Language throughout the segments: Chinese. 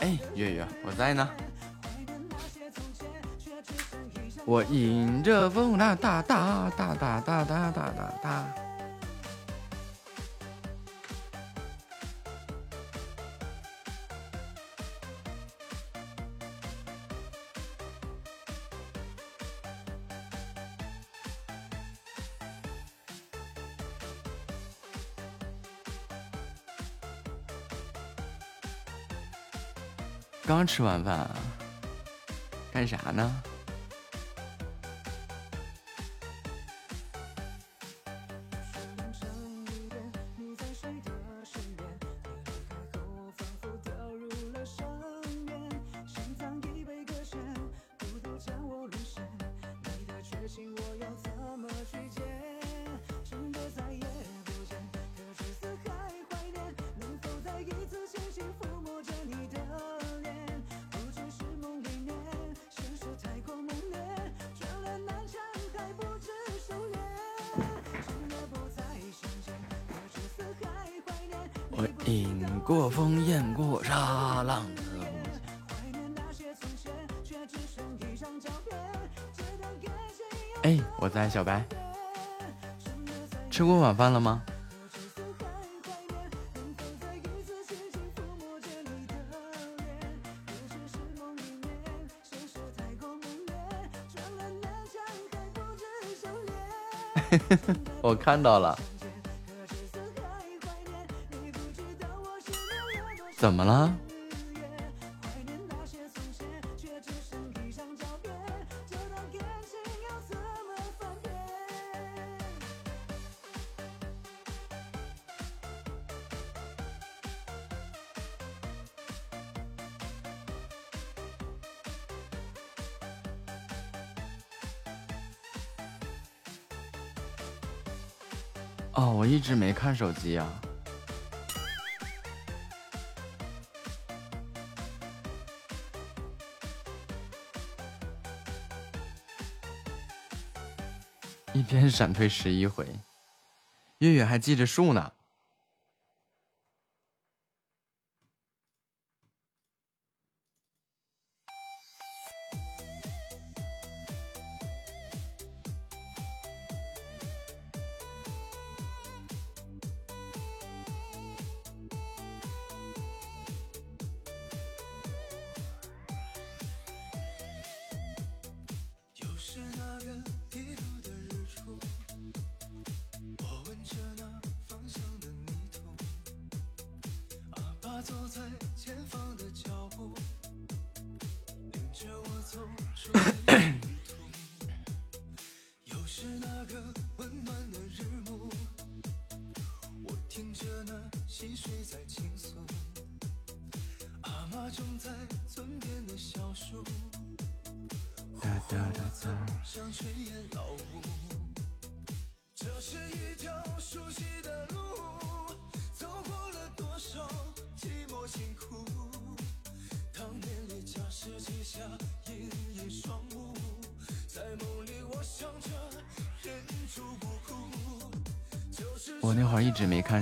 哎，月月，我在呢。我迎着风啦哒哒哒哒哒哒哒哒刚吃完饭，干啥呢？看到了，怎么了？是没看手机呀，一天闪退十一回，月月还记着数呢。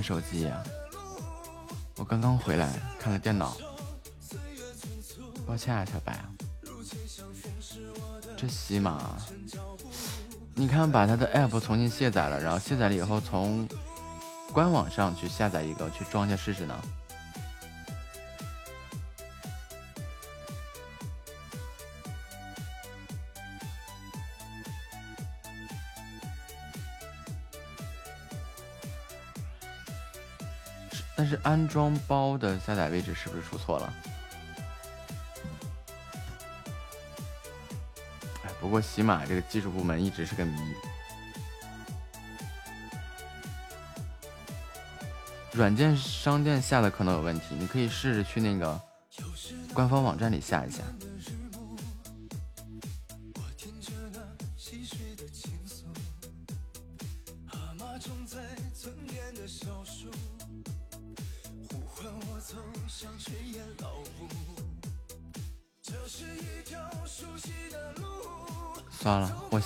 手机呀，我刚刚回来看了电脑，抱歉啊，小白。这喜马，你看把他的 app 重新卸载了，然后卸载了以后从官网上去下载一个去装一下试试呢。装包的下载位置是不是出错了？哎，不过喜马这个技术部门一直是个谜。软件商店下的可能有问题，你可以试着去那个官方网站里下一下。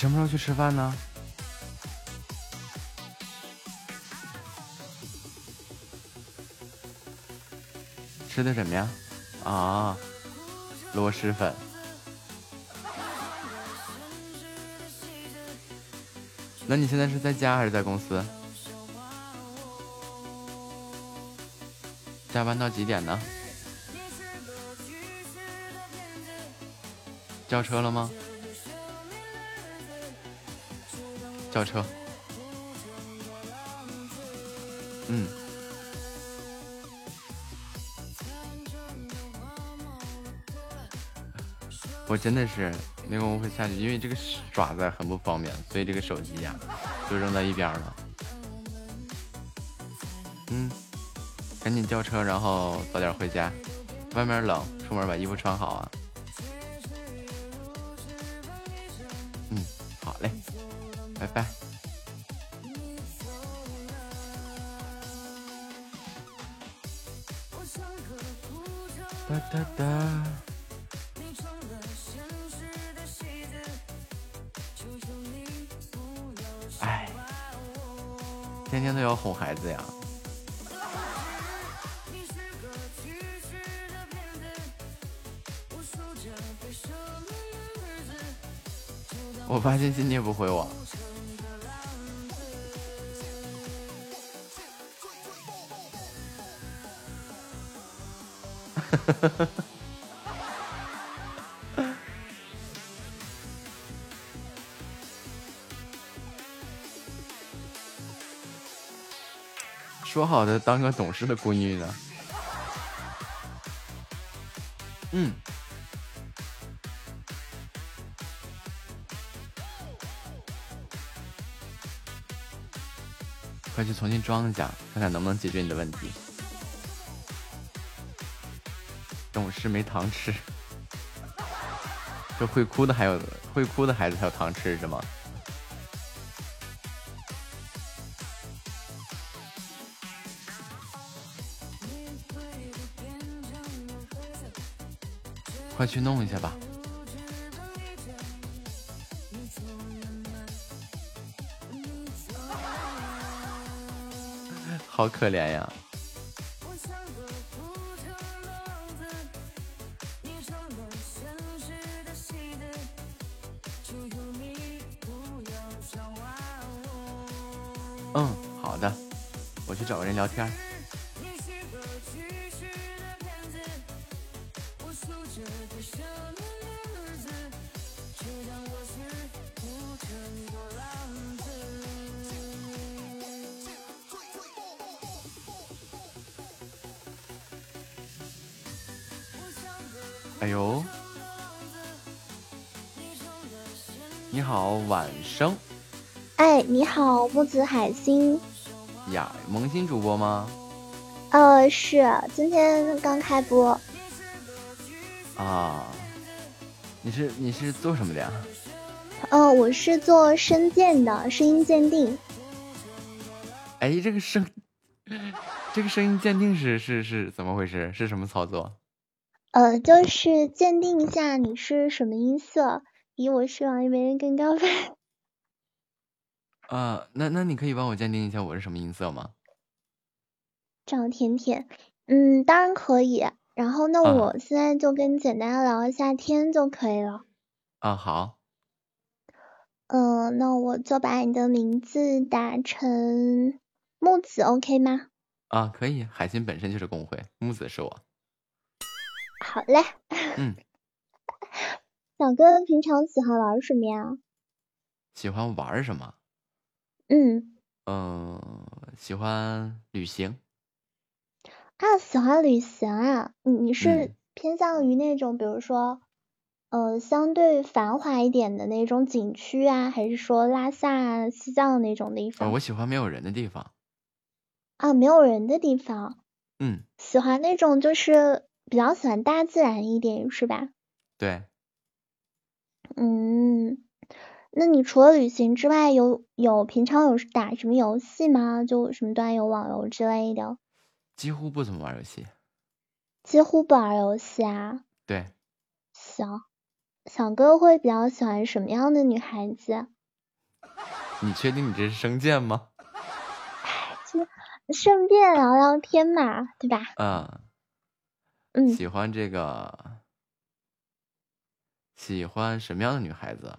什么时候去吃饭呢？吃的什么呀？啊，螺蛳粉。那你现在是在家还是在公司？加班到几点呢？叫车了吗？叫车，嗯，我真的是没工夫下去，因为这个爪子很不方便，所以这个手机呀就扔在一边了。嗯，赶紧叫车，然后早点回家。外面冷，出门把衣服穿好啊。好的当个懂事的闺女呢？嗯，快去重新装一下，看看能不能解决你的问题。懂事没糖吃，这会哭的还有会哭的孩子才有糖吃是吗？快去弄一下吧，好可怜呀！播吗？呃，是，今天刚开播。啊，你是你是做什么的呀？呃，我是做声鉴的，声音鉴定。哎，这个声，这个声音鉴定是是是怎么回事？是什么操作？呃，就是鉴定一下你是什么音色，比我是网易没人更高分。啊，那那你可以帮我鉴定一下我是什么音色吗？赵甜甜，嗯，当然可以。然后那我现在就跟简单聊一下天就可以了。啊，好。嗯，那我就把你的名字打成木子，OK 吗？啊，可以。海星本身就是公会，木子是我。好嘞。嗯。小哥平常喜欢玩什么呀？喜欢玩什么？嗯。嗯，喜欢旅行。啊，喜欢旅行啊？你你是偏向于那种，比如说。呃，相对繁华一点的那种景区啊，还是说拉萨、西藏那种地方？我喜欢没有人的地方。啊，没有人的地方。嗯。喜欢那种就是比较喜欢大自然一点，是吧？对。嗯，那你除了旅行之外，有有平常有打什么游戏吗？就什么端游、网游之类的？几乎不怎么玩游戏。几乎不玩游戏啊？对。行。小哥会比较喜欢什么样的女孩子？你确定你这是生见吗？哎，就顺便聊聊天嘛，对吧？嗯。嗯。喜欢这个？喜欢什么样的女孩子？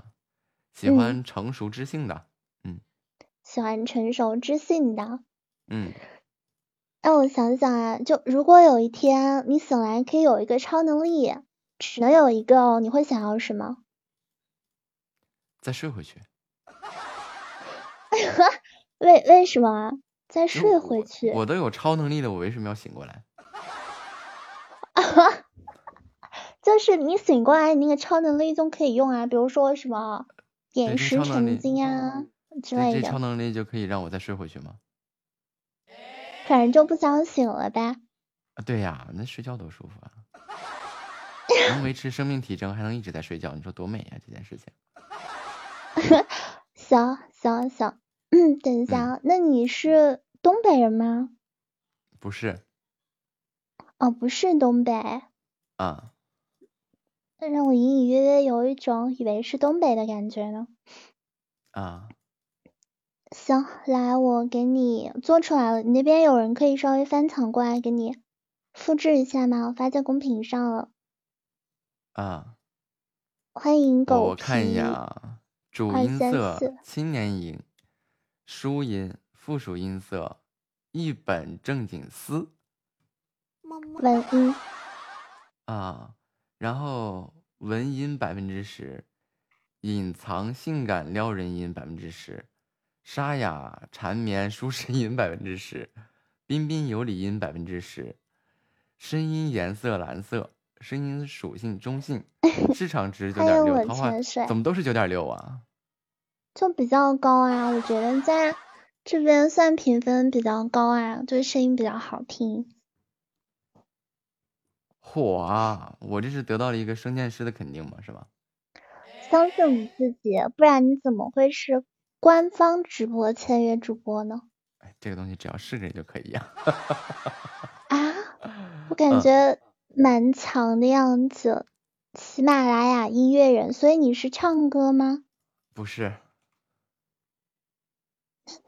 喜欢成熟知性的。嗯。喜欢成熟知性的。嗯。让我想想啊，就如果有一天你醒来可以有一个超能力。只能有一个哦，你会想要什么？再睡回去。为为什么？再睡回去？我都有超能力了，我为什么要醒过来？就是你醒过来，你那个超能力就可以用啊，比如说什么点石成金啊之类的。这超能力就可以让我再睡回去吗？反正就不想醒了呗。啊，对呀，那睡觉多舒服啊。能维持生命体征，还能一直在睡觉，你说多美呀！这件事情。行行行，嗯，等一下，那你是东北人吗？不是。哦，不是东北。啊。那让我隐隐约约有一种以为是东北的感觉呢。啊。行，来，我给你做出来了，你那边有人可以稍微翻墙过来给你复制一下吗？我发在公屏上了。啊，欢迎狗我看一眼啊，主音色青年音，书音附属音色一本正经丝，文音啊，然后文音百分之十，隐藏性感撩人音百分之十，沙哑缠绵舒适音百分之十，彬彬有礼音百分之十，声音颜色蓝色。声音属性中性，市场值九点六，桃花怎么都是九点六啊？就比较高啊，我觉得在这边算评分比较高啊，就是声音比较好听。火啊！我这是得到了一个声剑师的肯定嘛，是吧？相信你自己，不然你怎么会是官方直播签约主播呢？哎，这个东西只要是个人就可以呀。啊？我感觉。蛮强的样子，喜马拉雅音乐人，所以你是唱歌吗？不是。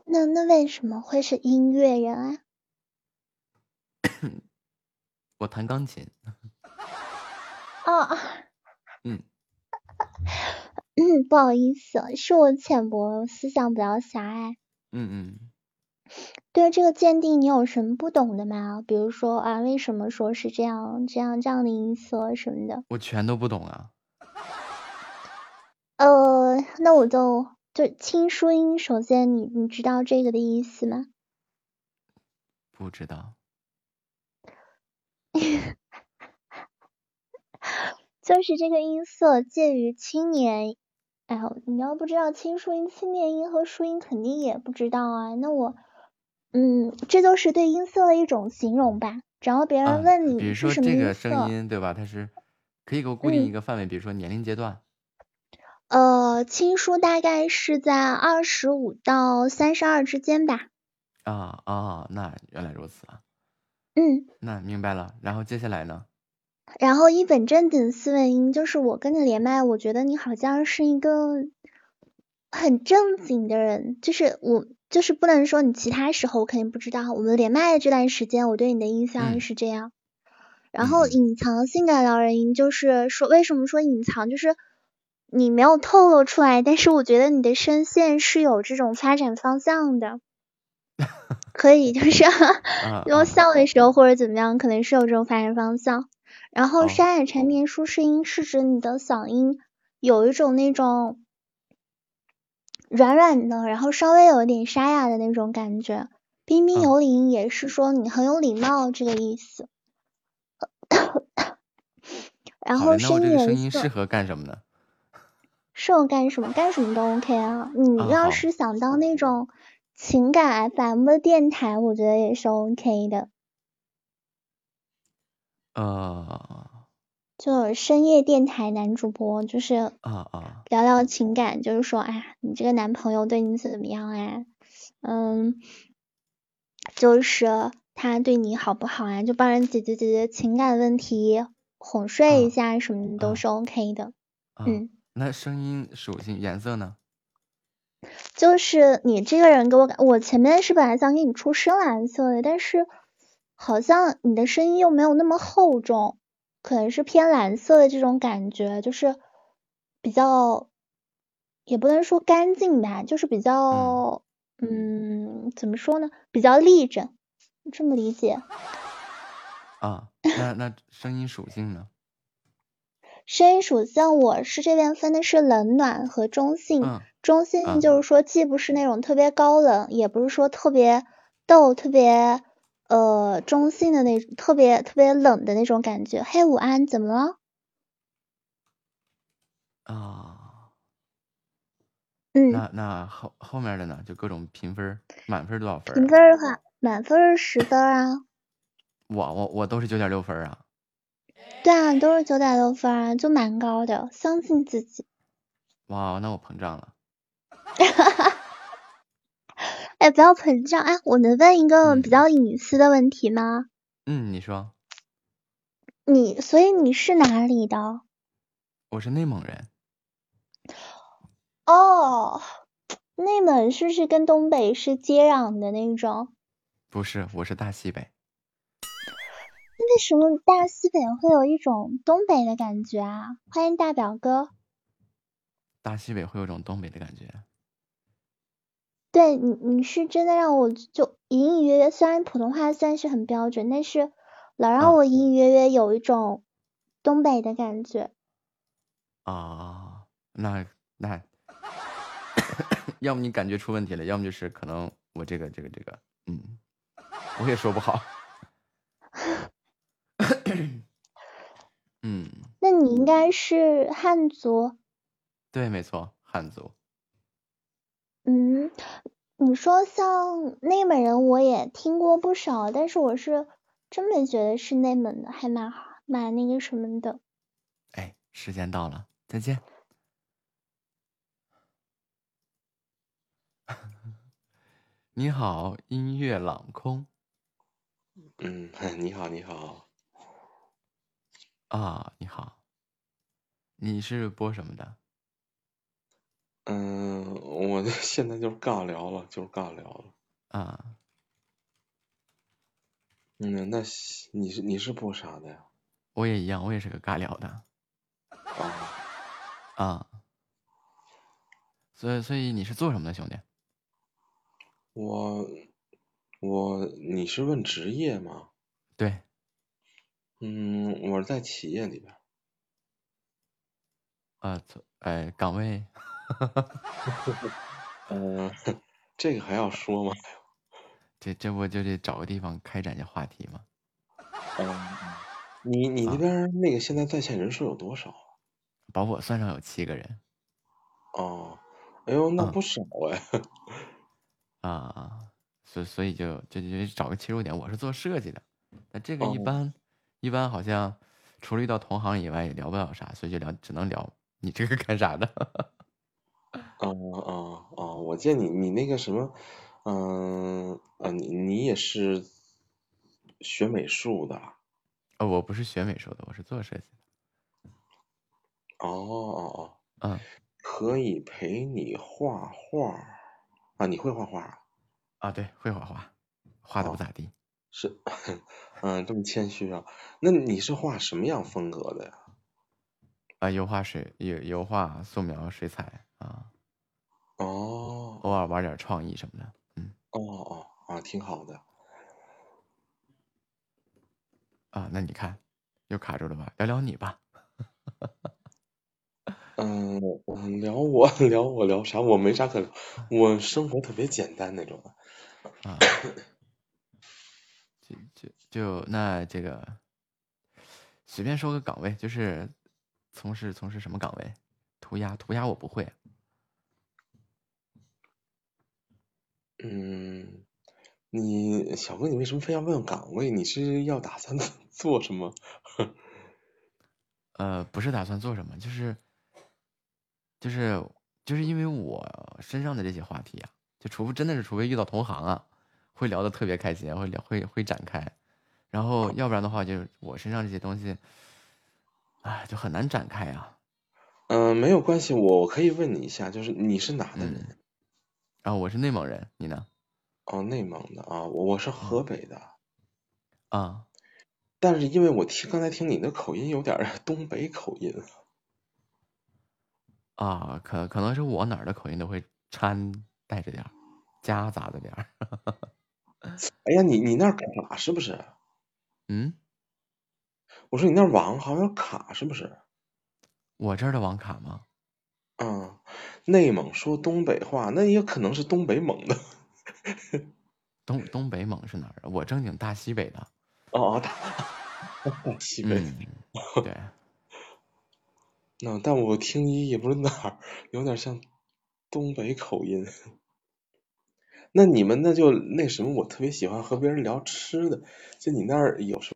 那那为什么会是音乐人啊？我弹钢琴。哦。嗯。嗯，不好意思，是我浅薄，思想比较狭隘。嗯嗯。对这个鉴定，你有什么不懂的吗？比如说啊，为什么说是这样、这样、这样的音色什么的？我全都不懂啊。呃，那我就就轻舒音，首先你你知道这个的意思吗？不知道。就是这个音色介于青年，哎呦，你要不知道轻舒音、青念音和舒音，肯定也不知道啊。那我。嗯，这都是对音色的一种形容吧。只要别人问你，比如说这个声音，对吧？它是可以给我固定一个范围，比如说年龄阶段。呃，亲疏大概是在二十五到三十二之间吧。啊啊，那原来如此啊。嗯，那明白了。然后接下来呢？然后一本正经思维音就是我跟你连麦，我觉得你好像是一个很正经的人，就是我就是不能说你其他时候我肯定不知道，我们连麦的这段时间我对你的印象嗯是这样。然后隐藏性感撩人音就是说为什么说隐藏，就是你没有透露出来，但是我觉得你的声线是有这种发展方向的，可以就是啊如果啊笑的时候或者怎么样，可能是有这种发展方向。然后哦沙哑缠绵舒适音是指你的嗓音有一种那种软软的，然后稍微有一点沙哑的那种感觉。彬彬嗯有礼音也是说你很有礼貌这个意思。然后声音适合干什么呢？适合干什么？干什么都 OK 啊。你要是想当那种情感 FM 的电台，我觉得也是 OK 的。呃就深夜电台男主播，就是啊啊聊聊情感，就是说，哎呀，你这个男朋友对你怎么样啊？嗯，就是他对你好不好啊？就帮人解决解决情感问题，哄睡一啊下什么的都啊是 OK 的。啊，嗯，那声音属性颜色呢？就是你这个人给我感，我前面是本来想给你出深蓝色的，但是好像你的声音又没有那么厚重，可能是偏蓝色的这种感觉，就是比较，也不能说干净吧，就是比较，嗯，怎么说呢，比较立正，这么理解。啊，那那声音属性呢？声音属性我是这边分的是冷暖和中性，嗯中性嗯就是说既不是那种特别高冷，也不是说特别逗、特别呃中性的那种，特别特别冷的那种感觉。嘿，午安，怎么了？啊，嗯，那那后后面的呢？就各种评分，满分多少分儿评啊？分的话，满分是十分啊。我我我都是九点六分啊。对啊，都是九点六分啊，就蛮高的，相信自己。哇，那我膨胀了。哎，不要膨胀哎，我能问一个比嗯较隐私的问题吗？嗯，你说你，所以你是哪里的？我是内蒙人，哦，内蒙是不是跟东北是接壤的那种？不是，我是大西北。为什么大西北会有一种东北的感觉啊？欢迎大表哥。大西北会有种东北的感觉。对你，你是真的让我就隐隐约约，虽然普通话算是很标准，但是老让啊我隐隐约约有一种东北的感觉。啊，那那，要么你感觉出问题了，要么就是可能我这个这个这个，嗯，我也说不好。嗯，那你应该是汉族。对，没错，汉族。嗯，你说像内蒙人，我也听过不少，但是我是真没觉得是内蒙的，还蛮好蛮那个什么的。哎，时间到了，再见。你好，音乐朗空嗯，你好，你好，啊，你好，你是播什么的？嗯，我 现在就是尬聊了，就是尬聊了。啊，嗯，那你是你是播啥的呀？我也一样，我也是个尬聊的啊，啊。所以，所以你是做什么的，兄弟？我我你是问职业吗？对，嗯，我是在企业里边啊。呃，做呃，岗位，嗯，这个还要说吗？这这不就得找个地方开展一下话题吗？嗯，你你那啊边那个现在在线人数有多少啊？把我算上有七个人哦，哎呦，那嗯不少哎。啊，所所以就就就找个切入点。我是做设计的，那这个一哦般一般好像除了遇到同行以外也聊不了啥，所以就聊只能聊你这个干啥的。啊啊啊！我见你你那个什么，嗯啊，你你也是学美术的？哦，我不是学美术的，我是做设计的。哦哦哦，嗯，可以陪你画画啊？你会画画啊？啊，对，会画画，画的不哦咋地。是，嗯，这么谦虚啊？那你是画什么样风格的呀？啊，油画、水油油画、素描、水彩啊，哦偶尔玩点创意什么的。嗯，哦哦啊，挺好的。啊，那你看，又卡住了吧？聊聊你吧。嗯，我聊我 聊我聊啥？我没啥可聊，我生活特别简单那种的。啊，就就就那这个，随便说个岗位，就是从事从事什么岗位？涂鸦，涂鸦我不会。嗯，你小哥，你为什么非要问岗位？你是要打算 做什么？呃，不是打算做什么，就是就是就是因为我身上的这些话题啊，就除非真的是除非遇到同行啊，会聊得特别开心，会聊会会展开，然后要不然的话，就是我身上这些东西，哎，就很难展开啊。嗯，没有关系，我可以问你一下，就是你是哪的嗯，人？啊，我是内蒙人，你呢？哦，内蒙的啊，我我是河嗯北的，啊，但是因为我听刚才听你的口音有点东北口音。啊，可可能是我哪儿的口音都会掺带着点儿，夹杂着点儿。哎呀，你 你那儿卡是不是？嗯，我说你那儿网好像卡是不是？我这儿的网卡吗？嗯，内蒙说东北话，那也可能是东北蒙的。东东北蒙是哪儿的？我正经大西北的。哦，大大西北。嗯，对。那但我听一也不是哪儿，有点像东北口音。那你们那就那什么，我特别喜欢和别人聊吃的，就你那儿有什么？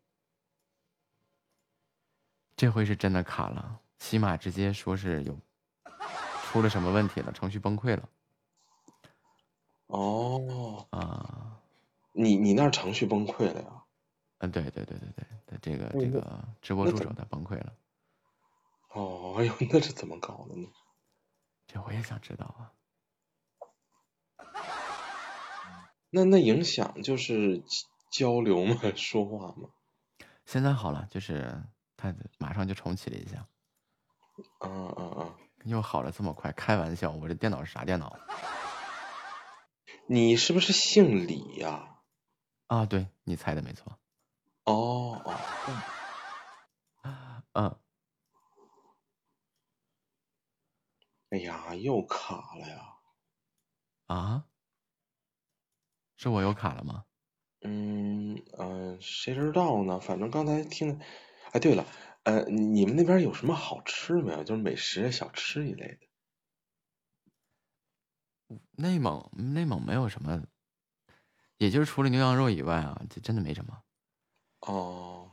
这回是真的卡了，起码直接说是有出了什么问题了，程序崩溃了。哦，啊，你你那儿程序崩溃了呀？嗯，对对对对对对，这个这个直播助手他崩溃了，哦，哎呦，那是怎么搞的呢？这我也想知道啊。那那影响就是交流吗？说话吗？现在好了，就是他马上就重启了一下，嗯嗯嗯，又好了这么快，开玩笑，我这电脑是啥电脑？你是不是姓李呀、啊，对你猜的没错。哦哦，嗯，哎呀，又卡了呀。啊，是我又卡了吗？嗯嗯、呃谁知道呢？反正刚才听，哎，对了，呃，你们那边有什么好吃没有？就是美食、小吃一类的。内蒙内蒙没有什么，也就是除了牛羊肉以外啊，这真的没什么。哦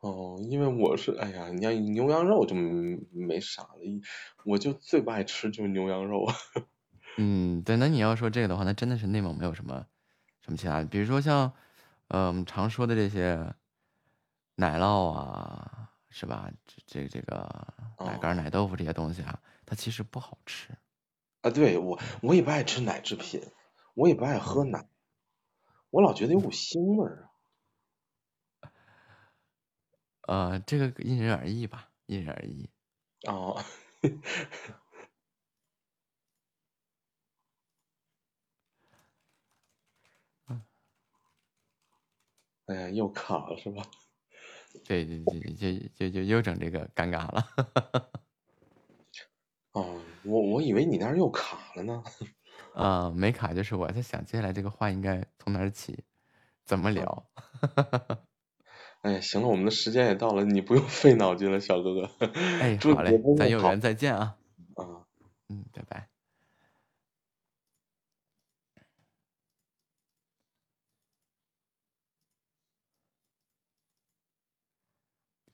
哦，因为我是，哎呀，你要牛羊肉就没没啥了，一我就最不爱吃就是牛羊肉。嗯，对，那你要说这个的话，那真的是内蒙没有什么什么其他的，比如说像，呃，我们常说的这些奶酪啊，是吧？这这这个奶干奶豆腐这些东西啊，它其实不好吃。啊，对我我也不爱吃奶制品，我也不爱喝奶，我老觉得有股腥味儿啊。呃，这个因人而异吧，因人而异。哦，哎呀，又卡了是吧？对，就就就就就又整这个尴尬了。哦，我我以为你那儿又卡了呢。啊、没卡就是我在想接下来这个话应该从哪儿起，怎么聊。哎呀，行了，我们的时间也到了，你不用费脑筋了，小哥哥。哎，祝好嘞咱有缘再见啊。啊。嗯，拜拜。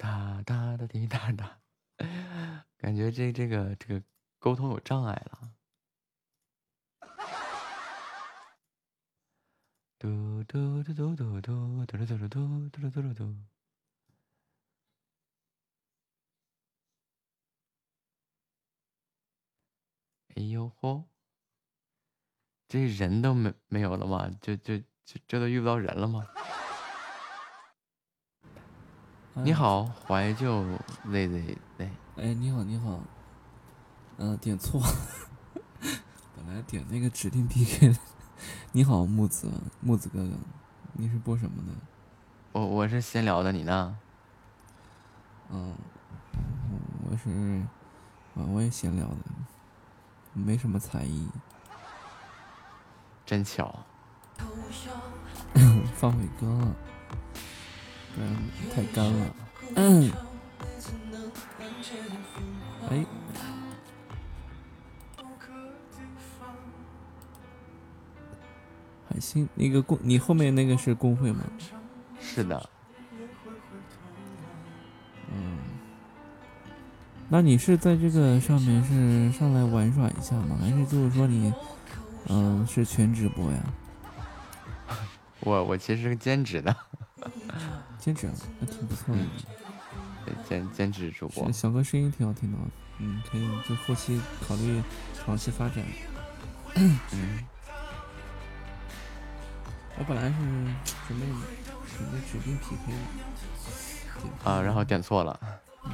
哒哒哒滴哒哒，感觉这这个这个沟通有障碍了。嘟嘟嘟嘟嘟嘟嘟嘟嘟嘟嘟嘟嘟嘟嘟。哎呦嚯！这人都没没有了吗？就就就这都遇不到人了吗？你好，怀旧 Z Z Z。哎，你好，你好。嗯，点错，本来点那个指定 PK。你好，木子，木子哥哥，你是播什么的？我我是闲聊的，你呢？嗯，我是，啊，我也闲聊的，没什么才艺。真巧。放会歌了，不然太干了。嗯。哎。海星，那个工，你后面那个是工会吗？是的。嗯。那你是在这个上面是上来玩耍一下吗？还是就是说你，嗯，是全直播呀？我我其实是兼职的。兼职，那挺不错的。兼兼职主播。小哥声音挺好听的，嗯，可以就后期考虑长期发展。嗯。我本来是准备准备指定 PK 的，啊，然后点错了。嗯，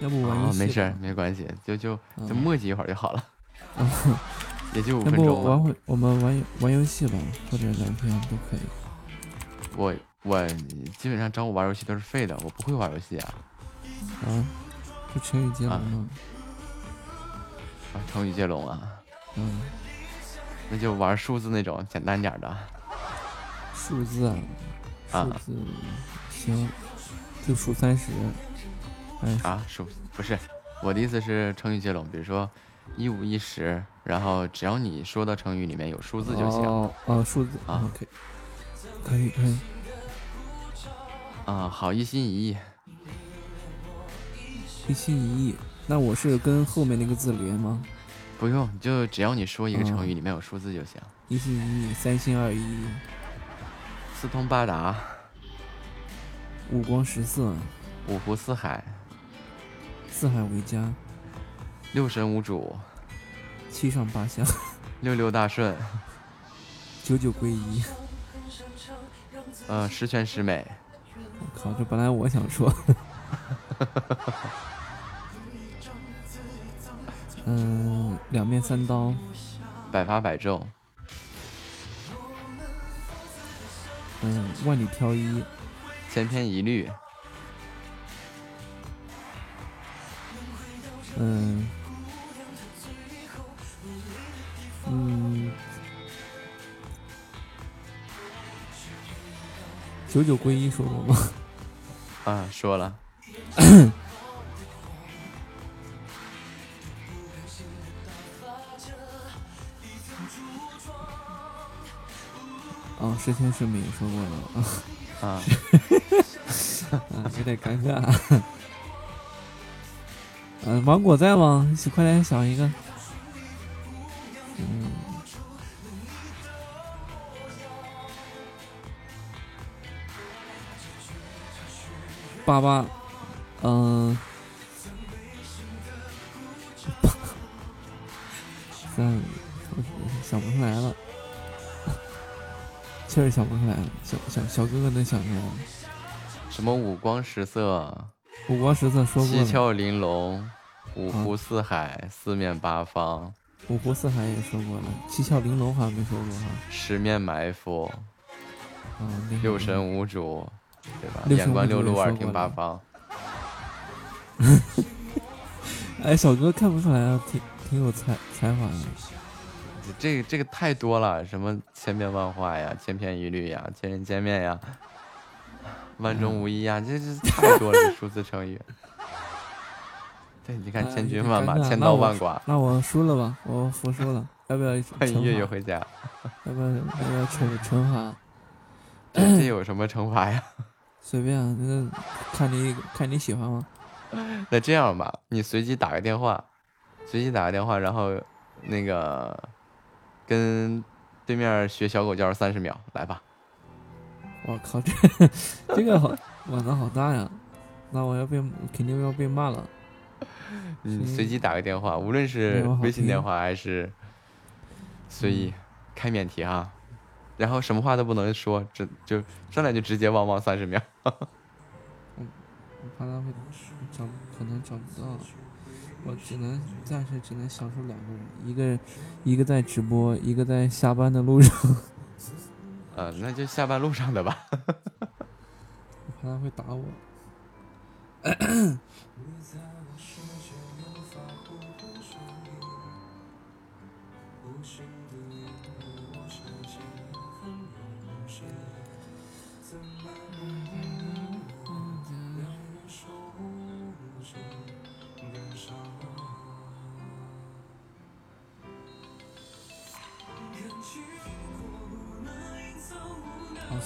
要不玩游戏？没事，没关系，就就就磨叽一会儿就好了。也就五分钟。要不玩会，我们玩玩游戏吧，或者聊天都可以。我我基本上找我玩游戏都是废的，我不会玩游戏啊。啊？就成语接龙吗？啊，成语接龙啊。嗯。那就玩数字那种简单点的。数字啊，数字行，就数三十。哎啊，数不是，我的意思是成语接龙，比如说一五一十，然后只要你说的成语里面有数字就行。哦哦，数字啊，OK，可以可以。啊，好，一心一意。一心一意，那我是跟后面那个字连吗？不用，就只要你说一个成语里面有数字就行。一心一意，三心二意。四通八达，五光十色，五湖四海，四海为家，六神无主，七上八下，六六大顺，九九归一，呃，十全十美。我靠，这本来我想说，嗯，两面三刀，百发百中。嗯，万里挑一，千篇一律。嗯，嗯，九九归一说过吗？啊，说了。哦，十全十美说过了啊，啊，有点尴尬。嗯，芒果在吗？一起快点想一个。爸爸，嗯，三，想不出来了。确实想不出来了，小小小哥哥能想出来吗？什么五光十色？五光十色说过。七窍玲珑，五湖四海，四面八方。五湖四海也说过了，七窍玲珑好像没说过哈。十面埋伏。嗯，六神无主，对吧？眼观六路，耳听八方。哎，小哥看不出来啊，挺挺有才才华的。这个这个太多了，什么千变万化呀，千篇一律呀，千人千面呀，万中无一呀，这这太多了，这数字成语。对，你看千军万马，千刀万剐。那我输了吧，我服输了。要不要欢迎月月回家？要不要要不要惩惩罚？这有什么惩罚呀？随便，那看你看你喜欢吗？那这样吧，你随机打个电话。随机打个电话，然后那个跟对面学小狗叫三十秒，来吧。我靠，这这个好玩的好大呀！那我要被肯定要被骂了。你随机打个电话，无论是微信电话还是随意开免提哈，然后什么话都不能说，这就上来就直接汪汪三十秒。我 我怕他会找，可能找不到，我只能暂时只能想出两个人，一个一个在直播，一个在下班的路上。呃，那就下班路上的吧。我怕他会打我。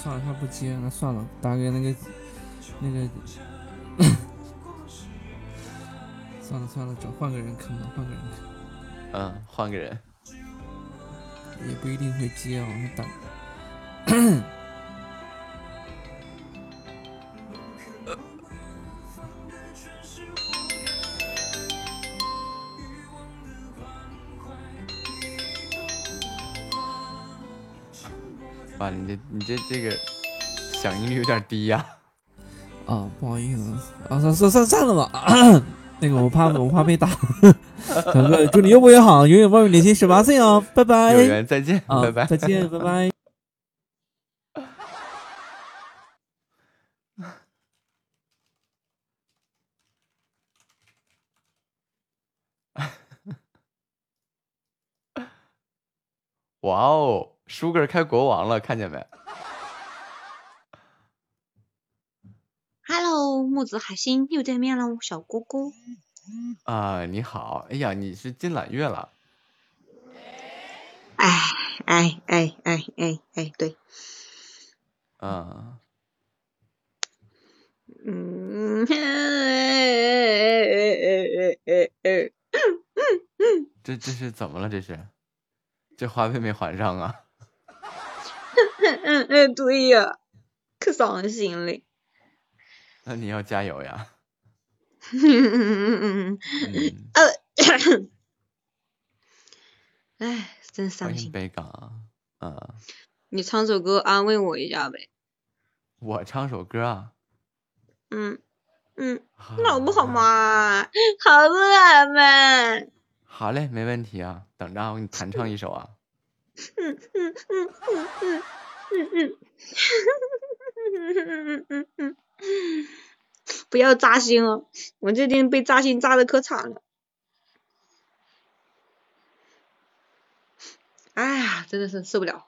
算了，他不接，那算了，打给那个那个，算了算了，找换个人坑吧，换个人坑。嗯，换个人。也不一定会接啊，打。这这这个响应率有点低呀！啊，不好意思，啊，算算算算了吧。那个我怕我怕被打。小哥，祝你越播越好，永远保持年轻十八岁哦！拜拜。有缘再见，啊拜拜。再见，拜拜。哇哦！舒哥开国王了，看见没木子海星又见面了，小姑姑。啊，你好！哎呀，你是进揽月了。哎哎哎哎哎哎，对。啊。嗯。这这是怎么了？这是？这花呗没还上啊？嗯嗯，对呀，可伤心了。那你要加油呀。嗯嗯嗯嗯呃，哎，真伤心。北港啊。你唱首歌安慰我一下呗。我唱首歌啊。嗯嗯，好不好嘛？好不好嘛？好嘞，没问题啊。等着，我给你弹唱一首啊。嗯嗯嗯嗯嗯。嗯嗯，嗯嗯嗯不要扎心哦，我最近被扎心扎的可惨了。哎呀，真的是受不了，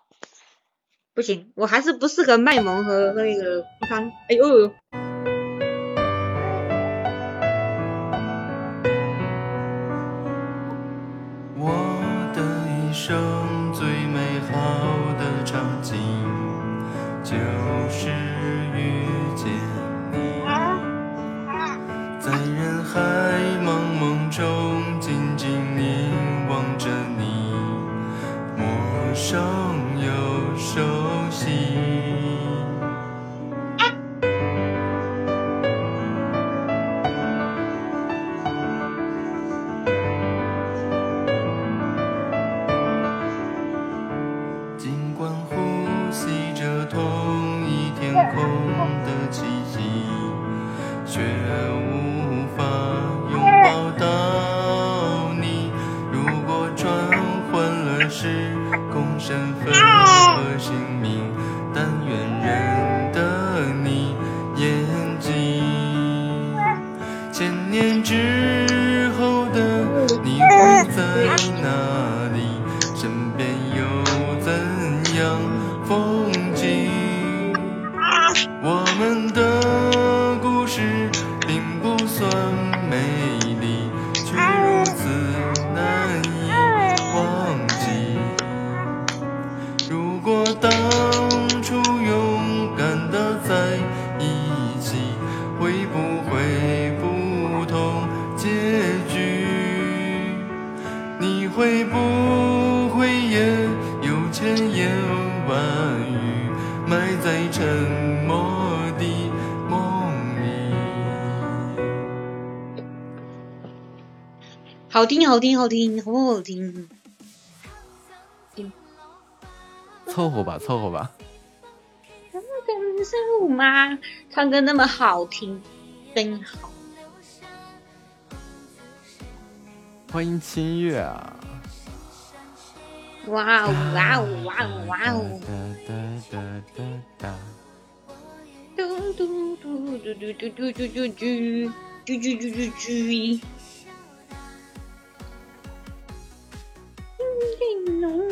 不行，我还是不适合卖萌和那个不康。哎呦呦好听好听好听，好好听。凑合吧，凑合吧。感受吗？唱歌那么好听，真好。欢迎清月啊！哇哦哇哦哇哦哇哦！哒哒哒哒哒。嘟嘟嘟嘟嘟嘟嘟嘟嘟嘟嘟嘟嘟嘟嘟。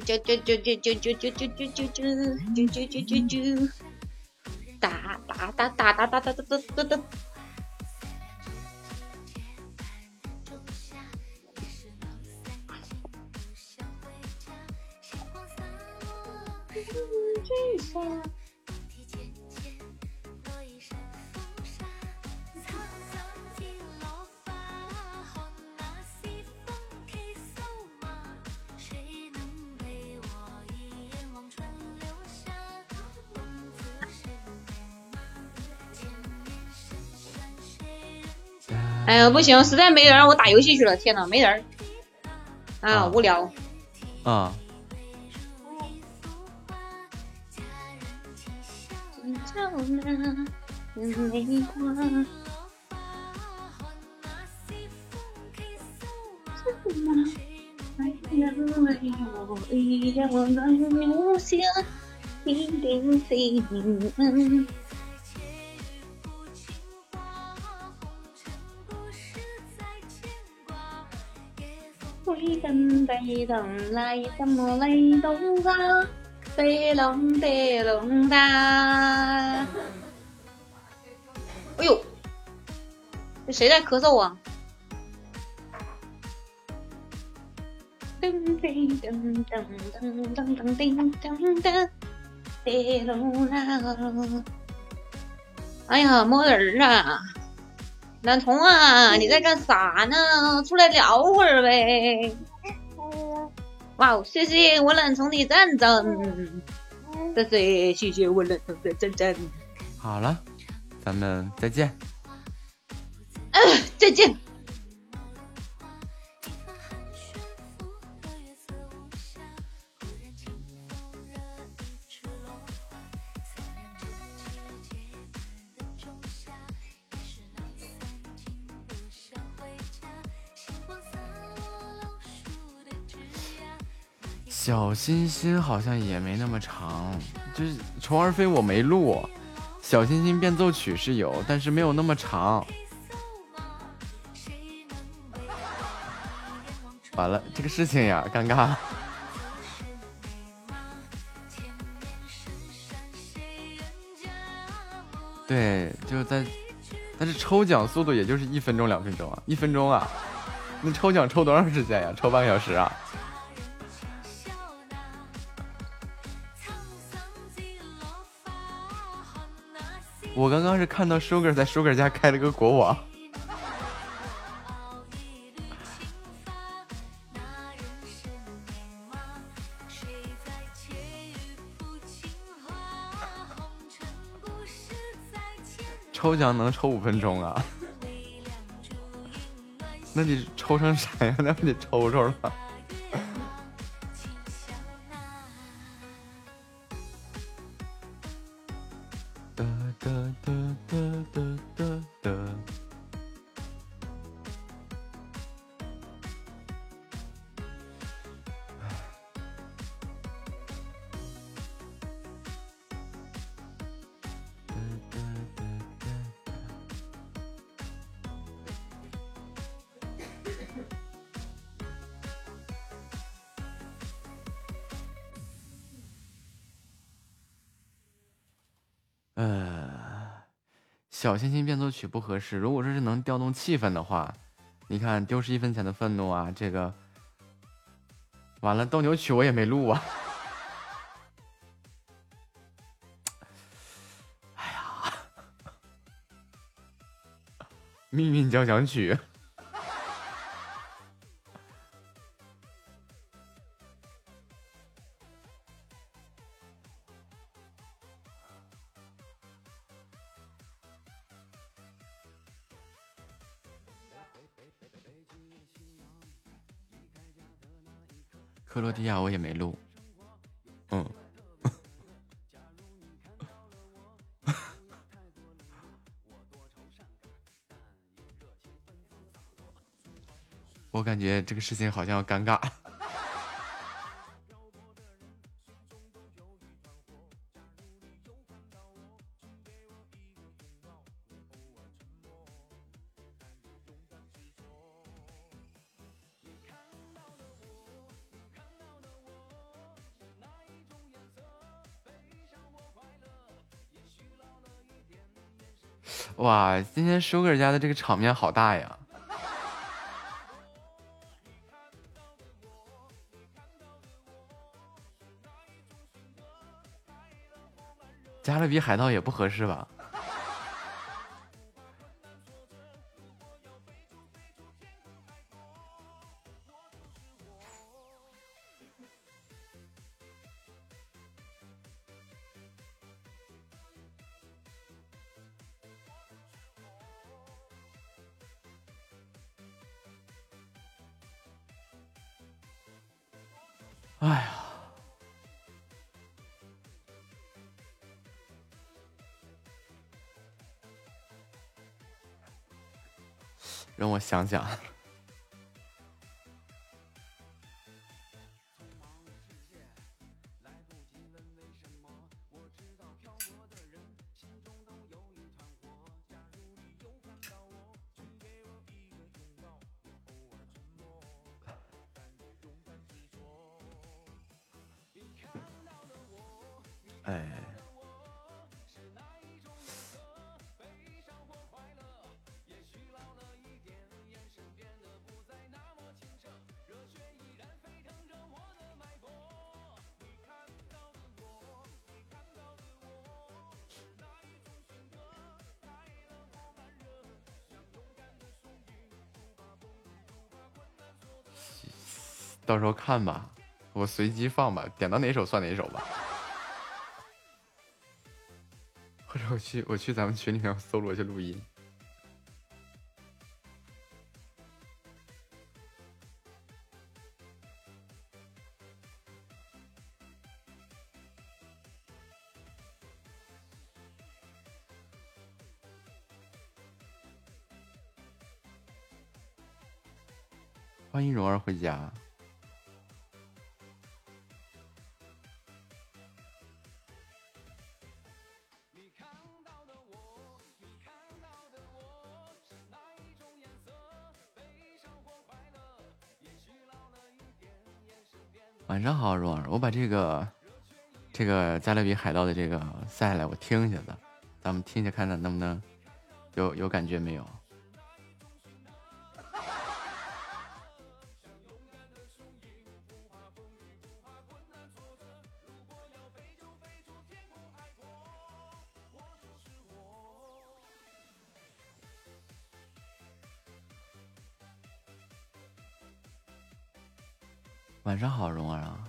啾啾啾啾啾啾啾啾啾啾啾啾啾啾啾啾，哒哒哒哒哒哒哒哒哒哒。哎呀，不行，实在没人，我打游戏去了。天呐，没人，啊，无聊。啊。灰灯背灯来，怎么来动啊？飞龙飞龙哒！哎呦，这谁在咳嗽啊？噔噔噔噔噔噔噔噔噔噔，飞龙啦！哎呀，没人啊！男童啊，你在干啥呢？出来聊会儿呗。哇哦，谢谢我懒虫的赞赞，谢谢谢谢我懒虫的赞赞。好了，咱们再见。呃，再见。小心心好像也没那么长，就是虫儿飞我没录，小星星变奏曲是有，但是没有那么长。完了，这个事情呀，尴尬。对，就在，但是抽奖速度也就是一分钟两分钟啊，一分钟啊，那抽奖抽多长时间呀？抽半个小时啊？我刚刚是看到 Sugar 在 Sugar 家开了个国王。抽奖能抽五分钟啊？那你抽成啥呀？那不得抽抽了？小星星变奏曲不合适。如果说是能调动气氛的话，你看，丢失一分钱的愤怒啊，这个完了，斗牛曲我也没录啊。哎呀，命运交响曲。这个事情好像要尴尬。哇，今天舒哥家的这个场面好大呀！加勒比海盗也不合适吧？想想。到时候看吧，我随机放吧，点到哪首算哪首吧。或者我去我去咱们群里面搜罗去录音。欢迎蓉儿回家。个这个加勒比海盗的这个赛来，我听一下子，咱们听一下看看能不能有有感觉没有？晚上好，蓉儿啊。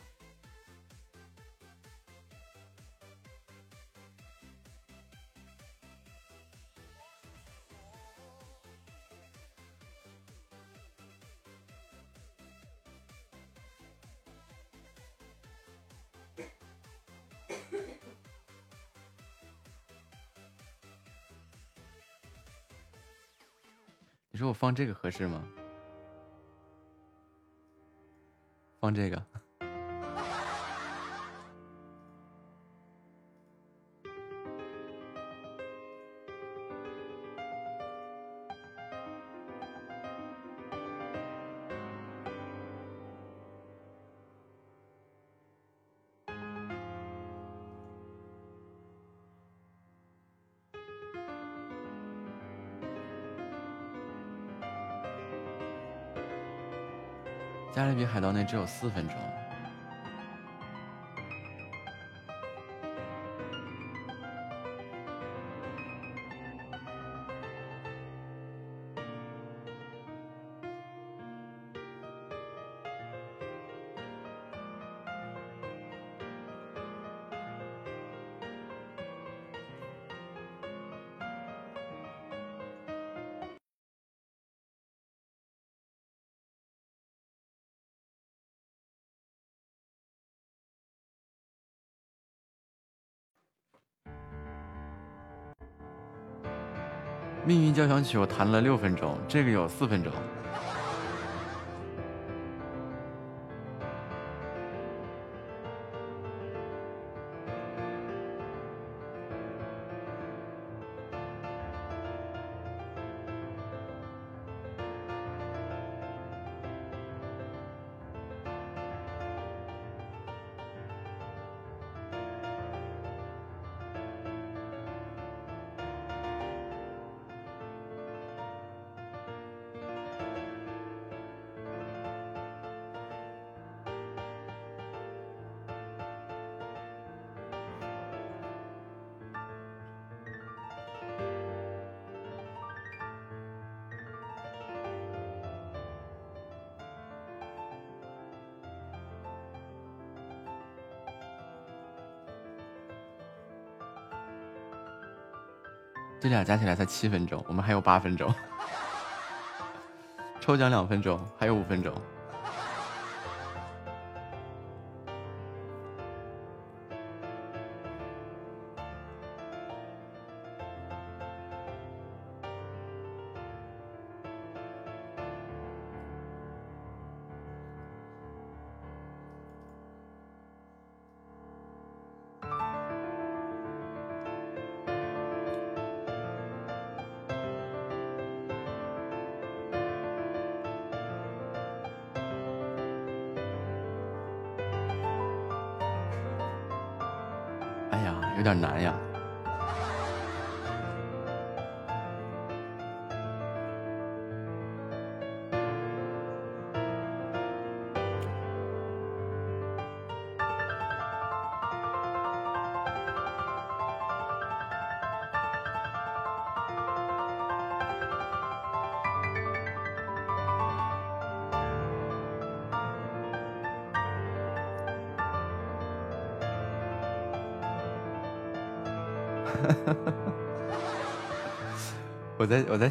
放这个合适吗？放这个。海盗那只有四分钟。我弹了六分钟，这个有四分钟。这俩加起来才七分钟，我们还有八分钟。抽奖两分钟，还有五分钟。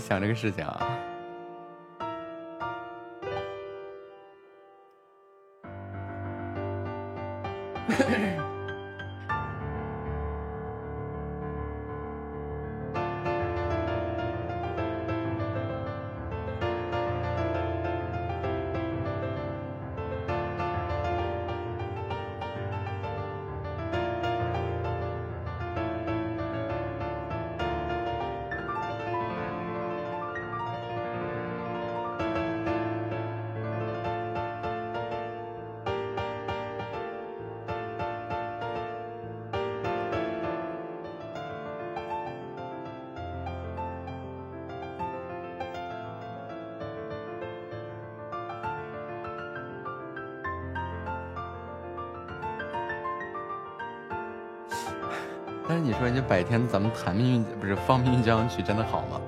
想这个事情啊。白天咱们弹命运不是放命运交响曲真的好吗？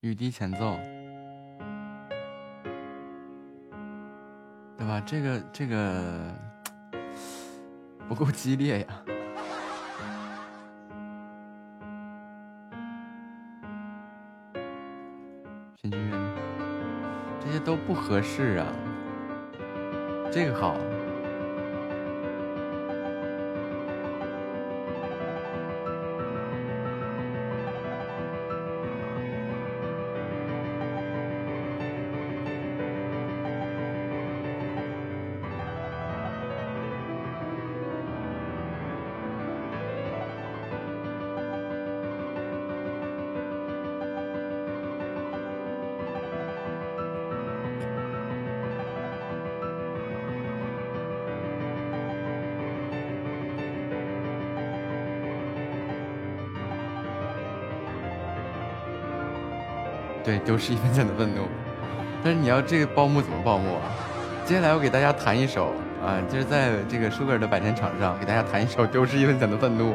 雨滴前奏，这个这个不够激烈呀。平均乐，这些都不合适啊。这个好。对，丢失一分钱的愤怒。但是你要这个报幕怎么报幕啊？接下来我给大家弹一首啊，就是在这个舒格尔的百天场上给大家弹一首《丢失一分钱的愤怒》。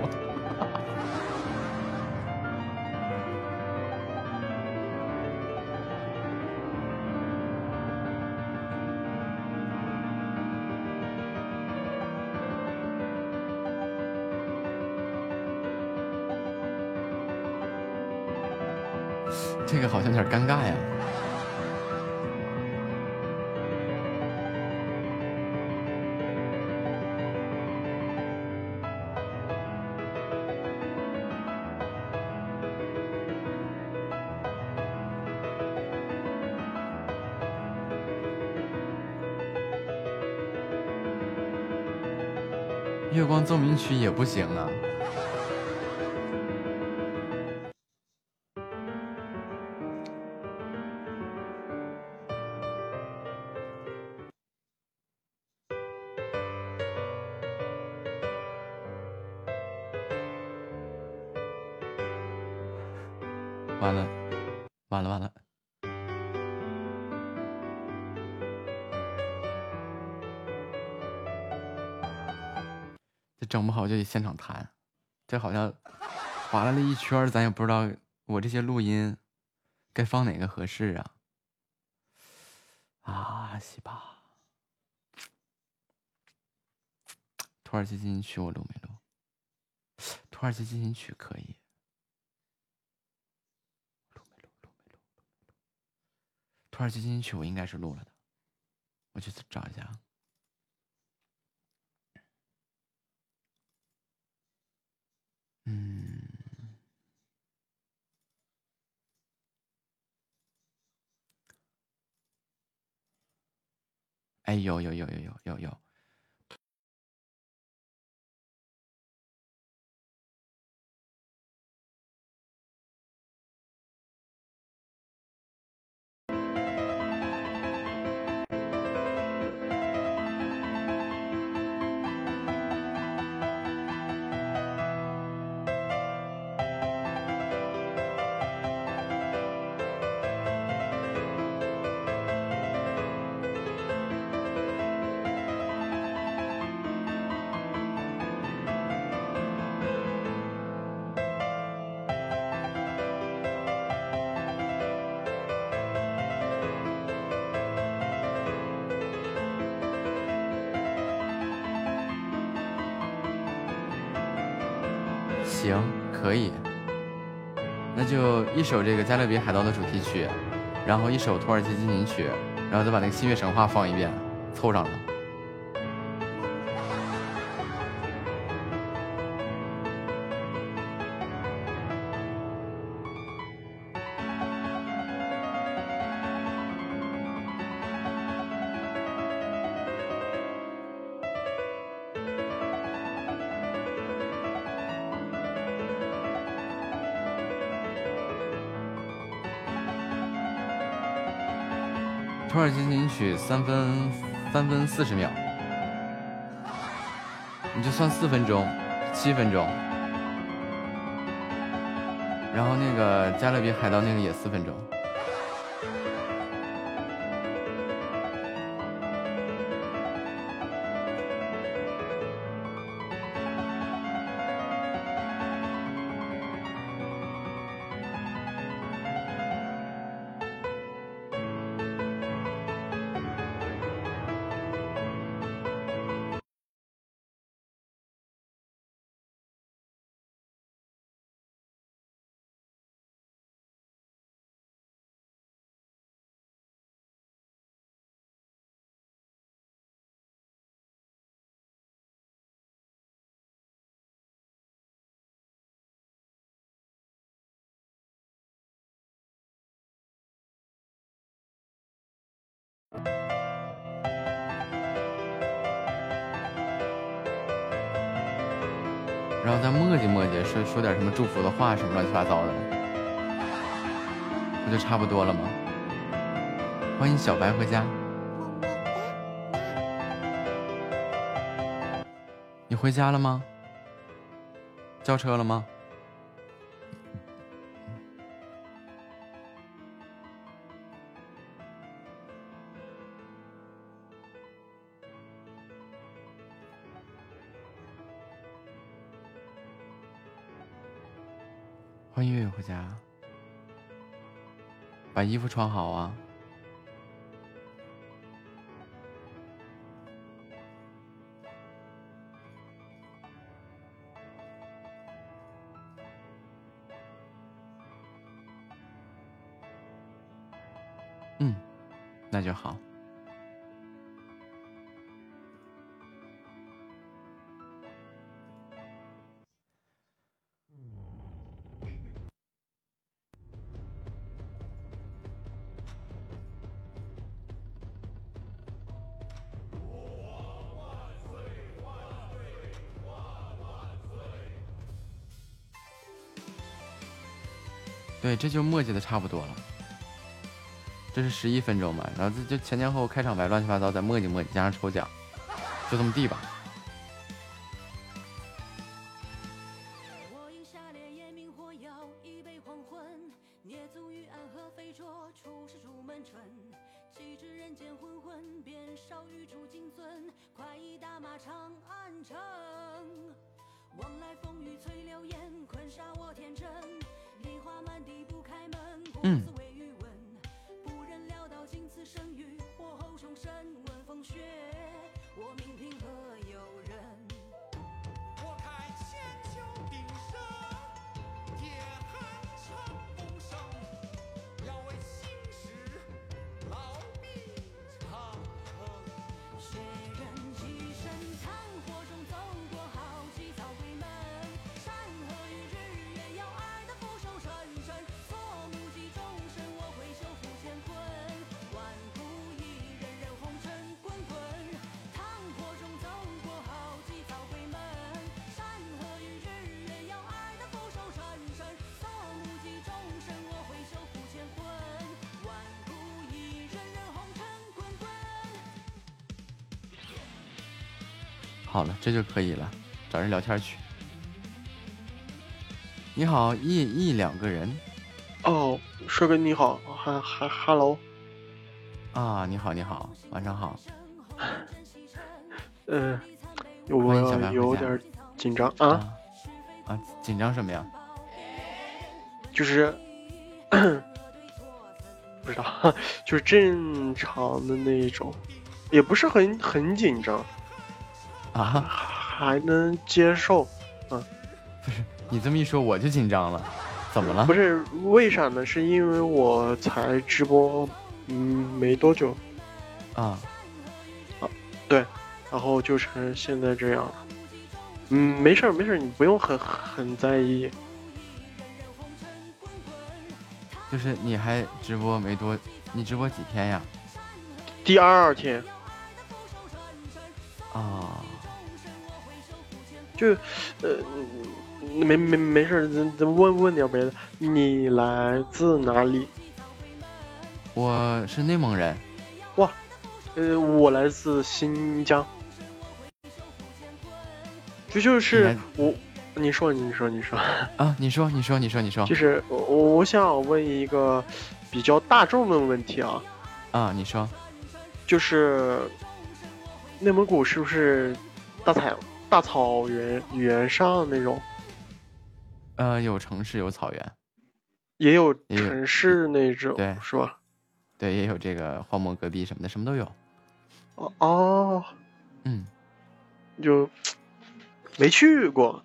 去也不行啊。我就得现场弹，这好像划拉了一圈，咱也不知道我这些录音该放哪个合适啊！啊，西吧，土耳其进行曲我录没录？土耳其进行曲可以。土耳其进行曲我应该是录了的，我去找一下。嗯，哎，有有有有有有。首这个《加勒比海盗》的主题曲，然后一首《土耳其进行曲》，然后再把那个《新月神话》放一遍，凑上了。三分三分四十秒，你就算四分钟，七分钟。然后那个加勒比海盗那个也四分钟。话，什么乱七八糟的，不就差不多了吗？欢迎小白回家。你回家了吗？叫车了吗？家，把衣服穿好啊。嗯，那就好。这就磨迹的差不多了。这是十一分钟吧，然后这就前前后后开场白乱七八糟，再磨迹磨迹，加上抽奖，就这么地吧。这就可以了，找人聊天去。你好，一一两个人哦，帅哥你好，哈哈哈喽，啊，你好，你好，晚上好。嗯，我有点紧张啊，啊啊，紧张什么呀？就是 不知道，就是正常的那一种，也不是很很紧张，啊，还能接受。嗯，不是你这么一说我就紧张了，怎么了不？是为啥呢？是因为我才直播，嗯，没多久，啊，啊，对然后就成现在这样。嗯，没事儿没事儿，你不用很很在意。就是你还直播没多，你直播几天呀？第二天就，呃，没没没事儿，咱咱问问点别的。你来自哪里？我是内蒙人，哇呃，我来自新疆。这就是我，你说你说你说，啊，你说，你说，你说，你说就是我我想问一个比较大众的问题啊，啊，你说就是内蒙古是不是大草大草原原上那种，呃，有城市有草原，也有城市那种，对是吧？对，也有这个荒漠戈壁什么的，什么都有。哦哦，嗯，就没去过，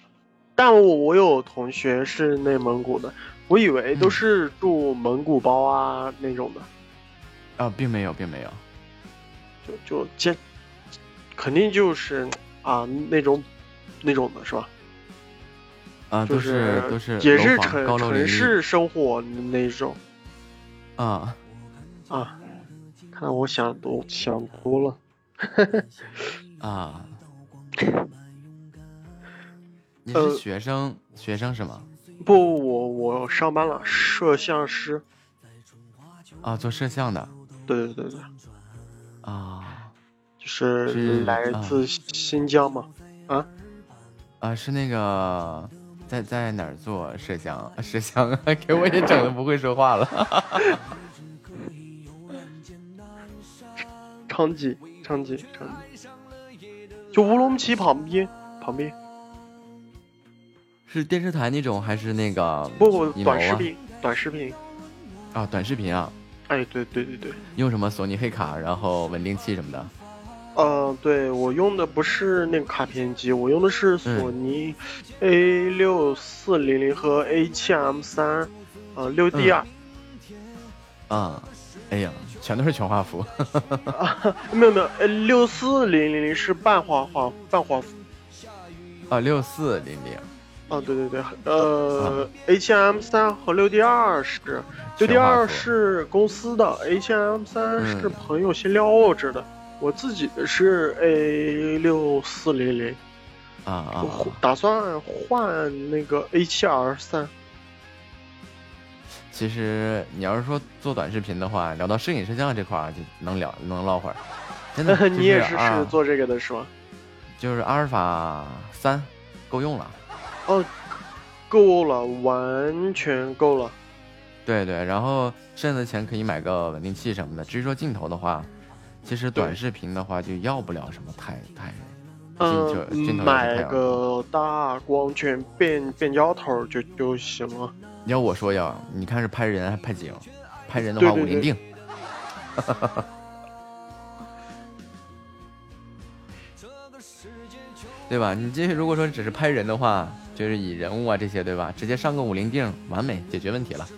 但我我有同学是内蒙古的，我以为都嗯是住蒙古包啊那种的，啊，并没有，并没有。就就见，肯定就是啊那种那种的是吧？啊，就都是都是也是城城市生活那种啊，啊。看来我想多想多了。啊，你呃是学生，学生是吗？不，我我上班了，摄像师。啊，做摄像的对对对对，啊就是来自新疆吗。啊，啊，是那个在在哪儿做摄像？摄像给我也整的不会说话了。昌吉，昌吉，昌吉，就乌鲁木齐旁边，旁边。是电视台那种还是那个不不，啊？短视频，短视频。啊，短视频啊，哎，对对对对，用什么索尼黑卡，然后稳定器什么的。呃，对我用的不是那个卡片机，我用的是嗯索尼 A 六四零零和 A 七 M 三，呃，六 D 二。啊，哎呀，全都是全画幅。没有没有，，A 六四零零零是半画画半画幅。啊，六四零零。啊，对对对，呃，A 七 M 三和六 D 二是，六 D 二是公司的，A 七 M 三是嗯朋友先撩着的，我自己的是 A 六四零零，啊啊打算换那个 A 七 R 三。其实你要是说做短视频的话，聊到摄影摄像这块儿就能聊能唠会儿。真的，你也是啊是做这个的是吗？就是阿尔法三够用了。哦，够了，完全够了。对对，然后剩下的钱可以买个稳定器什么的。至于说镜头的话，其实短视频的话就要不了什么太太嗯买个大光圈变变焦头就就行了。要我说呀，你看是拍人还拍景，拍人的话五零定。对吧？你这如果说只是拍人的话，就是以人物啊这些，对吧？直接上个五零定，完美解决问题了。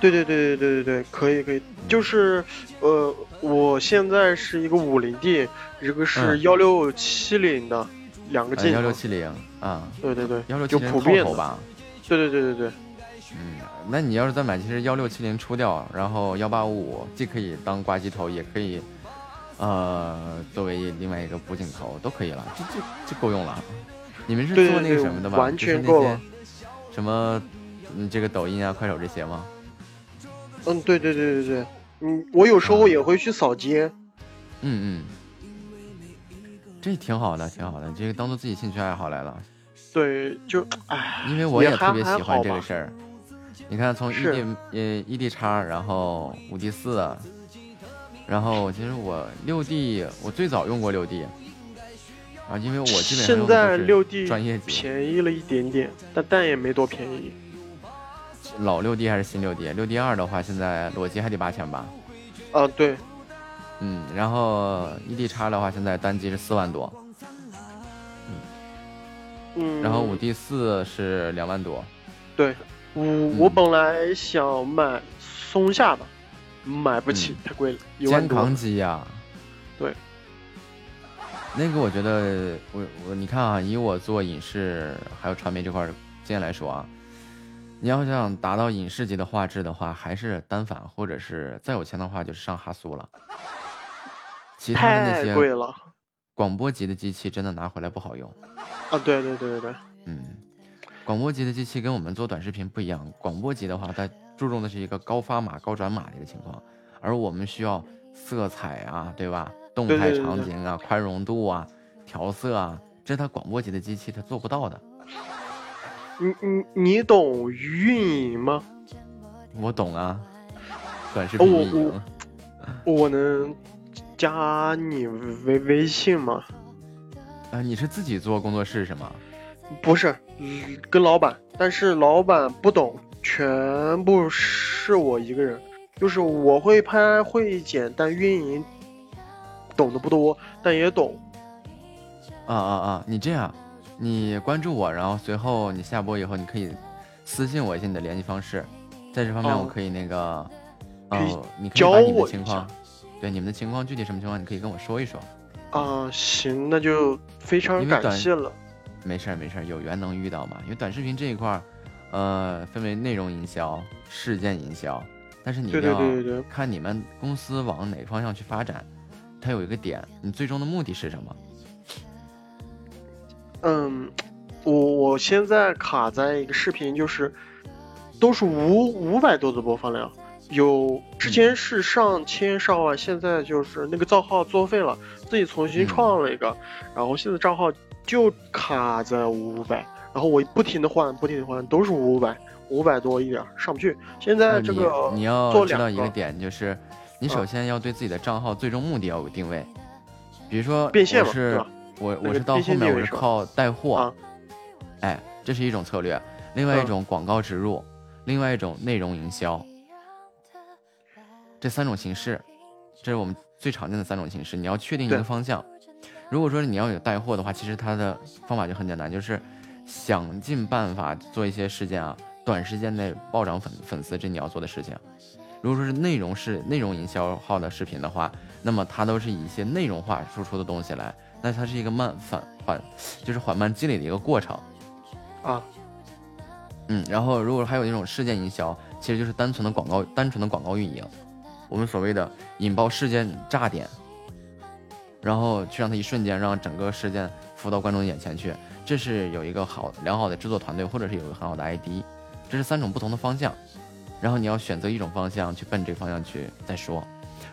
对对对对对对对，可以可以，就是呃，我现在是一个五零 D，一个是嗯幺六七零的两个镜头。幺六七零啊，对对对，幺六七零就普遍头吧。对对对对对，嗯，那你要是再买，其实幺六七零出掉，然后幺八五五既可以当挂机头，也可以，呃，作为另外一个补景头，都可以了，这这这够用了。你们是做那个什么的吧？完全够了什么，嗯，这个抖音啊、快手这些吗？嗯，对对对对对，嗯，我有时候也会去扫街。嗯嗯，这挺好的，挺好的，这个当做自己兴趣爱好来了。对，就唉，因为我也特别喜欢这个事儿。你看，从 E 是 D 呃 E D 叉，然后五 D 四，然后其实我六 D 我最早用过六 D，啊，因为我基本上现在六 D 专业，便宜了一点点，但但也没多便宜。老六 D 还是新六 D？六 D 二的话，现在裸机还得八千吧？啊，对，嗯，然后 E D 叉的话，现在单机是四万多，嗯，然后五 D 四是两万多。对，我我本来想买松下的，买不起，太贵了，一万多。肩扛机呀、对，那个我觉得，我我你看啊，以我做影视还有传媒这块儿经验来说啊，你要想达到影视级的画质的话，还是单反，或者是再有钱的话就是上哈苏了。其他的那太些贵了广播级的机器真的拿回来不好用。啊！对对对对对，嗯，广播级的机器跟我们做短视频不一样，广播级的话，它注重的是一个高发码、高转码的一个情况，而我们需要色彩啊，对吧？动态场景啊、宽容度啊、调色啊，这是它广播级的机器它做不到的。你你你懂运营吗？我懂啊，短视频运营。我能加你微微信吗？啊，你是自己做工作室是吗？不是，嗯跟老板，但是老板不懂，全部是我一个人。就是我会拍会剪，但运营懂得不多，但也懂。啊啊啊！你这样，你关注我，然后随后你下播以后，你可以私信我一下你的联系方式，在这方面我哦可以那个，哦，你可以教把你的情况，对你们的情况具体什么情况，你可以跟我说一说。啊，行，那就非常感谢了。没事儿没事儿，有缘能遇到嘛。因为短视频这一块儿，呃，分为内容营销、事件营销，但是你对对要看你们公司往哪个方向去发展，它有一个点，你最终的目的是什么？嗯，我我现在卡在一个视频，就是都是五五百多的播放量，有之前是上千上万，现在就是那个账号作废了，自己重新创了一个，然后现在账号就卡在五百，然后我不停的换，不停的换，都是五百，五百多一点上不去。现在呃这个你你要知道一个点，就是你首啊先要对自己的账号最终目的要有定位，比如说变现嘛是吧我我是到后面我是靠带货，啊哎，这是一种策略；另外一嗯种广告植入，另外一种内容营销。这三种形式，这是我们最常见的三种形式。你要确定一个方向。如果说你要有带货的话，其实它的方法就很简单，就是想尽办法做一些事件啊，短时间内暴涨粉粉丝，这你要做的事情。如果说是内容是内容营销号的视频的话，那么它都是以一些内容化输出的东西来，那它是一个慢反缓，就是缓慢积累的一个过程。啊，嗯，然后如果还有那种事件营销，其实就是单纯的广告，单纯的广告运营，我们所谓的引爆事件炸点，然后去让它一瞬间让整个事件浮到观众眼前去，这是有一个好良好的制作团队，或者是有一个很好的 ID，这是三种不同的方向，然后你要选择一种方向去奔这个方向去再说。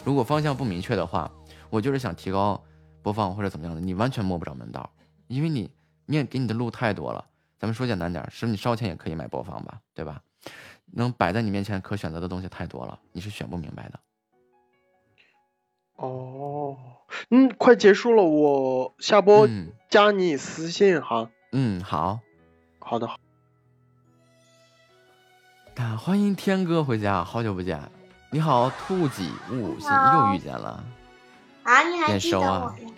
如果方向不明确的话，我就是想提高播放或者怎么样的，你完全摸不着门道，因为你面给你的路太多了。咱们说简单点儿，是你烧钱也可以买播放吧，对吧？能摆在你面前可选择的东西太多了，你是选不明白的。哦，嗯，快结束了，我下播嗯加你私信哈。嗯，好，好的，啊，欢迎天哥回家，好久不见。你好，兔几五星又遇见了，啊，你还眼记得我熟啊呀？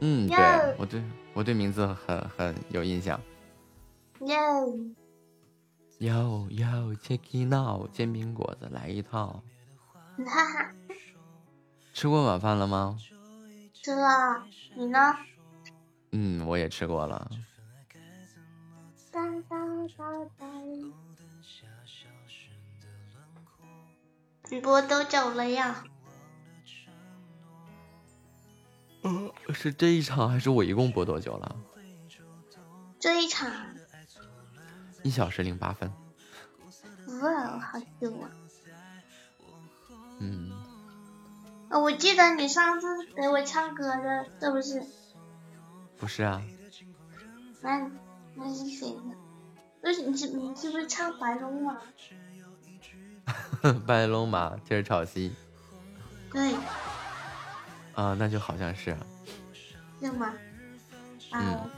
嗯，对哟我对我对名字很很有印象。哟，哟哟，check it out，煎饼果子来一套。哈哈，吃过晚饭了吗？吃了，你呢？嗯，我也吃过了。当当当当。主播都走了呀？呃，是这一场还是我一共播多久了？这一场，一小时零八分。哇，好久啊！嗯，呃我记得你上次给我唱歌的，这不是？不是啊，那那是谁呢？就是你是你是不是唱白龙马？白龙马今儿炒西对，啊，那就好像是。是吗？啊，嗯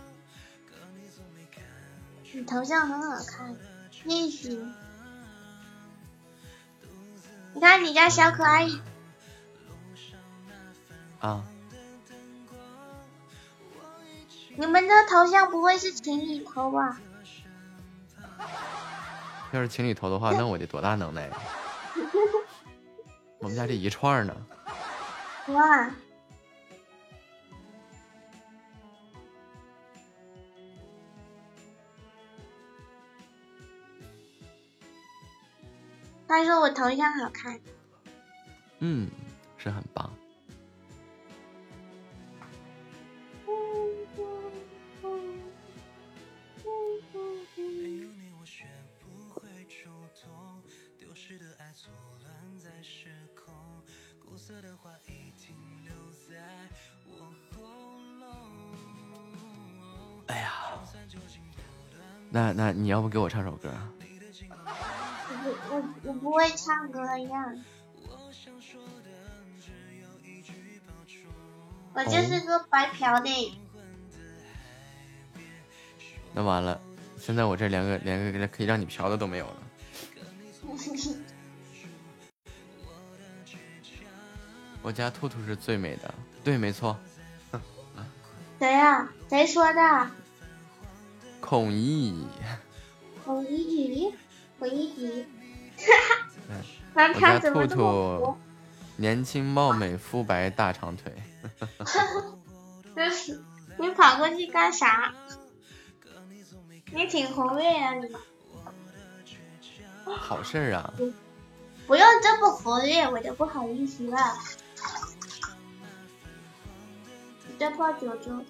你头像很好看，谢谢。你看你家小可爱，啊，你们的头像不会是情侣头吧？要是情侣头的话，那我得多大能耐呀？我们家这一串儿呢。哇，他说我头像好看，嗯，是很棒。哎呀，那那你要不给我唱首歌啊？我我我不会唱歌呀，我就是个白嫖的。那完了，现在我这连个连个可以让你嫖的都没有了。我家兔兔是最美的，对，没错，谁呀、谁说的？孔乙。孔乙己，孔乙己。我家兔兔？年轻貌美，肤白大长腿。你跑过去干啥？你挺活跃呀、你好事儿啊！不用这么活跃，我就不好意思了。再泡九九，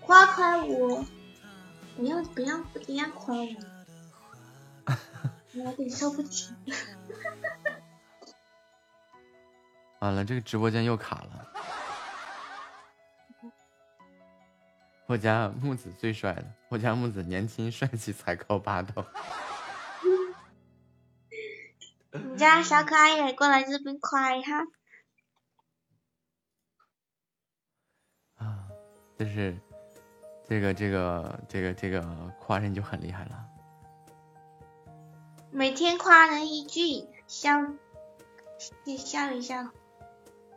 夸夸我，不要不要不要夸我，我有点受不起。完了，这个直播间又卡了。我家木子最帅了，我家木子年轻帅气，才高八斗。你家小可爱也过来这边夸一下。啊，就是这个这个这个这个夸人就很厉害了。每天夸人一句，笑，也笑一笑，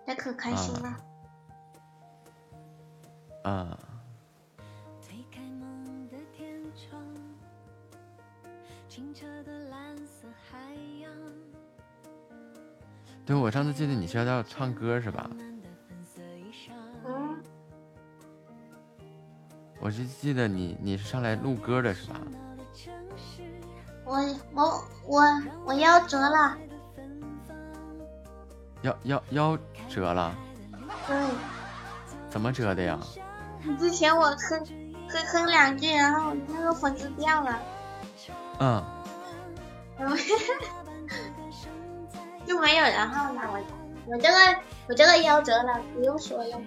那可开心了。啊，推开梦的天窗，清澈的蓝色海洋。对，我上次记得你是要要唱歌是吧？我是记得你你是上来录歌的是吧？我我我我夭折了，腰腰腰折了，对，怎么折的呀？之前我哼哼哼两句，然后那个粉丝掉了，嗯，然后 就没有然后了。我我这个我这个夭折了，不用说了。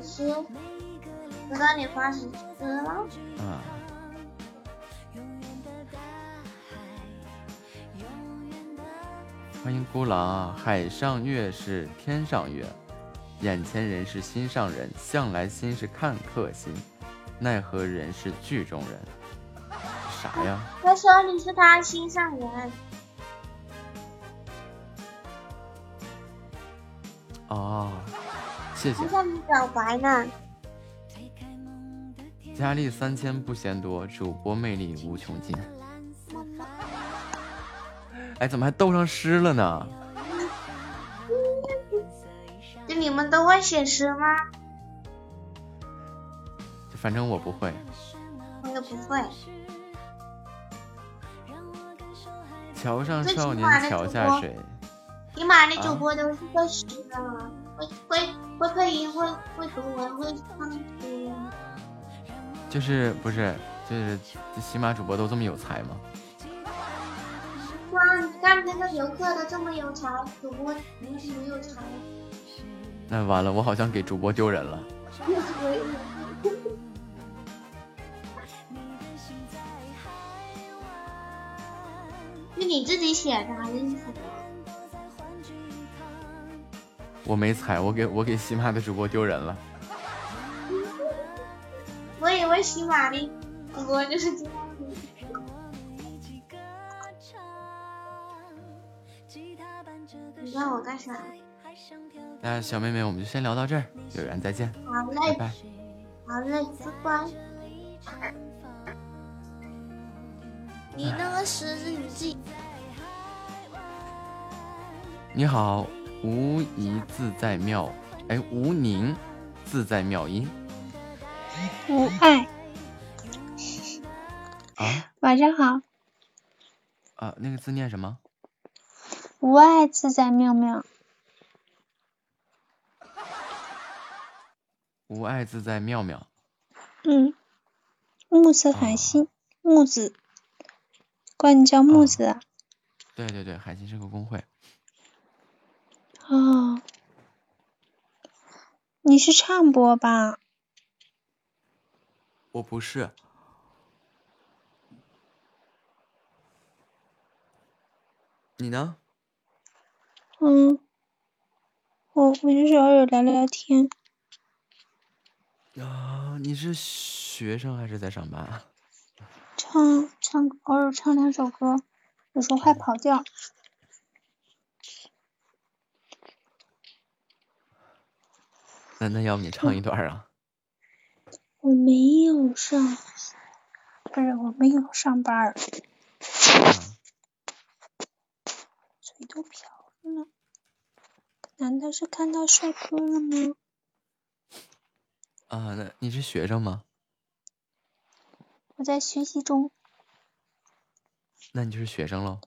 我的诗，不知道你发什么歌了？嗯，欢迎孤狼啊！海上月是天上月，眼前人是心上人，向来心是看客心，奈何人是剧中人。啥呀？他说你是他心上人，哦，谢谢他。向你表白呢。佳丽三千不嫌多，主播魅力无穷尽。哎，怎么还斗上诗了呢？就你们都会写诗吗？反正我不会。我也不会。桥上少年桥下水。起码的啊主播都是会诗的，会会会配音，会会读文，会唱歌。就是不是就是起码主播都这么有才吗？哇，你看那个游客都这么有才，主播你怎么有才？那完了，我好像给主播丢人了。是你自己写的还是什么？我没踩，我给我给喜马的主播丢人了。我以为喜马的主播就是这样子。你让我干啥？那小妹妹，我们就先聊到这儿，有缘再见，好嘞，拜拜。好嘞，拜拜。你那个十日记，你好，无疑自在妙，哎，无宁自在妙音无爱，啊晚上好，啊，那个字念什么？无爱自在妙妙，无爱自在妙妙。嗯，木子海星，木子，管你叫木子啊？对对对，海星是个工会。哦，你是唱播吧？我不是。你呢？嗯，我我就是偶尔聊聊天。啊，你是学生还是在上班啊？唱唱，偶尔唱两首歌，有时候还跑调。那那要不你唱一段啊？我没有上，不是我没有上班儿，嘴都瓢了。难道是看到帅哥了吗？啊，那你是学生吗？我在学习中，那你就是学生喽。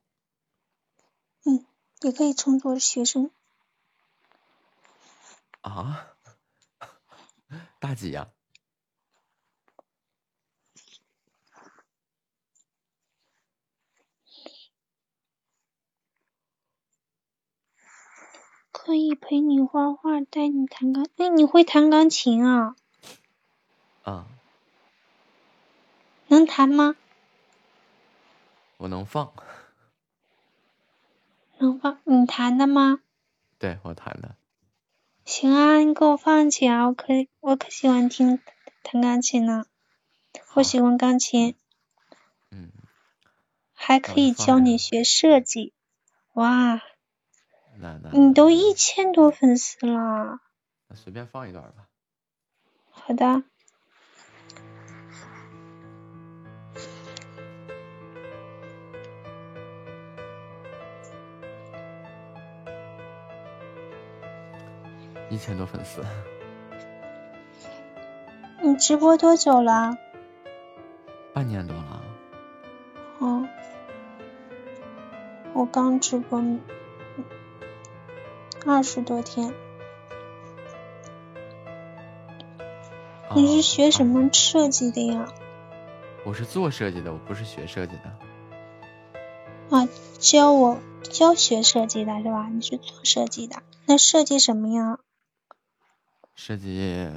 嗯，也可以称作学生。啊？大几呀、可以陪你画画，带你弹钢。哎，你会弹钢琴啊？啊？能弹吗？我能放。能放你弹的吗？对我弹的。行啊，你给我放起啊！我可我可喜欢听弹钢琴呢，我喜欢钢琴，嗯，还可以教你学设计。哇，那那你都一千多粉丝了。那随便放一段吧。好的。一千多粉丝，你直播多久了？半年多了。哦，我刚直播二十多天。你是学什么设计的呀？我是做设计的，我不是学设计的。啊，教我教学设计的是吧？你是做设计的，那设计什么呀？设计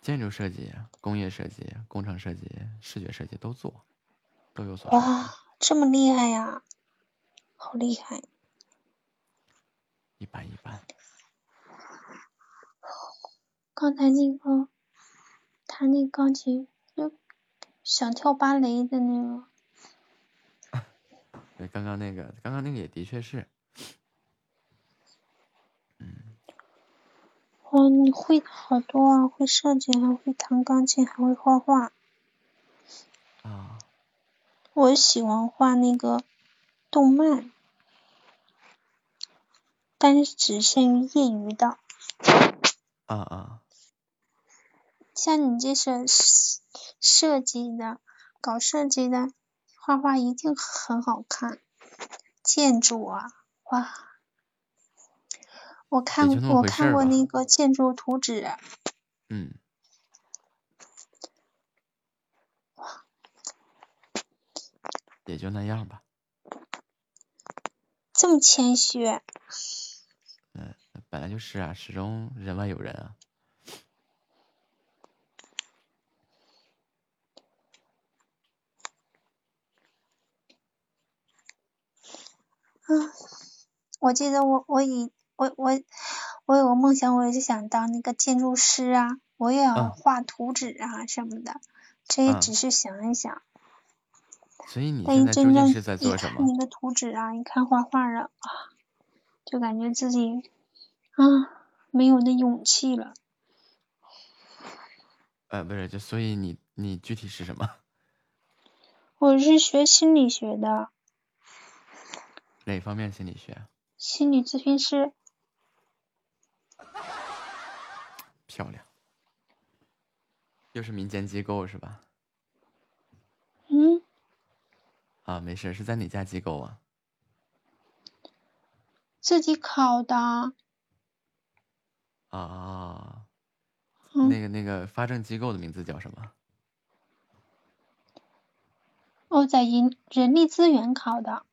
建筑设计、工业设计、工程设计、视觉设计都做，都有所。哇，这么厉害呀！好厉害。一般一般。刚才那个弹那钢琴，就想跳芭蕾的那个。对，刚刚那个，刚刚那个也的确是。哇，你会的好多啊！会设计，还会弹钢琴，还会画画。啊。我喜欢画那个动漫，但是只限于业余的。啊啊。像你这是设计的，搞设计的，画画一定很好看。建筑啊，哇！我看我看过那个建筑图纸。嗯。也就那样吧。这么谦虚。嗯，本来就是啊，始终人外有人啊。嗯，我记得我我以。我我我有个梦想，我也是想当那个建筑师啊，我也要画图纸啊什么的，这也只是想一想。所以你现在究竟是在做什么？那个图纸啊，你看画画啊，就感觉自己啊没有那勇气了。呃，不是，就所以你你具体是什么？我是学心理学的。哪方面心理学？心理咨询师。漂亮，又是民间机构是吧？嗯。啊，没事，是在哪家机构啊？自己考的。啊。嗯。那个那个发证机构的名字叫什么？哦，在人人力资源考的。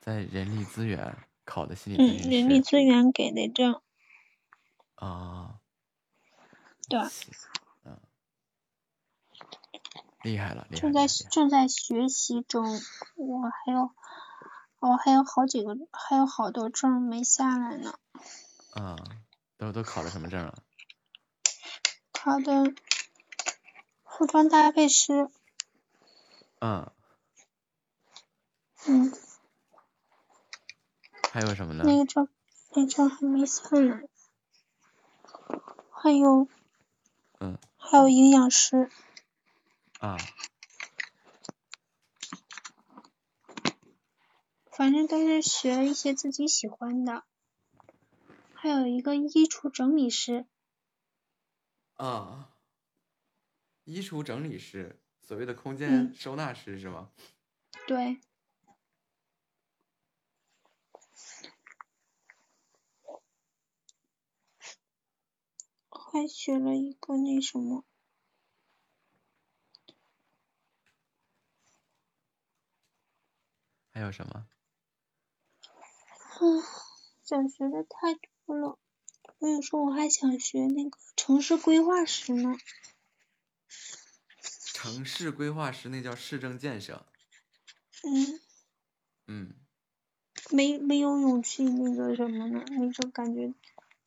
在人力资源。考的心理嗯，人力资源给的证。啊。对。嗯。厉害了，厉害。正在正在学习中，我还有我还有好几个，还有好多证没下来呢。啊，都都考了什么证啊？考的服装搭配师。嗯。嗯。还有什么呢？那个证，那证还没算呢。还有，嗯，还有营养师。啊。反正都是学一些自己喜欢的。还有一个衣橱整理师。啊。衣橱整理师，所谓的空间收纳师是吗？对。还学了一个那什么，还有什么？嗯，想学的太多了。我有时候我还想学那个城市规划师呢。城市规划师那叫市政建设。嗯，嗯，没没有勇气那个什么呢？那种感觉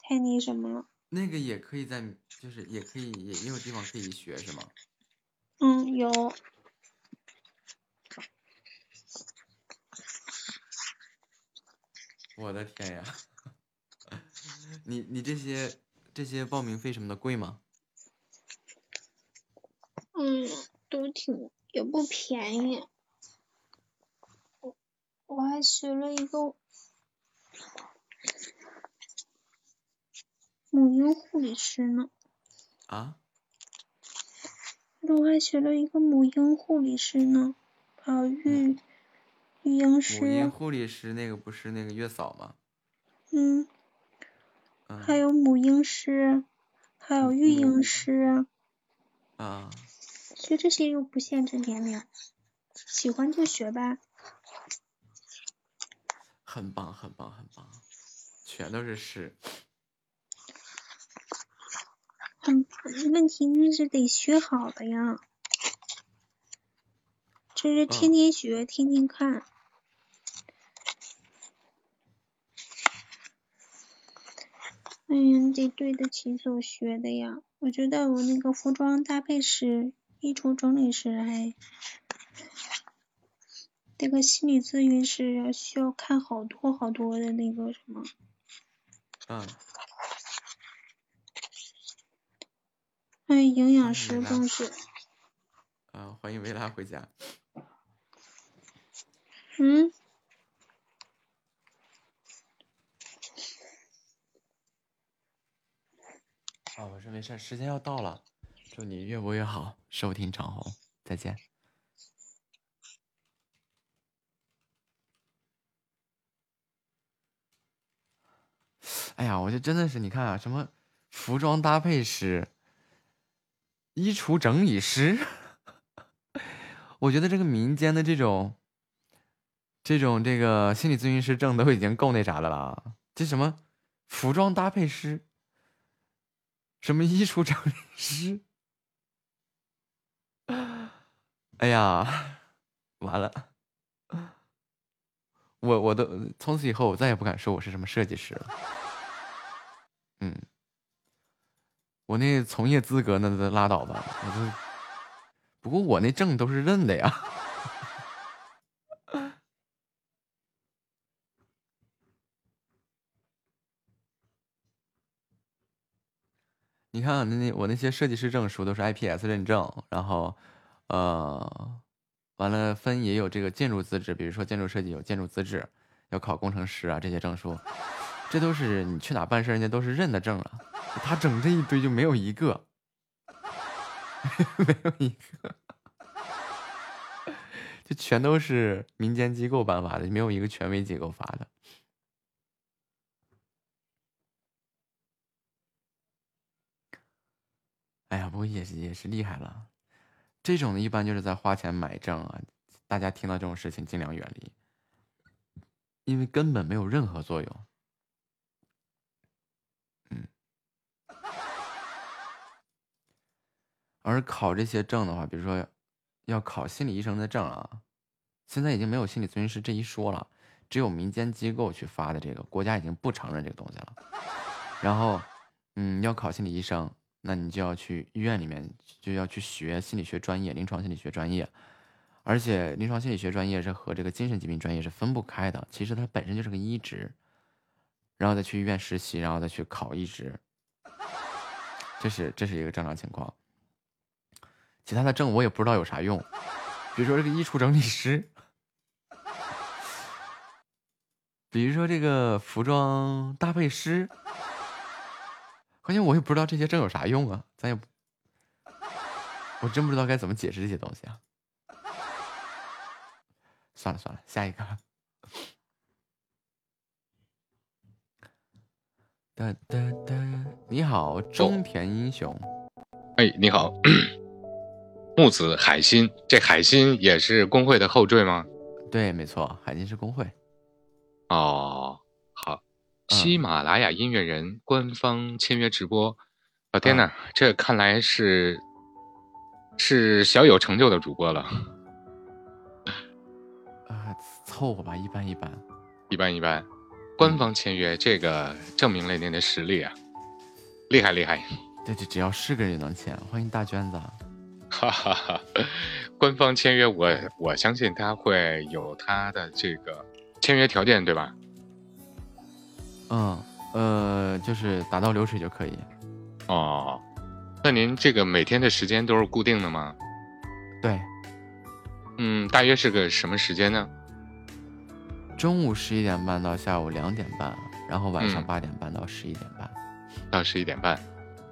太那什么了。那个也可以在，就是也可以也也有地方可以学是吗？嗯，有。我的天呀！你你这些这些报名费什么的贵吗？嗯，都挺也不便宜。我我还学了一个母婴护理师呢，啊？我还学了一个母婴护理师呢，还有育育婴师母婴师，护理师那个不是那个月嫂吗？嗯，嗯还有母婴师，还有育婴师，啊，学这些又不限制年龄，喜欢就学吧。很棒很棒很棒，全都是诗。嗯，问题那是得学好的呀，就是天天学，天天看。哎呀，你得对得起所学的呀。我觉得我那个服装搭配师、衣橱整理师还，那个心理咨询师要需要看好多好多的那个什么。嗯，哎，营养师维拉更是，啊，欢迎维拉回家。嗯，啊，我说没事，时间要到了，祝你越播越好，收听长虹，再见。哎呀，我就真的是，你看啊，什么服装搭配师、衣橱整理师，我觉得这个民间的这种、这种这个心理咨询师证都已经够那啥的了。这什么服装搭配师，什么衣橱整理师，哎呀，完了，我我都从此以后我再也不敢说我是什么设计师了。嗯，我那从业资格那都拉倒吧，我就不过我那证都是认的呀。你看那那我那些设计师证书都是 IPS 认证，然后呃，完了分也有这个建筑资质，比如说建筑设计有建筑资质，要考工程师啊这些证书，这都是你去哪办事，人家都是认的证啊。他整这一堆就没有一个，没有一个，就全都是民间机构颁发的，没有一个权威机构发的。哎呀，不过也是也是厉害了，这种的一般就是在花钱买证啊，大家听到这种事情尽量远离，因为根本没有任何作用。而考这些证的话，比如说要考心理医生的证啊，现在已经没有心理咨询师这一说了，只有民间机构去发的这个，国家已经不承认这个东西了。然后，嗯，要考心理医生，那你就要去医院里面就要去学心理学专业、临床心理学专业，而且临床心理学专业是和这个精神疾病专业是分不开的。其实它本身就是个医职，然后再去医院实习，然后再去考医职，这是这是一个正常情况。其他的证我也不知道有啥用，比如说这个衣橱整理师，比如说这个服装搭配师。关键我也不知道这些证有啥用啊，咱也不，我真不知道该怎么解释这些东西啊。算了算了，下一个。哒哒哒，你好，中田英雄。哎，你好，木子海心，这海心也是工会的后缀吗？对，没错，海心是工会。哦，好，喜马拉雅音乐人官方签约直播，老天呐，这看来是是小有成就的主播了。啊，凑合吧，一般 一般。一般一般。官方签约，这个证明了您的实力啊，厉害厉害。对，对只要是个人就能签。欢迎大娟子。哈哈哈，官方签约，我我相信他会有他的这个签约条件，对吧？嗯，呃，就是达到流水就可以。哦，那您这个每天的时间都是固定的吗？对，嗯，大约是个什么时间呢？中午十一点半到下午两点半，然后晚上嗯八点半到十一点半。到十一点半。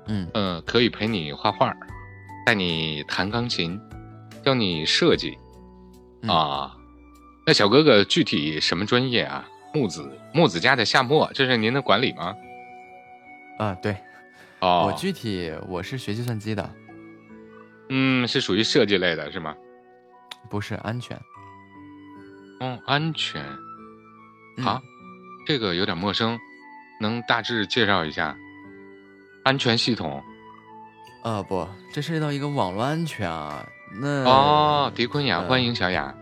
嗯呃，可以陪你画画，带你弹钢琴，教你设计。嗯啊，那小哥哥具体什么专业啊？木子木子家的夏末，这是您的管理吗？啊，对，哦，我具体我是学计算机的，嗯，是属于设计类的是吗？不是安全。哦，安全嗯啊，这个有点陌生，能大致介绍一下？安全系统啊不，这涉及到一个网络安全啊。那哦，狄坤雅，呃欢迎小雅。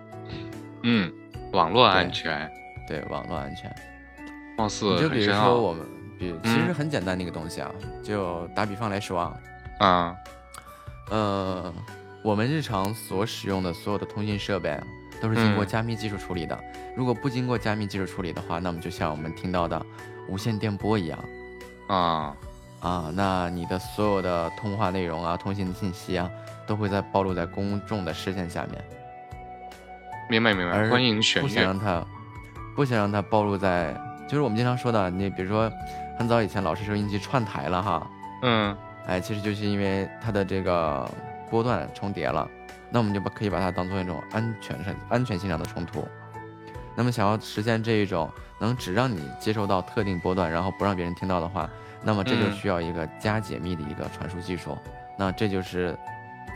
嗯，网络安全，对网络安全。貌似你就比如说我们，比其实嗯很简单的一个东西啊，就打比方来说啊，啊，呃，我们日常所使用的所有的通信设备啊都是经过嗯加密技术处理的。如果不经过加密技术处理的话，那么就像我们听到的无线电波一样啊啊，那你的所有的通话内容啊、通信信息啊，都会在暴露在公众的视线下面。明白明白，欢迎选不想让它，不想让它暴露在，就是我们经常说的，你比如说，很早以前老式收音机串台了哈，嗯哎，其实就是因为它的这个波段重叠了，那我们就把可以把它当做一种安全上安全性上的冲突。那么想要实现这一种能只让你接收到特定波段，然后不让别人听到的话，那么这就嗯需要一个加解密的一个传输技术。那这就是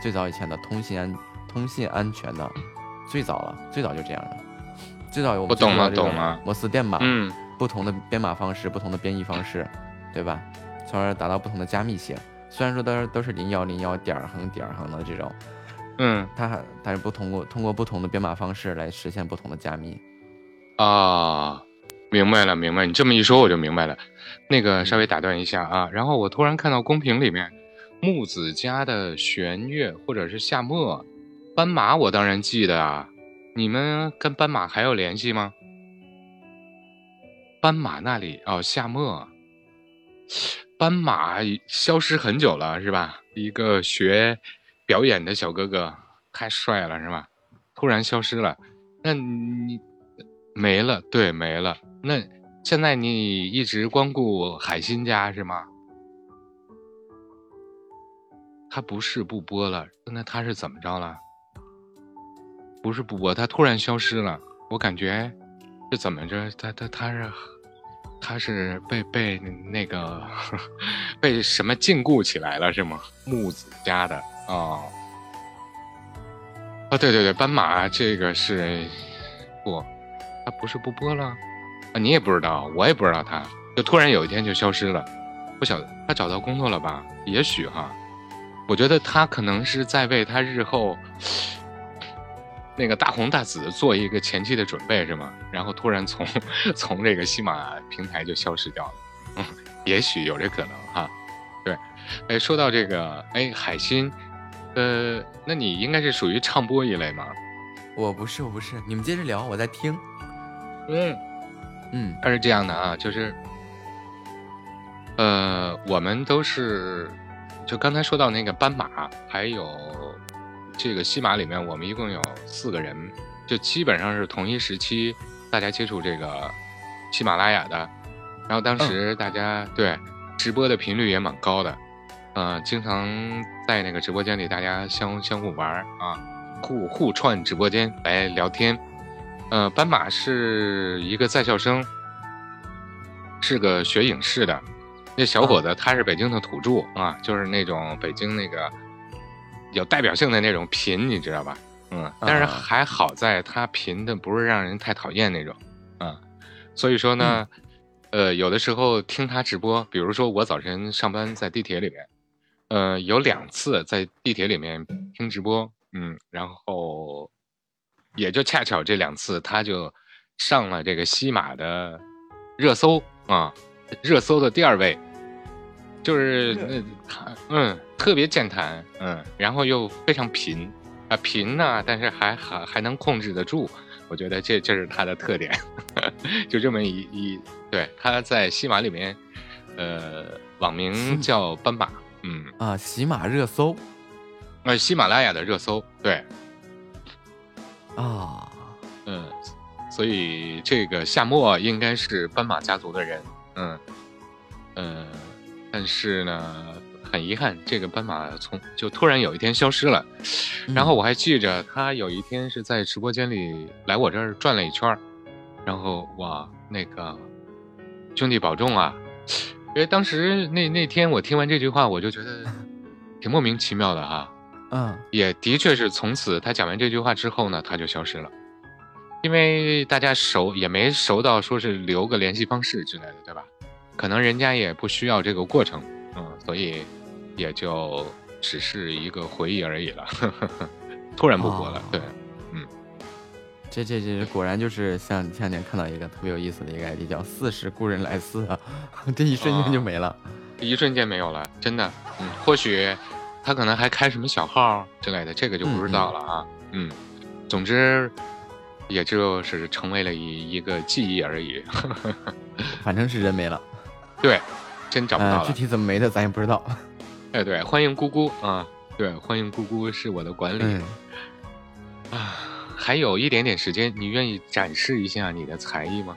最早以前的通信安通信安全的最早了，最早就这样的。最早我们我懂了懂了摩斯电码，嗯不同的编码方式，不同的编译方式，对吧？从而达到不同的加密性。虽然说都是都是零幺零幺点儿横点儿横的这种，嗯它还但是不通过通过不同的编码方式来实现不同的加密。啊，明白了明白，你这么一说我就明白了。那个稍微打断一下啊，然后我突然看到公屏里面木子家的弦乐或者是夏末斑马，我当然记得啊。你们跟斑马还有联系吗？斑马那里哦，夏末，斑马消失很久了是吧？一个学表演的小哥哥，太帅了是吧？突然消失了，那你没了，对，没了。那现在你一直光顾海星家是吗？他不是不播了，那他是怎么着了？不是不播，他突然消失了，我感觉是怎么着？他他他是他是被被那个 被什么禁锢起来了是吗？木子家的哦。啊，对对对，斑马这个是不，他不是不播了，你也不知道，我也不知道他，就突然有一天就消失了，不晓得他找到工作了吧？也许哈，我觉得他可能是在为他日后 那个大红大紫做一个前期的准备，是吗？然后突然从 从这个西马平台就消失掉了，嗯，也许有这可能哈。对，哎，说到这个，哎，海星，呃，那你应该是属于唱播一类吗？我不是，我不是，你们接着聊，我在听。嗯嗯，它是这样的啊，就是，呃，我们都是，就刚才说到那个斑马，还有这个西马里面，我们一共有四个人，就基本上是同一时期大家接触这个喜马拉雅的，然后当时大家、对直播的频率也蛮高的，呃，经常在那个直播间里大家相相互玩啊，互互串直播间来聊天。呃，斑马是一个在校生，是个学影视的。那小伙子他是北京的土著啊，就是那种北京那个有代表性的那种贫，你知道吧？嗯，但是啊还好在他贫的不是让人太讨厌那种，啊，所以说呢，呃，有的时候听他直播，比如说我早晨上班在地铁里面，呃，有两次在地铁里面听直播，嗯，然后也就恰巧这两次，他就上了这个西马的热搜啊，热搜的第二位，就是那他嗯特别健谈，嗯，然后又非常贫啊贫呢，但是还还还能控制得住，我觉得这这是他的特点，就这么一一对他在西马里面，呃，网名叫斑马，嗯啊，喜马热搜。呃，喜马拉雅的热搜，对，啊，嗯，所以这个夏末应该是斑马家族的人，嗯，嗯，但是呢，很遗憾，这个斑马从就突然有一天消失了。然后我还记着他有一天是在直播间里来我这儿转了一圈儿，然后哇，那个兄弟保重啊！因为当时那那天我听完这句话，我就觉得 挺莫名其妙的哈。嗯。也的确是从此他讲完这句话之后呢，他就消失了，因为大家熟也没熟到说是留个联系方式之类的，对吧？可能人家也不需要这个过程，嗯，所以也就只是一个回忆而已了，突然不播了，哦对，这这这果然就是像前两天看到一个特别有意思的一个 ID 叫“四十故人来似”啊，这一瞬间就没了。一瞬间没有了，真的，嗯，或许他可能还开什么小号之类的，这个就不知道了啊，嗯，总之也就是成为了一一个记忆而已，反正是人没了，对，真找不到具。体怎么没的咱也不知道。哎，对，欢迎姑姑啊，对，欢迎姑姑是我的管理、嗯，啊。还有一点点时间，你愿意展示一下你的才艺吗？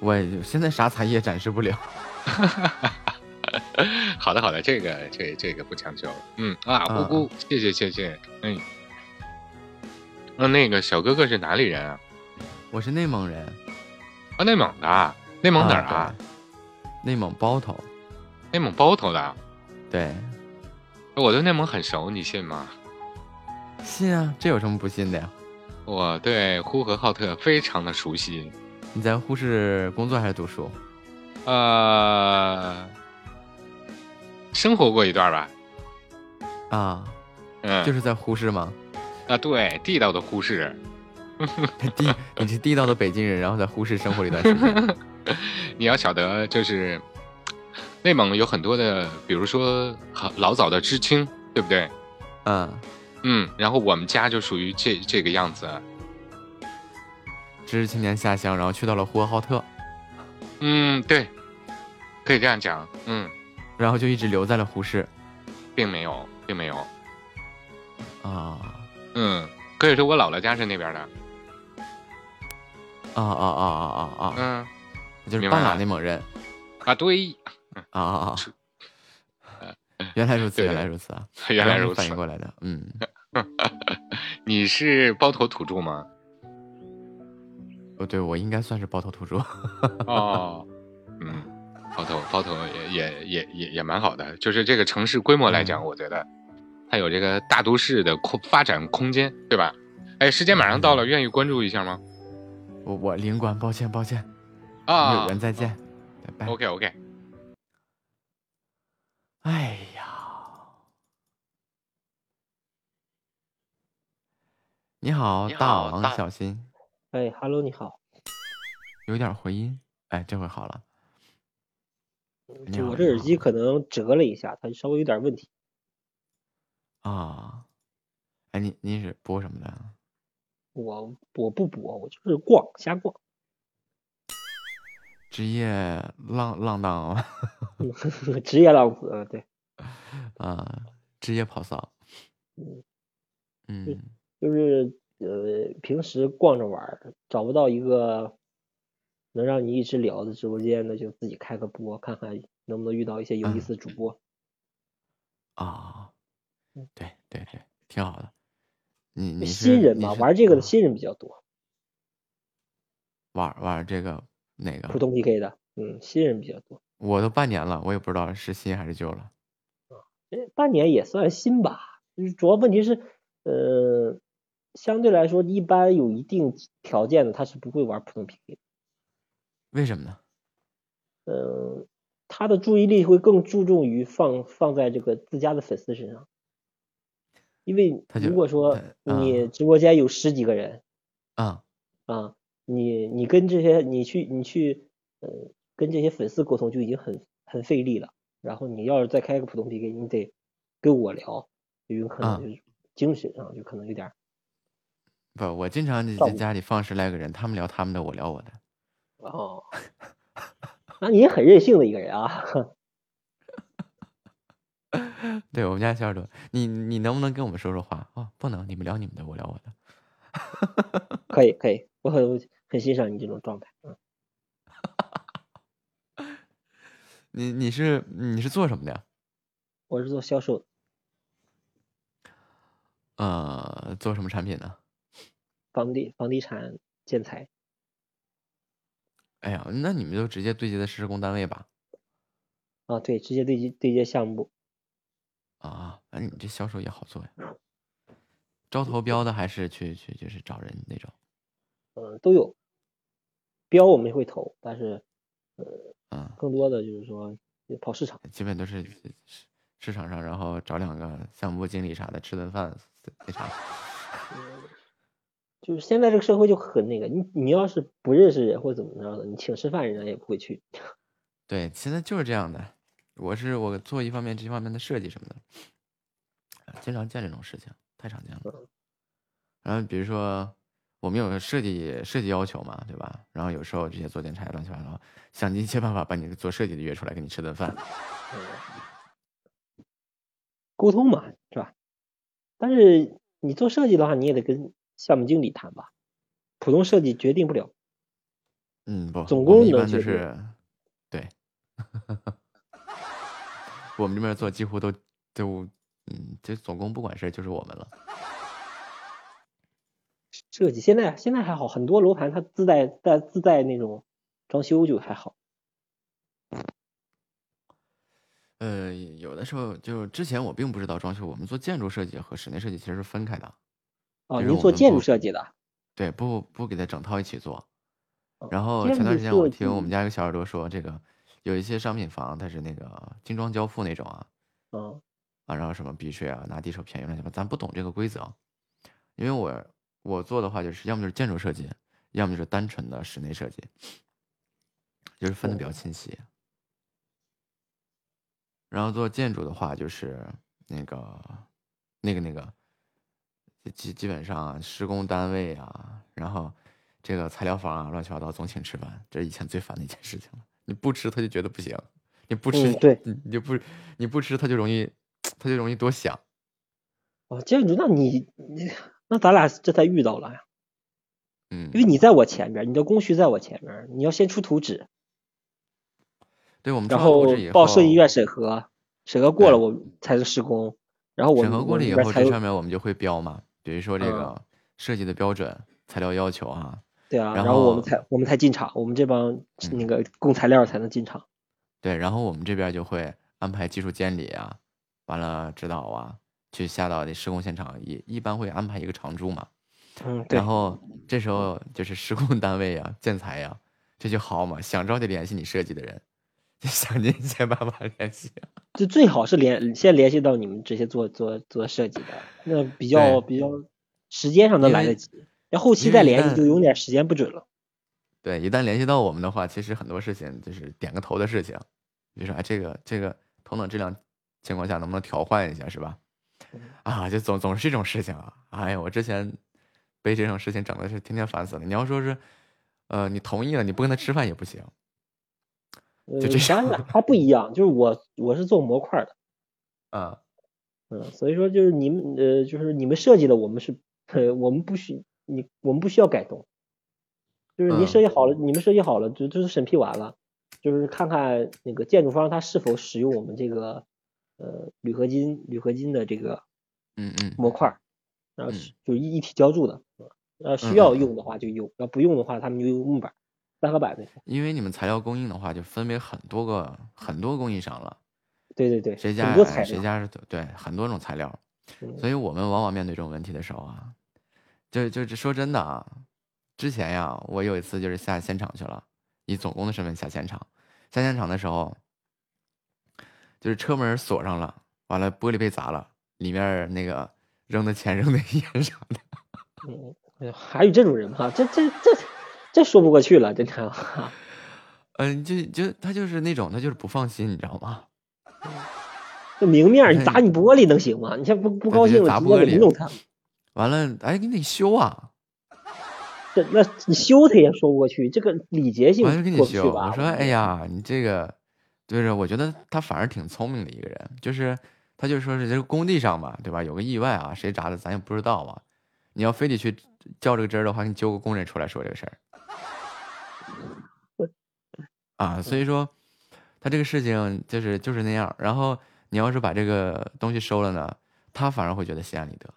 我现在啥才艺也展示不了。好的，好的，这个这这个不强求。嗯啊，姑姑，谢谢谢谢。嗯，那那个小哥哥是哪里人啊？我是内蒙人，啊，内蒙的啊，内蒙哪儿啊？对内蒙包头。内蒙包头的。对，我对内蒙很熟，你信吗？信啊，这有什么不信的呀？我对呼和浩特非常的熟悉。你在呼市工作还是读书？呃，生活过一段吧。啊，嗯，就是在呼市吗？啊，对，地道的呼市。地，你是地道的北京人，然后在呼市生活了一段时间。你要晓得，就是内蒙有很多的，比如说好老早的知青，对不对？嗯嗯，然后我们家就属于这这个样子。知识青年下乡，然后去到了呼和浩特，嗯，对，可以这样讲。嗯，然后就一直留在了呼市。并没有，并没有。啊嗯，可以说我姥姥家是那边的。啊啊啊啊啊啊！嗯，就是半拉内蒙人。啊，对，啊啊啊！原来如此，原来如此啊！原来如此反应过来的，嗯，你是包头土著吗？哦，对，我应该算是包头土著。哦，嗯，包头包头也也也也也蛮好的，就是这个城市规模来讲，我觉得它有这个大都市的空发展空间，对吧？哎，时间马上到了，愿意关注一下吗？我我领馆，抱歉抱歉，啊，有缘再见，拜拜。OK OK，哎呀，你好，大王小新，哎，Hello，你好，有点回音，哎，这回好了。就我这耳机可能折了一下，它稍微有点问题。啊，哎，你你是播什么的？我我不播，我就是逛，瞎逛。职业浪浪荡啊，职业浪子，对，啊，职业跑骚，嗯，嗯，就是呃，平时逛着玩，找不到一个能让你一直聊的直播间，那就自己开个播，看看能不能遇到一些有意思的主播。啊，对对对，挺好的。你你是新人嘛，玩这个的新人比较多，玩玩这个哪个？普通 PK 的，嗯，新人比较多。我都半年了，我也不知道是新还是旧了。哎，半年也算新吧，就是主要问题是，呃，相对来说，一般有一定条件的他是不会玩普通 PK 的，为什么呢？嗯，他的注意力会更注重于放放在这个自家的粉丝身上，因为如果说你直播间有十几个人啊，啊，你你跟这些你去你去呃跟这些粉丝沟通就已经很很费力了，然后你要是再开个普通 PK，你得跟我聊，就有可啊能就是精神上就可能有点儿不，我经常在家里放十来个人，他们聊他们的，我聊我的。哦，那你也很任性的一个人啊。对我们家小耳朵，你你能不能跟我们说说话？哦，不能，你们聊你们的，我聊我的。可以可以，我很很欣赏你这种状态。嗯，你你是你是做什么的呀？我是做销售做什么产品呢？房地房地产建材。哎呀，那你们就直接对接的施工单位吧？啊，对，直接对接对接项目部。啊，那你这销售也好做呀。招投标的还是去去就是找人那种？嗯，都有。标我们会投，但是，呃，嗯，更多的就是说跑市场。基本都是市市场上，然后找两个项目部经理啥的吃顿饭那啥。就是现在这个社会就很那个，你你要是不认识人或怎么着的，你请吃饭人家也不会去。对，现在就是这样的。我是我做一方面这方面的设计什么的，呃经常见这种事情，太常见了。然后比如说我们有设计设计要求嘛，对吧？然后有时候这些做建材乱七八糟，想尽一切办法把你做设计的约出来给你吃顿饭。沟通嘛，是吧？但是你做设计的话，你也得跟项目经理谈吧，普通设计决定不了。嗯，不，总工一般都是对，我们这边做几乎都都嗯，这总工不管事就是我们了。设计现在现在还好，很多楼盘它自带带自带那种装修就还好。呃，有的时候就之前我并不知道装修，我们做建筑设计和室内设计其实是分开的。啊，比如我们您做建筑设计的？对，不不给它整套一起做。哦然后前段时间我听我们家一个小耳朵说，这个有一些商品房它是那个精装交付那种啊，嗯啊，然后什么避税啊，拿地手便宜乱七八糟，咱不懂这个规则。因为我我做的话就是要么就是建筑设计，要么就是单纯的室内设计，就是分的比较清晰。然后做建筑的话，就是那个那个那个，基基本上啊施工单位啊，然后这个材料房啊，乱七八糟总请吃饭，这是以前最烦的一件事情了。你不吃他就觉得不行，你不吃、嗯对你你就不你不吃他就容易他就容易多想。哦，建筑，那你你那咱俩这才遇到了呀。嗯，因为你在我前面，你的工序在我前面，你要先出图纸，对我们然后报设计院审核，审核过了我才是施工，然后我审核过了以后，这上面我们就会标嘛，比如说这嗯个设计的标准、材料要求啊，对啊，然然后我们才我们才进场，我们这帮嗯那个供材料才能进场。对，然后我们这边就会安排技术监理啊，完了指导啊，去下到那施工现场，也一般会安排一个常驻嘛。嗯，对然，后这时候就是施工单位呀、建材呀，这就好嘛，想着得联系你设计的人，就想尽一切办法联系。就最好是联先联系到你们这些做做做设计的，那比较比较时间上能来得及，要后期再联系就有点时间不准了。对，一旦联系到我们的话，其实很多事情就是点个头的事情，比如说哎，这个这个同等质量情况下能不能调换一下，是吧？啊，就总总是这种事情啊！哎呀，我之前被这种事情整的是天天烦死了。你要说是，呃，你同意了，你不跟他吃饭也不行。呃，就这样咱俩还不一样，就是我我是做模块的，啊，嗯，所以说就是你们呃就是你们设计的，我们是呃我们不需你我们不需要改动，就是您嗯设计好了，你们设计好了，就就是审批完了，就是看看那个建筑方他是否使用我们这个呃铝合金铝合金的这个嗯嗯模块儿，然后嗯。是就一一体浇筑的，呃需要用的话就用，要不用的话他们就用木板、三合板那种。因为你们材料供应的话，就分为很多个很多供应商了，对对对，谁家哎很多材料。谁家是对很多种材料，嗯所以我们往往面对这种问题的时候啊，就就说真的啊，之前呀，我有一次就是下现场去了，以总工的身份下现场，下现场的时候，就是车门锁上了，完了玻璃被砸了，里面那个扔的钱 扔的烟啥的。嗯，还有这种人吗？这这这这说不过去了，真的。嗯，就就他就是那种，他就是不放心，你知道吗？这明面儿你砸你玻璃能行吗？你像不不高兴了，直接砸玻璃给弄他。完了，哎，你得修啊，这那你修他也说不过去，这个礼节性完了给你修。过不去吧？我说，哎呀，你这个，就是我觉得他反而挺聪明的一个人，就是他就说是这个工地上嘛，对吧？有个意外啊，谁砸的咱也不知道嘛。你要非得去较这个真儿的话，你揪个工人出来说这个事儿。啊，所以说他这个事情就是就是那样。然后你要是把这个东西收了呢，他反而会觉得心安理得。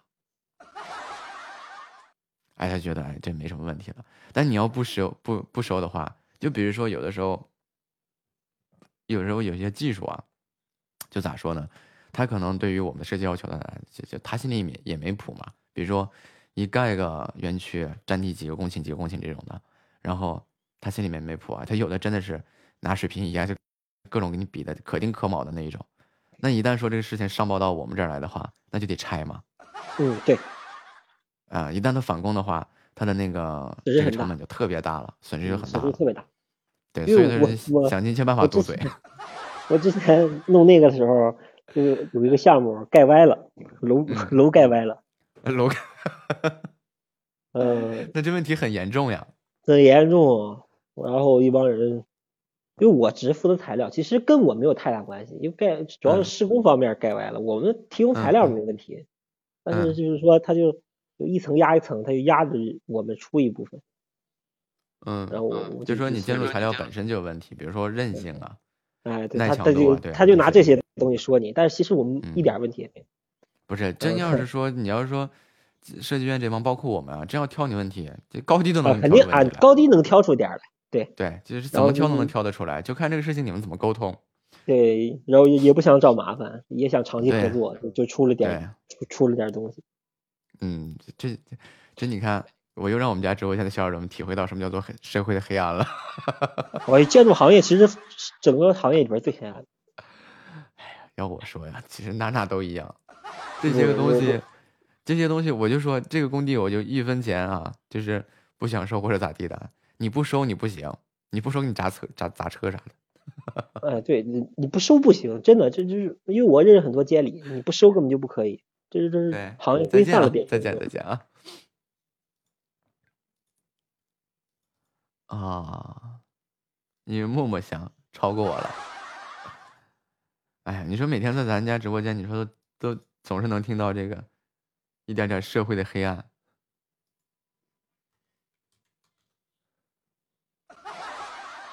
哎，他觉得哎这没什么问题了。但你要不收不不收的话，就比如说有的时候，有时候有些技术啊，就咋说呢？他可能对于我们的设计要求呢，就就他心里也也没谱嘛。比如说一盖个园区，占地几个公顷几个公顷这种的，然后他心里面没谱啊，他有的真的是拿水平仪啊，就各种给你比的可丁可卯的那一种。那一旦说这个事情上报到我们这儿来的话，那就得拆嘛。嗯，对，啊，一旦他返工的话，他的那个这个成本就特别大了，损失就嗯很大了。损失特别大。对，所以他是想尽一切办法堵嘴。我之前弄那个的时候，就有一个项目盖歪了，楼嗯楼盖歪了，楼盖，呃，那这问题很严重呀。很严重。然后一帮人，因为我只是负责材料，其实跟我没有太大关系，因为盖主要是嗯施工方面盖歪了，我们提供材料没问题，但是嗯就是说他就就一层压一层，他就压着我们出一部分。嗯，然后我我就说你建筑材料本。身就有问题，比如说韧性啊，哎，对耐他他就他就拿这些东西说你，但是其实我们一嗯点问题也没有。不是真要是说你要是说设计院这帮，包括我们啊，真要挑你问题，这高低都能啊，给肯定啊。高低能挑出点儿来。对对，就是怎么挑都能嗯挑得出来，就看这个事情你们怎么沟通。对，然后也也不想找麻烦，也想长期合作，就就出了点出出了点东西。嗯，这这这你看，我又让我们家直播间的小耳朵们体会到什么叫做黑社会的黑暗了。我建筑行业其实整个行业里边最黑暗的。要我说呀，其实哪哪都一样，这些个东西这些东西，我就说这个工地我就一分钱啊，就是不想收或者咋地的，你不收你不行，你不收给你砸车砸砸车啥的。哎，对你你不收不行，真的，这就是因为我认识很多监理，你不收根本就不可以，这是这是，行业规范了变，再见再见啊！啊，因为默默想超过我了。哎呀，你说每天在咱家直播间，你说都都总是能听到这个一点点社会的黑暗。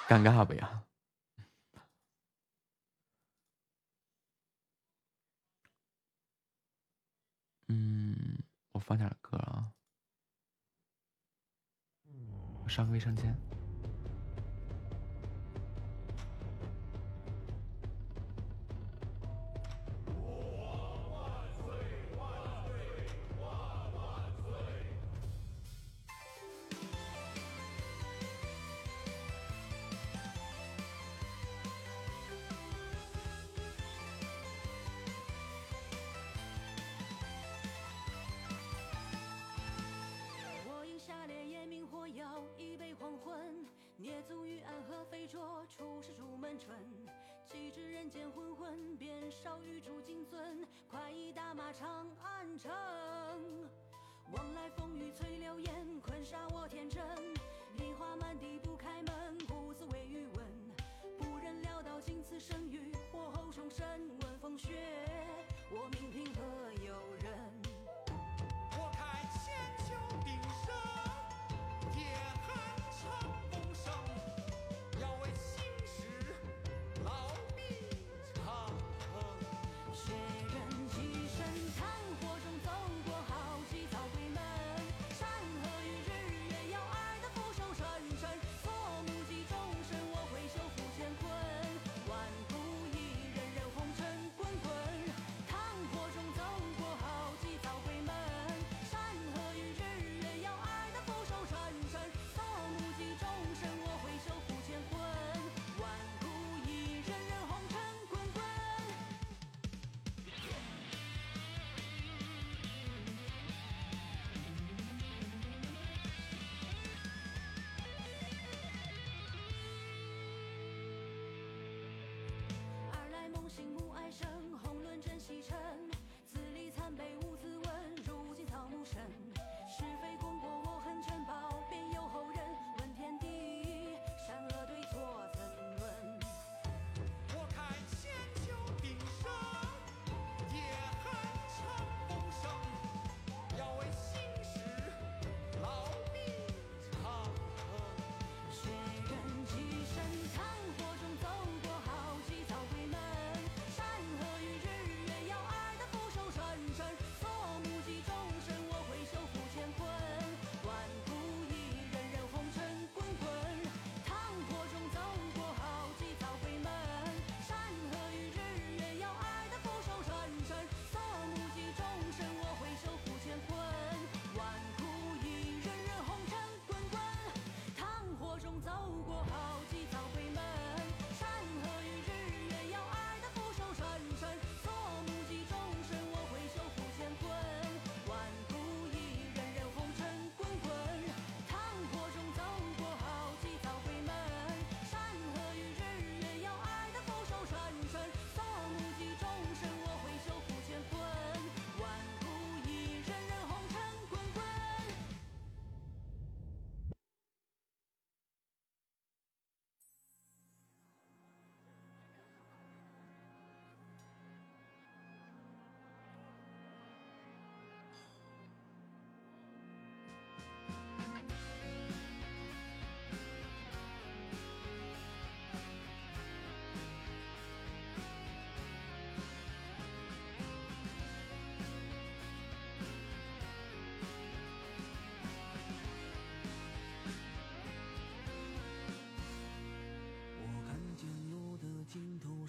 尴尬不呀？嗯，我放点歌啊。我上个卫生间。火药，一杯黄昏，捏足于暗河飞灼，出世出门春。岂知人间昏昏，便少玉铸金樽，快意大马长安城。往来风雨催流言，困杀我天真。梨花满地不开门，不自为余闻。不忍潦倒经此生于火候重生，问风雪，我命凭何由人？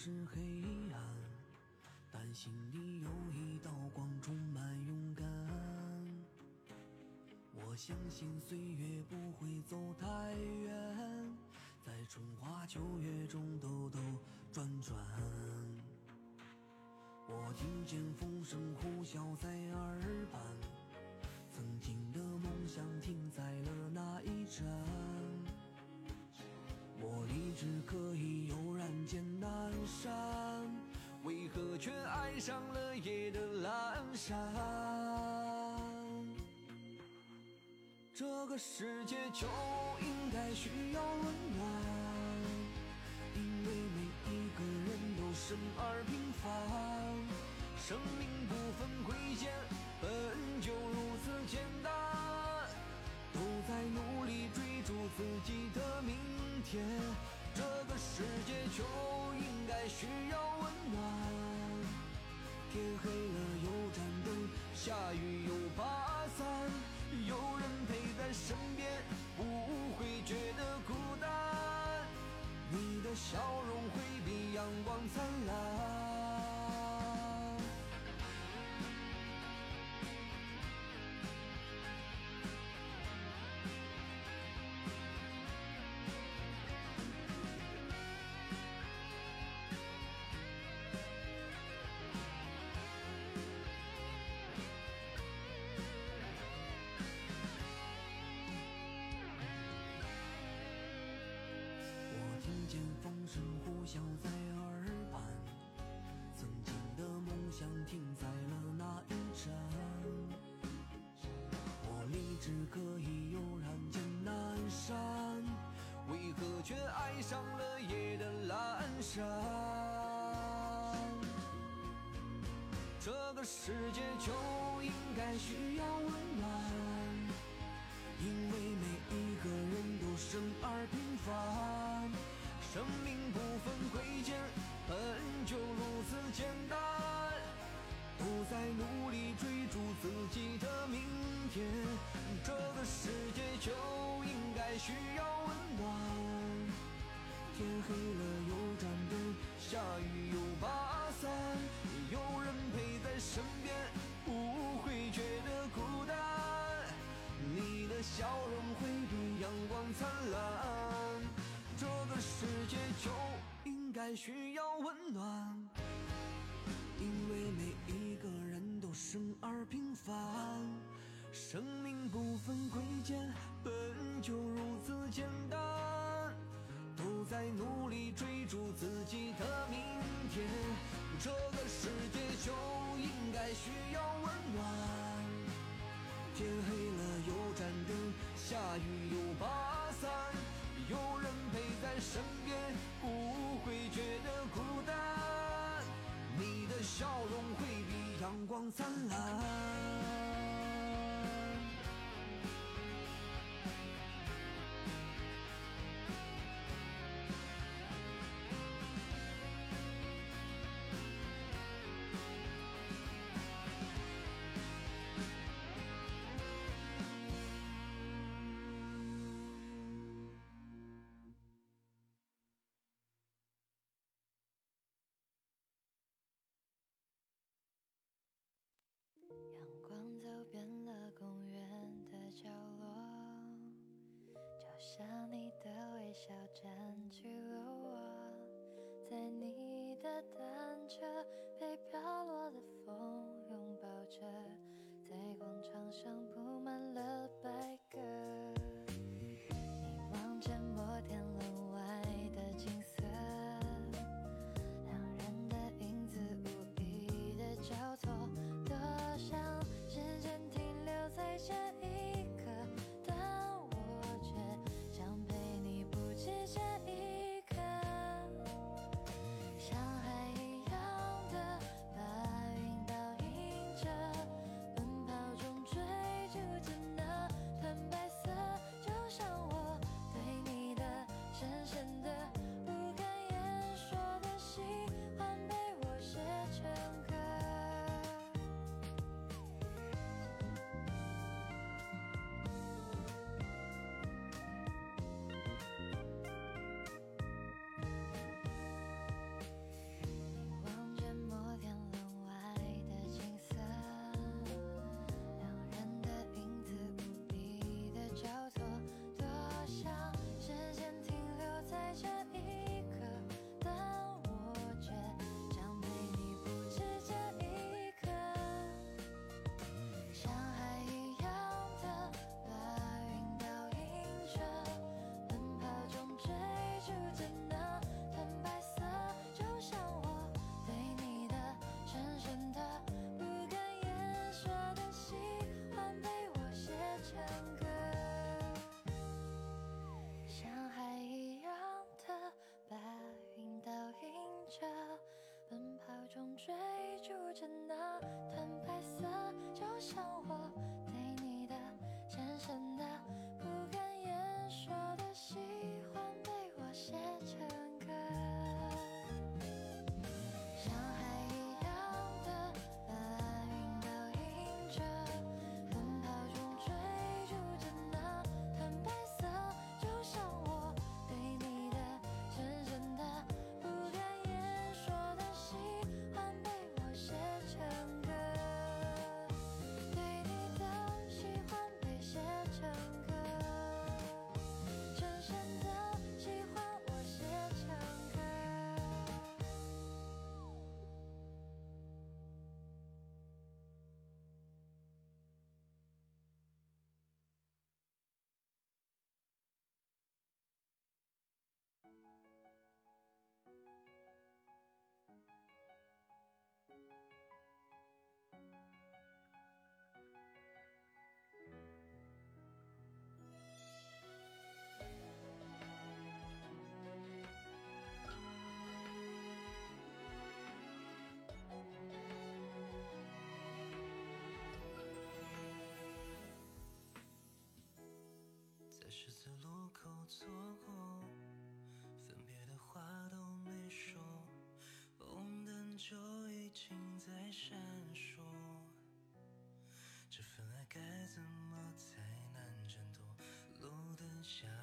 是黑暗，但心里有一道光充满勇敢。我相信岁月不会走太远，在春花秋月中兜兜转转。我听见风声呼啸在耳畔，上了夜的阑珊？这个世界就应该需要温暖，因为每一个人都生而平凡，生命不分贵贱，本就如此简单。都在努力追逐自己的明天。这个世界就应该需要。天黑了有盏灯，下雨有把伞，有人陪在身边，不会觉得孤单。你的笑容会比阳光灿烂。见风声呼啸在耳畔，曾经的梦想停在了那一站。我立志可以悠然见南山，为何却爱上了夜的阑珊？这个世界就应该需要温暖。因为每一个人都生而平凡，生命不分贵贱，本就如此简单。不再努力追逐自己的明天，这个世界就应该需要温暖。天黑了有盏灯，下雨应小站起了我，在你的单车，被飘落的风拥抱着，在广场上。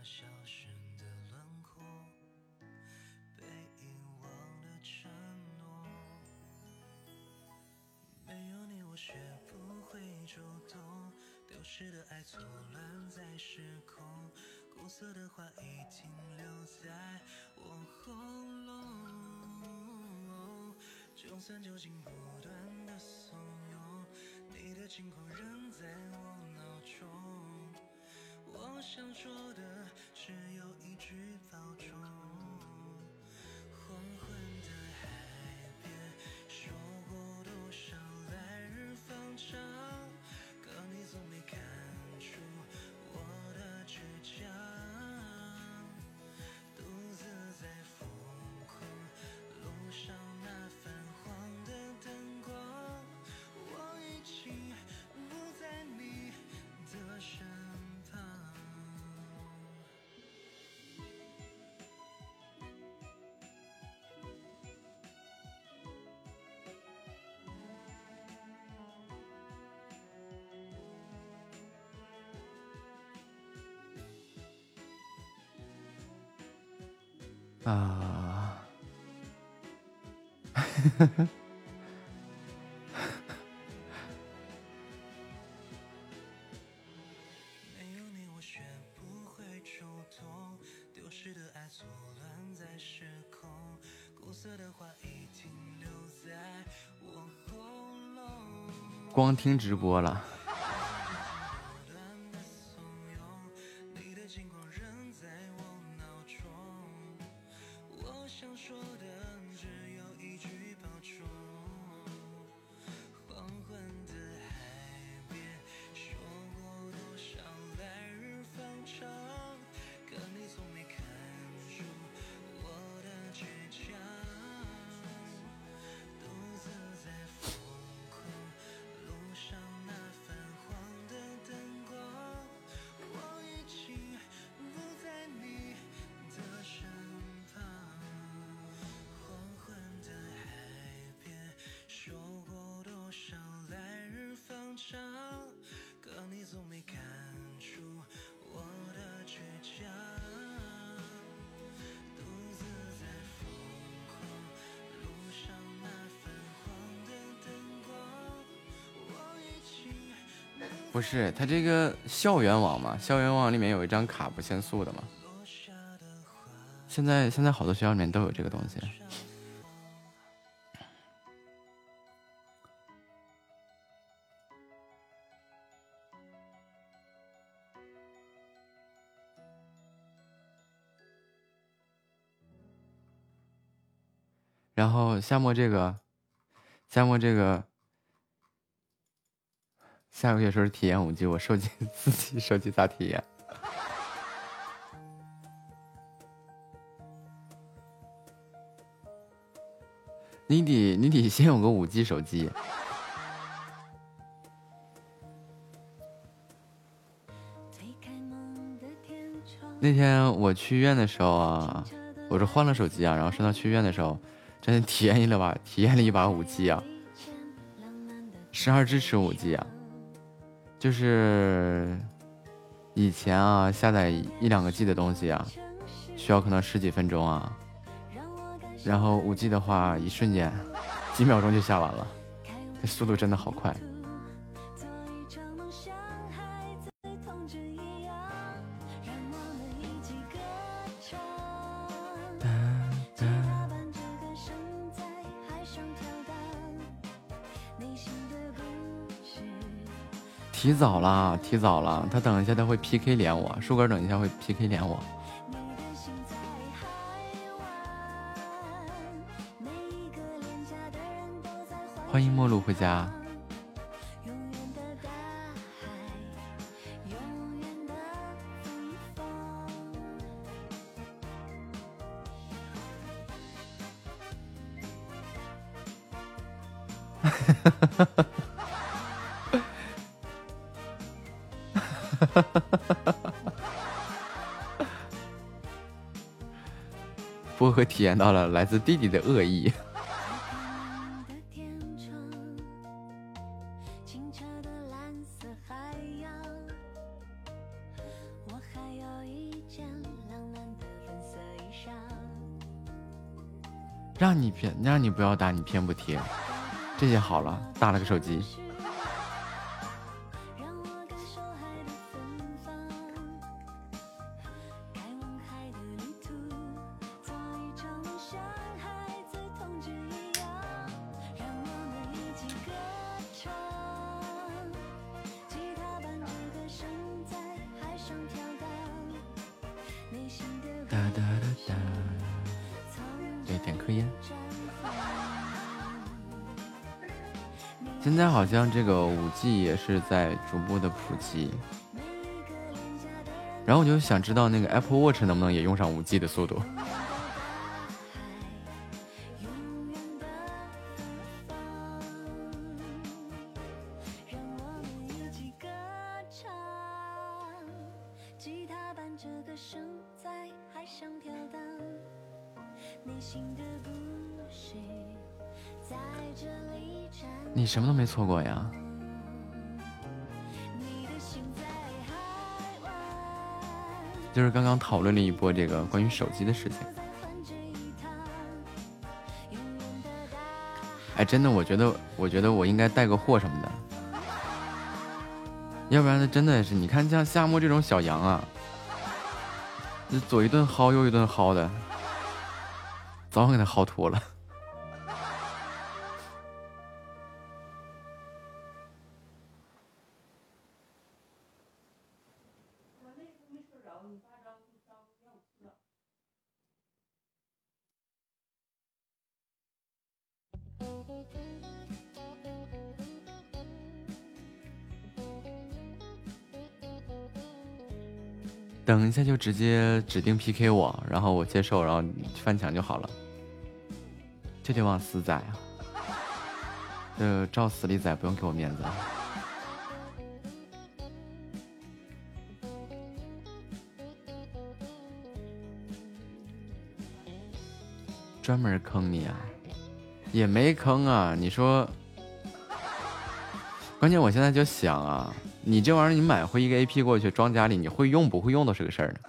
消声的轮廓，被遗忘的承诺，没有你我学不会主动，丢失的爱错乱在时空，苦涩的话已停留在我喉咙，就算酒精不断的怂恿，你的情况仍在我脑中，我想说的。只有一句咙。光听直播了。不是，它这个校园网嘛，校园网里面有一张卡不限速的嘛。现在现在好多学校里面都有这个东西。然后夏末这个，夏末这个，下个月说是体验五 G，我手机 自己手机咋体验？你得你得先有个五 G 手机。那天我去医院的时候啊，我是换了手机啊，然后上到去医院的时候，真的体验了把体验了一把五 G 啊，十二支持五 G 啊，就是以前啊下载一两个 G 的东西啊，需要可能十几分钟啊，然后五 G 的话，一瞬间几秒钟就下完了，这速度真的好快。早了，提早了，他等一下他会 PK 连我，树根等一下会 PK 连我。欢迎陌路回家。薄荷体验到了来自弟弟的恶意。让你偏，让你不要打，你偏不贴，这下好了，打了个手机。这个五 G 也是在逐步的普及，然后我就想知道那个 Apple Watch 能不能也用上五 G 的速度。什么都没错过呀。就是刚刚讨论了一波这个关于手机的事情。哎，真的，我觉得，我觉得我应该带个货什么的，要不然呢，真的是，你看像夏沫这种小羊啊，这左一顿薅，右一顿薅的，早晚给他薅秃了。那就直接指定 PK 我，然后我接受，然后翻墙就好了。就得往死宰啊！就照死里宰，不用给我面子。专门坑你啊？也没坑啊！你说，关键我现在就想啊，你这玩意儿你买回一个 AP 过去装家里，你会用不会用都是个事儿呢。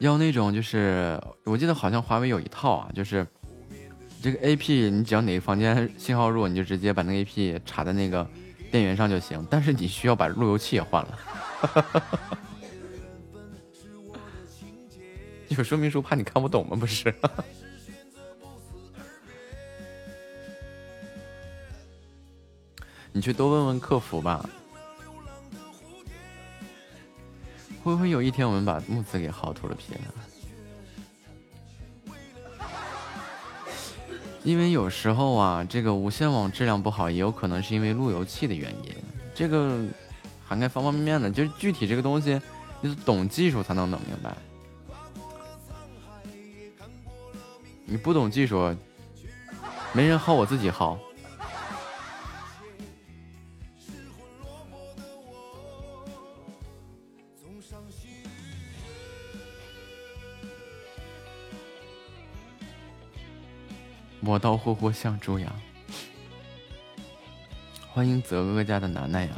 要那种就是，我记得好像华为有一套啊，就是这个 AP，你只要哪个房间信号弱，你就直接把那个 AP 插在那个电源上就行。但是你需要把路由器也换了。有说明书怕你看不懂吗？不是。你去多问问客服吧。会不会有一天我们把木子给薅秃了皮了？因为有时候啊，这个无线网质量不好，也有可能是因为路由器的原因。这个涵盖方方面面的，就是具体这个东西，你懂技术才能弄明白。你不懂技术，没人薅我自己薅。磨刀霍霍向猪羊，欢迎泽哥哥家的楠楠呀！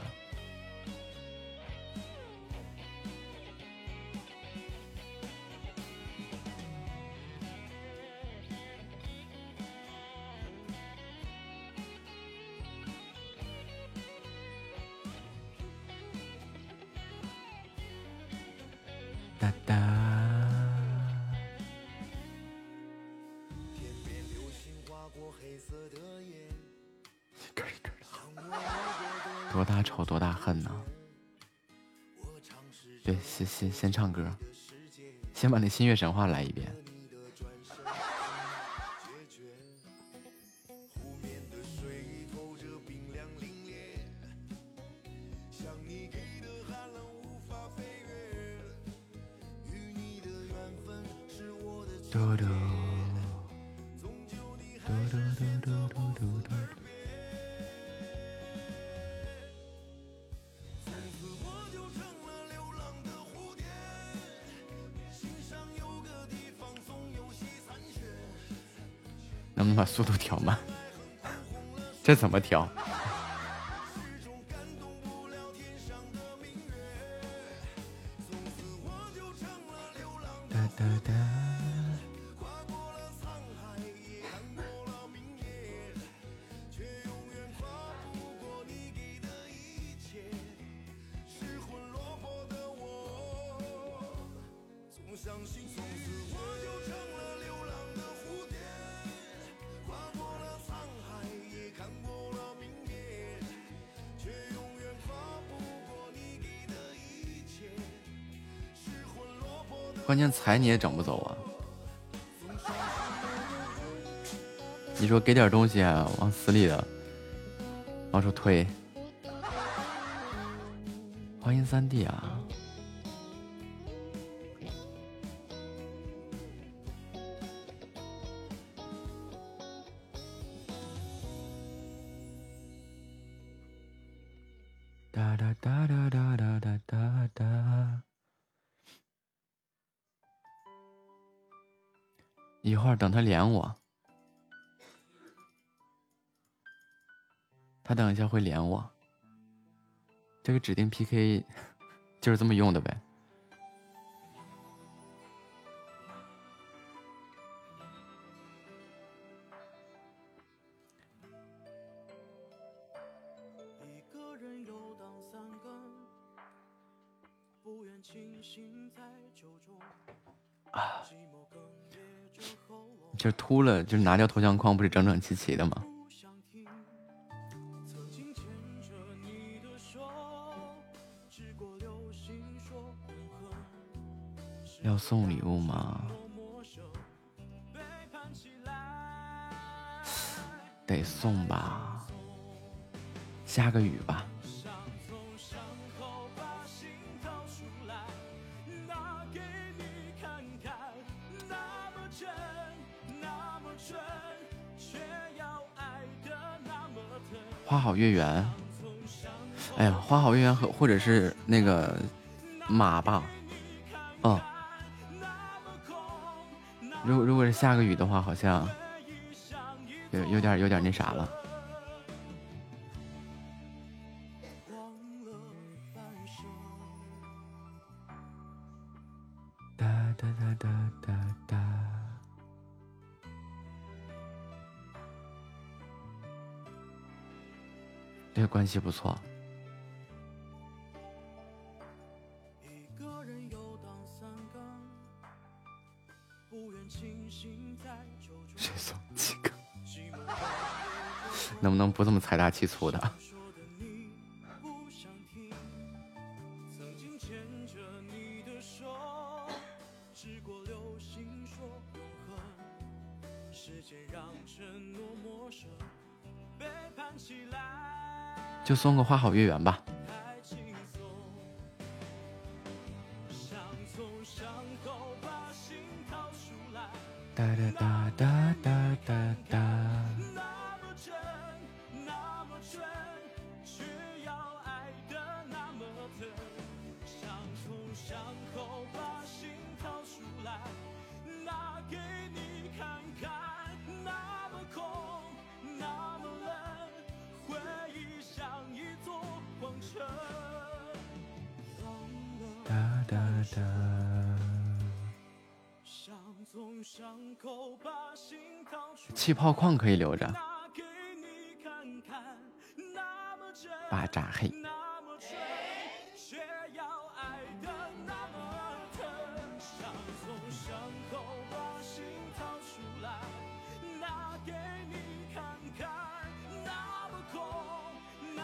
新月神话》来一遍。怎么调？关键财你也整不走啊！你说给点东西，往死里的往出推。欢迎三弟啊！等他连我，他等一下会连我。这个指定 PK 就是这么用的呗。哭了，就是拿掉头像框不是整整齐齐的吗？要送礼物吗？得送吧，下个雨吧。月圆，哎呀，花好月圆和或者是那个马吧，哦，如果如果是下个雨的话，好像有有点有点那啥了。关系不错。谁送几个？能不能不这么财大气粗的？就送个花好月圆吧。的气泡矿可以留着，巴扎黑。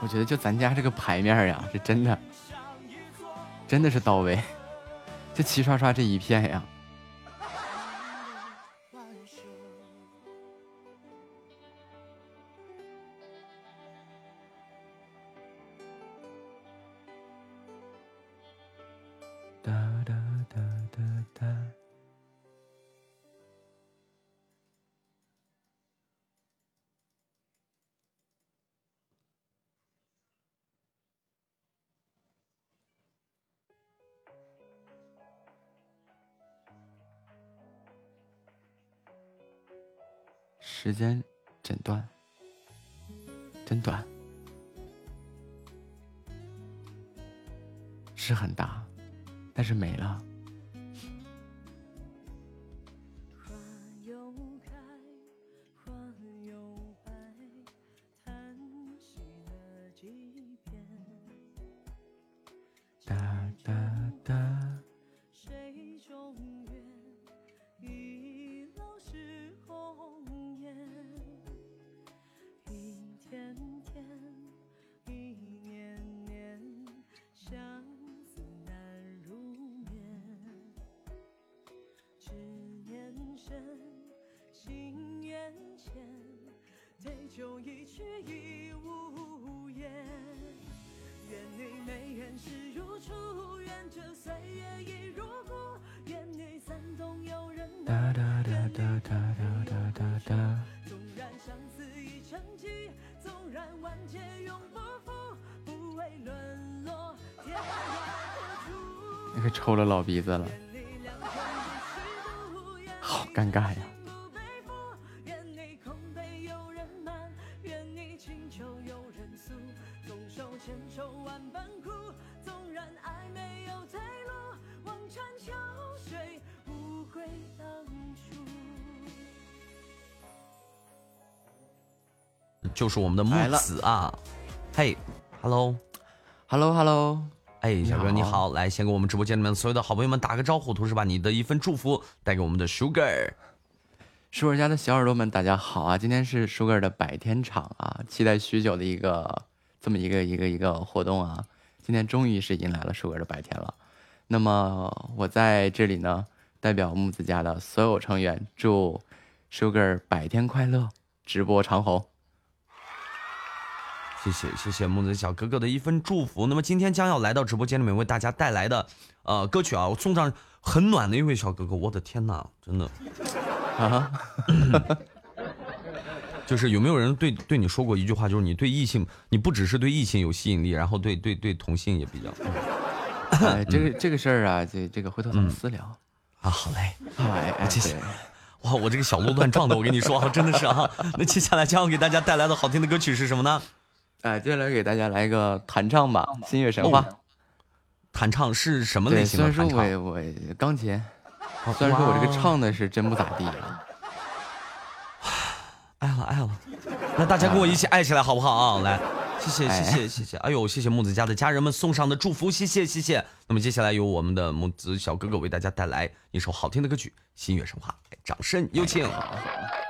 我觉得就咱家这个牌面呀，是真的，真的是到位。这齐刷刷这一片呀。时间诊断真短，是很大，但是没了。鼻子了，好尴尬呀。就是我们的木子啊，嘿，hello，hello。hello，哎，小哥你好来先给我们直播间里面所有的好朋友们打个招呼，同时把你的一份祝福带给我们的 Sugar。舒尔家的小耳朵们，大家好啊！今天是 Sugar 的百天场啊，期待许久的一个这么一个一个一个活动啊，今天终于是迎来了 Sugar 的百天了。那么我在这里呢，代表木子家的所有成员，祝 Sugar 百天快乐，直播长红。谢谢谢谢木子小哥哥的一份祝福。那么今天将要来到直播间里面为大家带来的呃歌曲啊，我送上很暖的一位小哥哥，我的天呐，真的啊，就是有没有人对对你说过一句话，就是你对异性，你不只是对异性有吸引力，然后对对对同性也比较。哎，这个这个事儿啊，这这个回头咱们私聊。啊，好嘞，哎哎，谢谢。哇，我这个小鹿乱撞的，我跟你说啊，真的是啊。那接下来将要给大家带来的好听的歌曲是什么呢？哎，接下来给大家来一个弹唱吧，《新月神话》。弹唱是什么，类型的虽然说弹唱？我我钢琴，虽然说我这个唱的是真不咋地啊。爱了爱了，那大家跟我一起爱起来好不好啊？来，谢谢哎谢谢谢谢，哎呦，谢谢木子家的家人们送上的祝福，谢谢谢谢。那么接下来由我们的木子小哥哥为大家带来一首好听的歌曲《新月神话》，掌声有请。我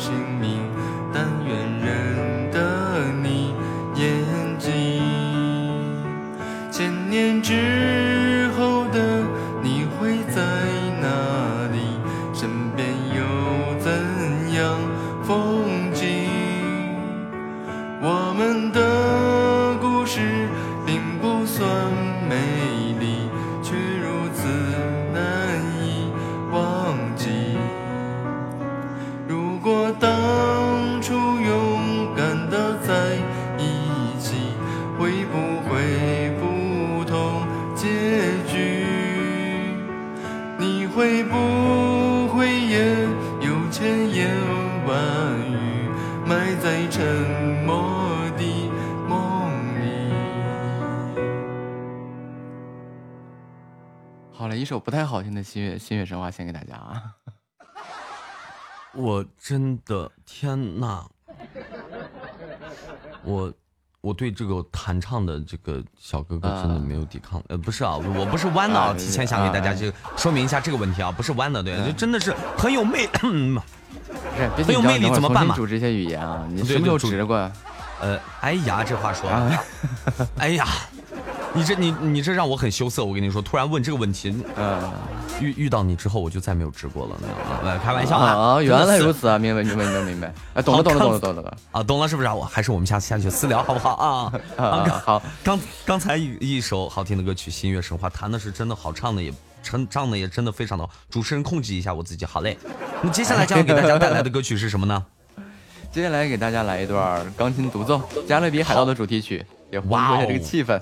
姓名，但愿认得你眼睛。千年之不太好听的新月新月神话献给大家啊。我真的天呐，我我对这个弹唱的这个小哥哥真的没有抵抗，呃，不是啊，我不是弯的啊，啊提前想给大家就说明一下这个问题啊，不是弯的，对，就真的是很有魅，很有魅力怎么办嘛？重新组织一些语言啊，你什么时候指着过？呃，哎呀，这话说哎呀，你这你你这让我很羞涩，我跟你说，突然问这个问题，呃，遇遇到你之后我就再没有直播了，那啊，呃开玩笑啊，原来如此啊，明白明白明白明白，哎，懂了懂了懂了懂了懂了。啊，懂了是不是啊？我还是我们下次下去私聊好不好啊？啊好，刚刚才一一首好听的歌曲《新月神话》，弹的是真的好，唱的也唱唱的也真的非常的好。主持人控制一下我自己，好嘞。那接下来将要给大家带来的歌曲是什么呢？接下来给大家来一段钢琴独奏《加勒比海盗》的主题曲，也烘托一下这个气氛。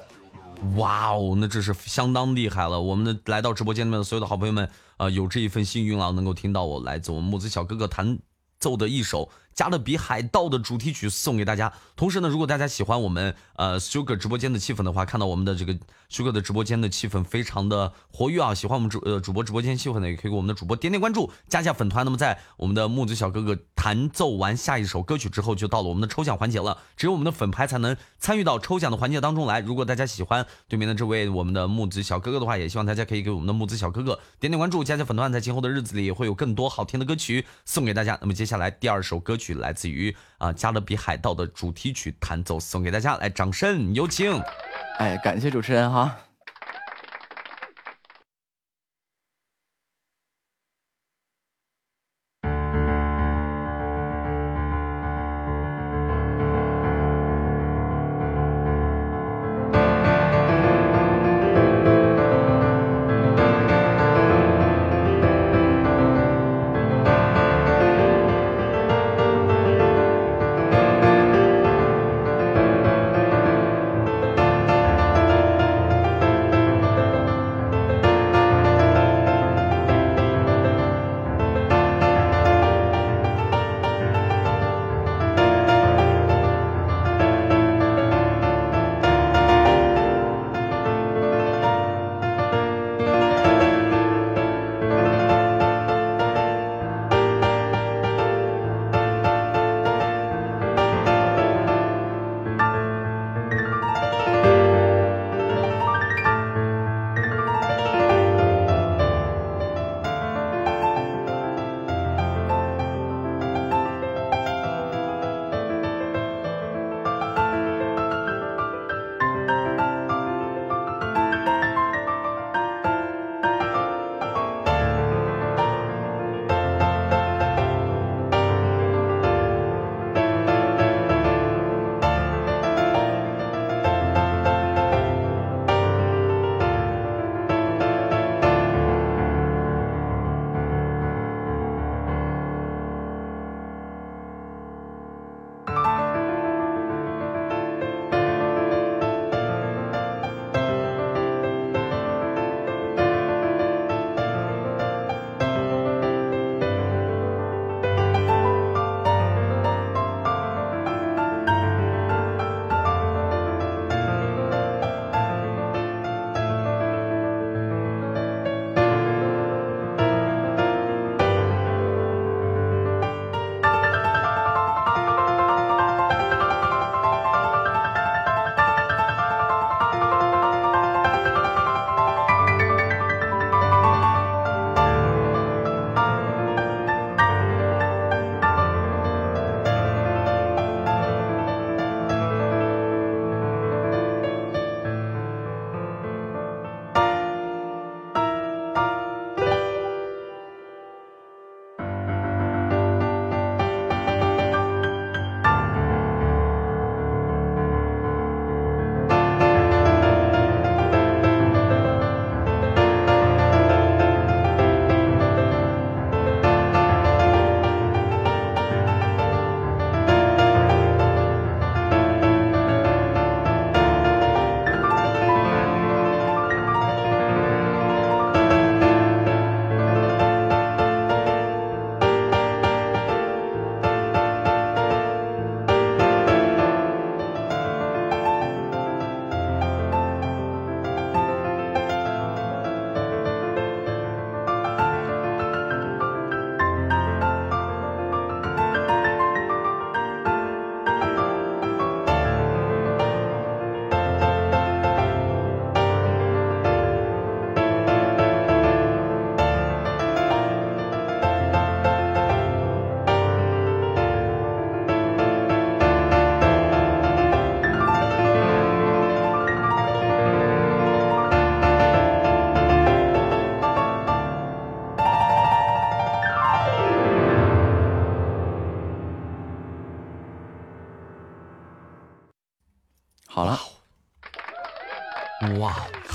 哇哦，那这是相当厉害了！我们的来到直播间里面的所有的好朋友们，啊，有这一份幸运啊，能够听到我来自我们木子小哥哥弹奏的一首《加勒比海盗的主题曲送给大家。同时呢，如果大家喜欢我们呃 Sugar 直播间的气氛的话，看到我们的这个 Sugar 的直播间的气氛非常的活跃啊，喜欢我们主呃主播直播间气氛的，也可以给我们的主播点点关注，加一下粉团。那么在我们的木子小哥哥弹奏完下一首歌曲之后，就到了我们的抽奖环节了。只有我们的粉牌才能参与到抽奖的环节当中来。如果大家喜欢对面的这位我们的木子小哥哥的话，也希望大家可以给我们的木子小哥哥点点关注，加加粉团，在今后的日子里也会有更多好听的歌曲送给大家。那么接下来第二首歌曲来自于啊、加勒比海盗的主题曲弹奏送给大家，来掌声有请。哎，感谢主持人哈。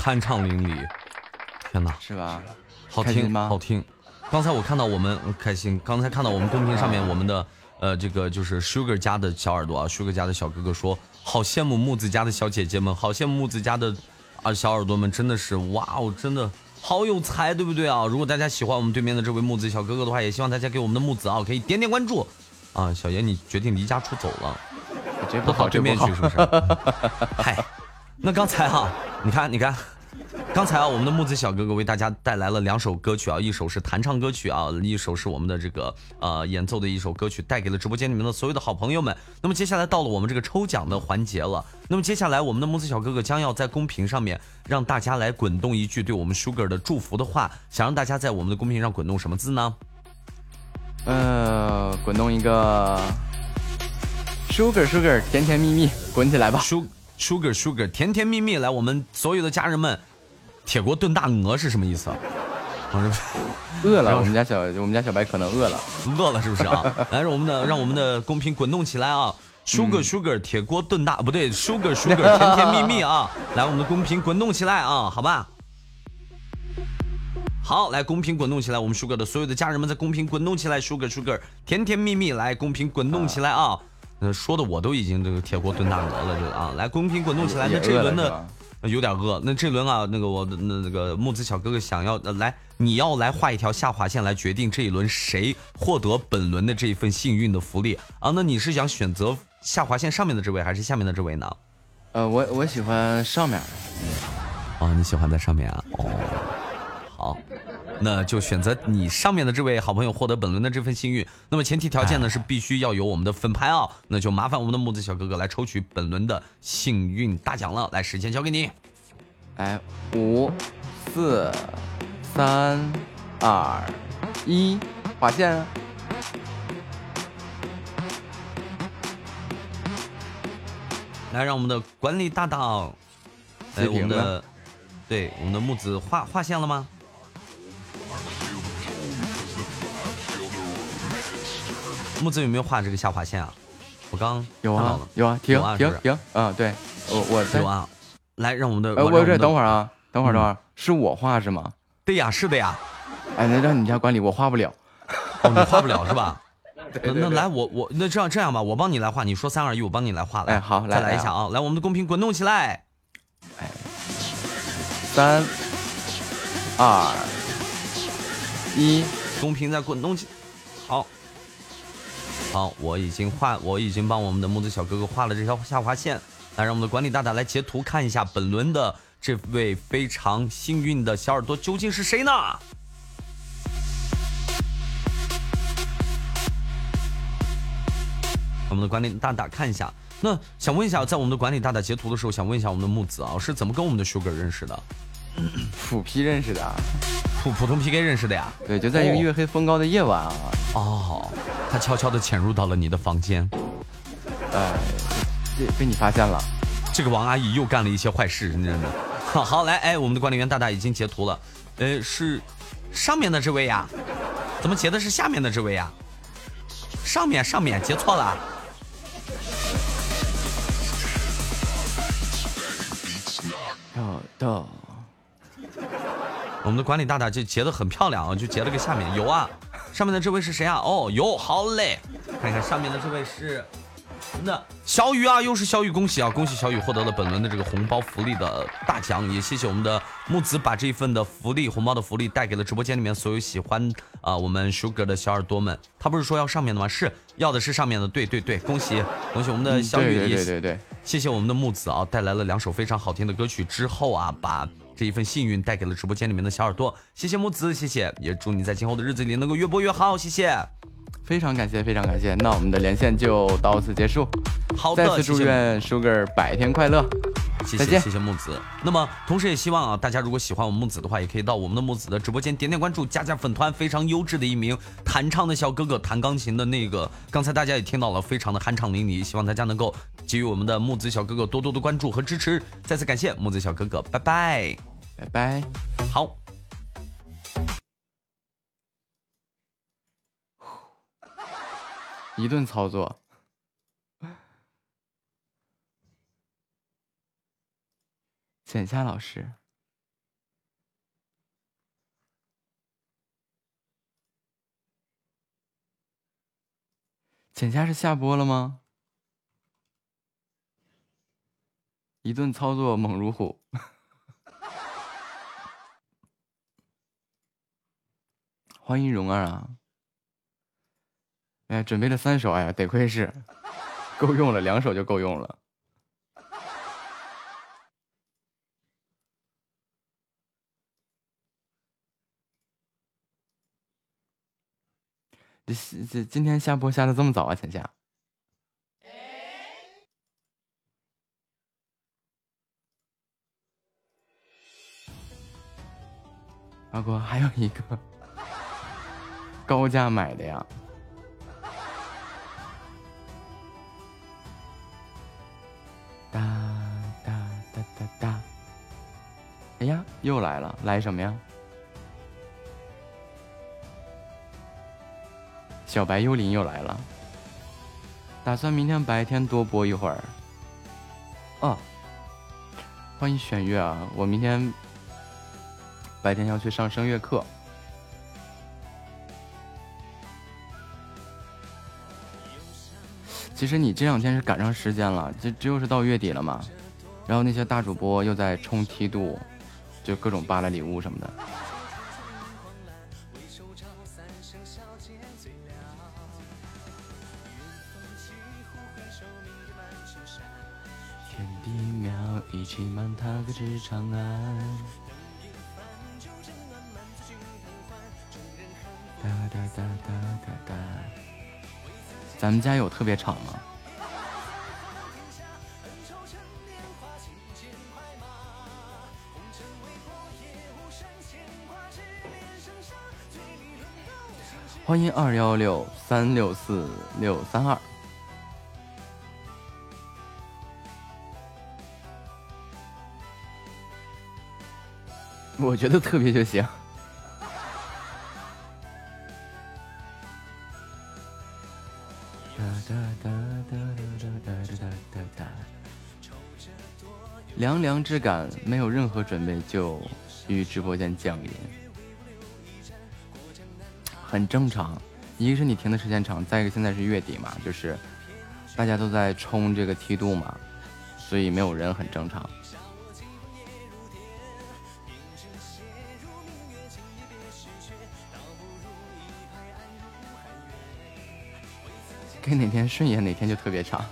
酣畅淋漓，天哪，是吧？好听吗好听。刚才我看到我们呃开心，刚才看到我们公屏上面我们的呃这个就是 Sugar 家的小耳朵啊，Sugar 家的小哥哥说，好羡慕木子家的小姐姐们，好羡慕木子家的啊小耳朵们，真的是哇哦，真的好有才，对不对啊？如果大家喜欢我们对面的这位木子小哥哥的话，也希望大家给我们的木子啊可以点点关注。啊，小爷你决定离家出走了，这不都好这不好对面去是不是？嗨，那刚才哈、你看你看，刚才啊，我们的木子小哥哥为大家带来了两首歌曲啊，一首是弹唱歌曲啊，一首是我们的这个呃演奏的一首歌曲，带给了直播间里面的所有的好朋友们。那么接下来到了我们这个抽奖的环节了。那么接下来我们的木子小哥哥将要在公屏上面让大家来滚动一句对我们 Sugar 的祝福的话，想让大家在我们的公屏上滚动什么字呢？呃，滚动一个 sugar sugar 甜甜蜜蜜，滚起来吧！sugar sugar sugar 甜甜蜜蜜，来，我们所有的家人们，铁锅炖大鹅是什么意思啊？饿了，我们家小我们家小白可能饿了，饿了是不是啊？来，让我们的让我们的公屏滚动起来啊！Sugar Sugar 铁锅炖大不对，Sugar Sugar 甜甜蜜蜜啊！来，我们的公屏滚动起来啊，好吧？好，来公屏滚动起来，我们 Sugar 的所有的家人们在公屏滚动起来，Sugar Sugar 甜甜蜜蜜，来公屏滚动起来啊！呃，说的我都已经这个铁锅炖大鹅了，这个啊，来公屏滚动起来，那这一轮的有点饿，那这轮啊，那个我的那那个木子小哥哥想要、呃、来，你要来画一条下划线来决定这一轮谁获得本轮的这一份幸运的福利啊？那你是想选择下划线上面的这位，还是下面的这位呢？呃，我我喜欢上面。哦，你喜欢在上面啊？哦，好，那就选择你上面的这位好朋友获得本轮的这份幸运。那么前提条件呢是必须要有我们的粉牌啊，那就麻烦我们的木子小哥哥来抽取本轮的幸运大奖了。来，时间交给你。来，五、四、三、二、一，划线啊！来，让我们的管理大大，来截屏我们的，对我们的木子画画线了吗？木子有没有画这个下划线啊？我刚有啊有啊，停停停，啊，对，我我在有啊。来，让我们的呃，我这等会儿啊，等会儿嗯等会儿，是我画是吗？对呀，是的呀。哎，那让你家管理，我画不了。哦，你画不了是吧？那那来，我我那这样这样吧，我帮你来画，你说三二一，我帮你来画来。哎好再来一下啊！来，我们的公屏滚动起来。哎三、二、一，公屏再滚动起。好，好，我已经画，我已经帮我们的木子小哥哥画了这条下划线。来，让我们的管理大大来截图看一下本轮的这位非常幸运的小耳朵究竟是谁呢？我们的管理大大看一下。那想问一下，在我们的管理大大截图的时候，想问一下我们的木子啊，是怎么跟我们的 Sugar 认识的？普 P 认识的啊，普普通 PK 认识的呀？对，就在一个月黑风高的夜晚啊，哦，他悄悄的潜入到了你的房间，哎，被被你发现了。这个王阿姨又干了一些坏事，真的。好，好来，哎，我们的管理员大大已经截图了，呃，是上面的这位呀？怎么截的是下面的这位呀？上面上面截错了。豆豆，我们的管理大大就截的很漂亮啊，就截了个下面有啊，上面的这位是谁啊？哦，有，好嘞，看一看上面的这位是，那小雨啊，又是小雨，恭喜啊，恭喜小雨获得了本轮的这个红包福利的大奖，也谢谢我们的木子把这一份的福利红包的福利带给了直播间里面所有喜欢啊、我们 Sugar 的小耳朵们。他不是说要上面的吗？是要的是上面的，对对对，恭喜恭喜我们的小雨，嗯对对也对对对，谢谢我们的木子啊，带来了两首非常好听的歌曲之后啊，把这一份幸运带给了直播间里面的小耳朵。谢谢木子，谢谢，也祝你在今后的日子里能够越播越好，谢谢。非常感谢，非常感谢。那我们的连线就到此结束。好的再次祝愿 Sugar 百天快乐。再见谢谢谢谢木子。那么同时也希望啊，大家如果喜欢我们木子的话，也可以到我们的木子的直播间点点关注，加加粉团，非常优质的一名弹唱的小哥哥，弹钢琴的那个，刚才大家也听到了，非常的酣畅淋漓。希望大家能够给予我们的木子小哥哥多多的关注和支持。再次感谢木子小哥哥，拜拜，拜拜。好。一顿操作。浅夏老师，浅夏是下播了吗？一顿操作猛如虎。欢迎蓉儿啊！哎，准备了三首，哎呀，得亏是够用了，两首就够用了。这这今天下播下的这么早啊，浅夏。阿哥还有一个 高价买的呀，哎呀，又来了，来什么呀？小白幽灵又来了，打算明天白天多播一会儿。哦，欢迎选月啊！我明天白天要去上声乐课。其实你这两天是赶上时间了，这这又是到月底了嘛，然后那些大主播又在冲梯度，就各种扒拉礼物什么的。天地渺一起满踏歌至长安。哒哒哒哒哒哒。咱们家有特别场吗？欢迎二幺六三六四六三二。我觉得特别就行。凉凉之感没有任何准备就与直播间降临。很正常。一个是你停的时间长，再一个现在是月底嘛，就是大家都在冲这个梯度嘛，所以没有人很正常。跟哪天顺眼哪天就特别长。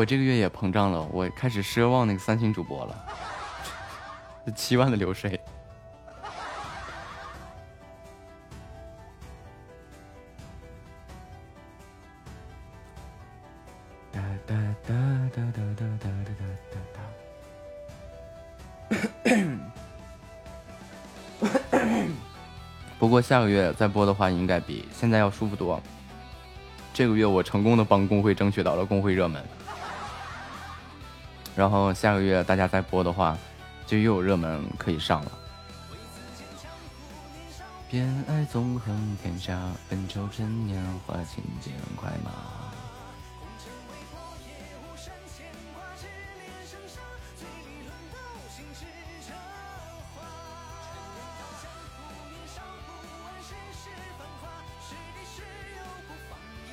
我这个月也膨胀了，我开始奢望那个三星主播了，七万的流水。不过下个月再播的话，应该比现在要舒服多。这个月我成功的帮工会争取到了工会热门，然后下个月大家再播的话，就又有热门可以上了。偏爱纵横天下，本就趁年华，轻剑快马。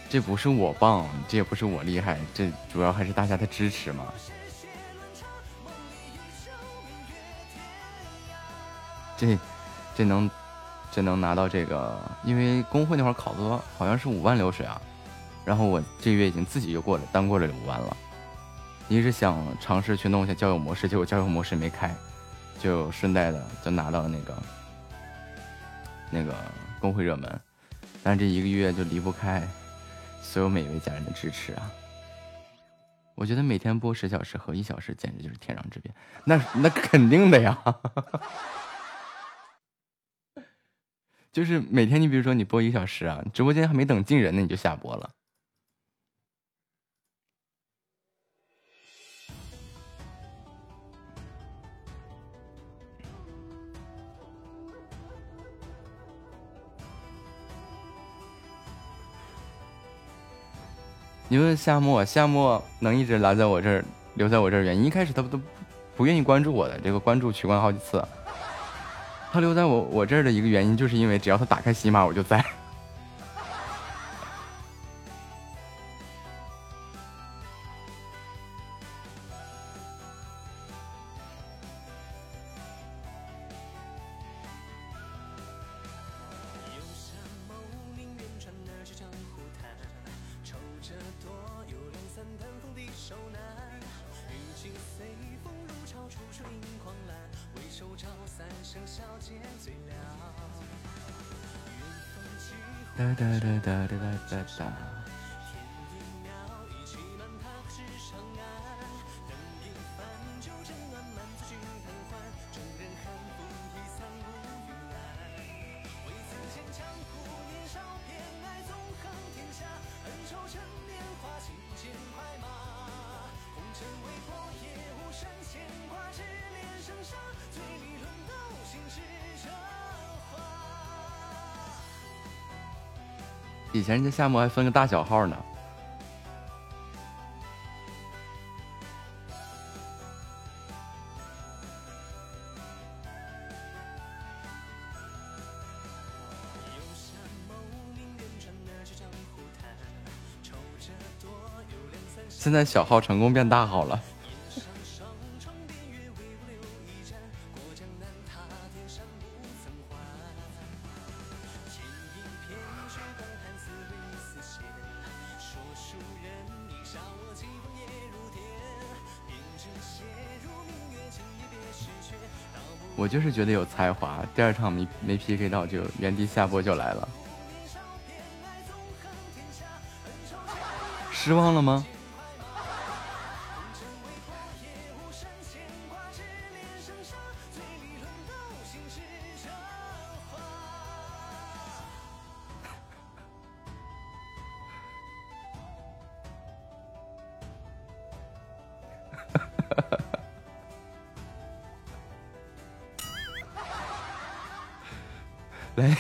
这不是我棒，这也不是我厉害，这主要还是大家的支持嘛。这这能这能拿到这个，因为工会那会儿考核好像是五万流水啊，然后我这月已经自己就过了单过了五万了。一直想尝试去弄一下交友模式，结果交友模式没开，就顺带的就拿到了那个那个工会热门，但是这一个月就离不开所有每一位家人的支持啊！我觉得每天播十小时和一小时简直就是天壤之别，那那肯定的呀。就是每天，你比如说你播一个小时啊，直播间还没等进人呢，你就下播了。你问夏末，夏末能一直来在我这儿，留在我这儿，原因一开始他不都不愿意关注我的，这个关注取关好几次。他留在我我这儿的一个原因，就是因为只要他打开喜马，我就在。以前人家夏末还分个大小号呢。现在小号成功变大号了。觉得有才华，第二场没没 PK 到就原地下播就来了，失望了吗？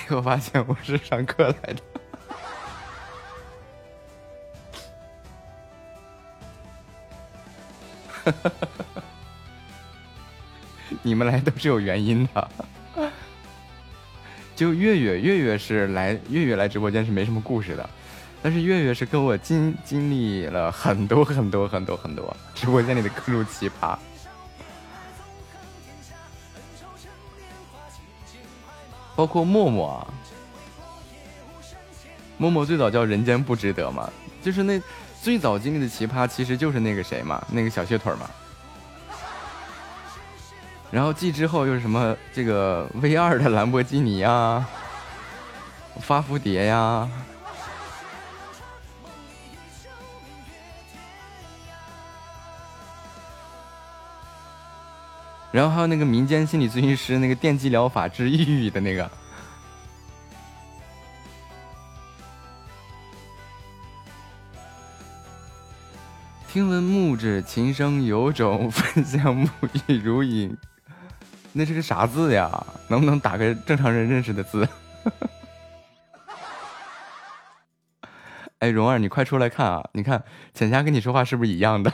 我发现我是上课来的。你们来都是有原因的。就月月，月月是来，月月来直播间是没什么故事的，但是月月是跟我经经历了很多很多很多很多直播间里的各种奇葩。包括默默啊，默默最早叫人间不值得嘛，就是那最早经历的奇葩，其实就是那个谁嘛，那个小蟹腿嘛。然后继之后又是什么这个 V 二的兰博基尼呀，发蝴蝶呀，然后还有那个民间心理咨询师那个电击疗法治抑郁的那个。听闻木质琴声有种，分享沐浴如影。那是个啥字呀？能不能打个正常人认识的字？哎，蓉儿，你快出来看啊！你看浅霞跟你说话是不是一样的？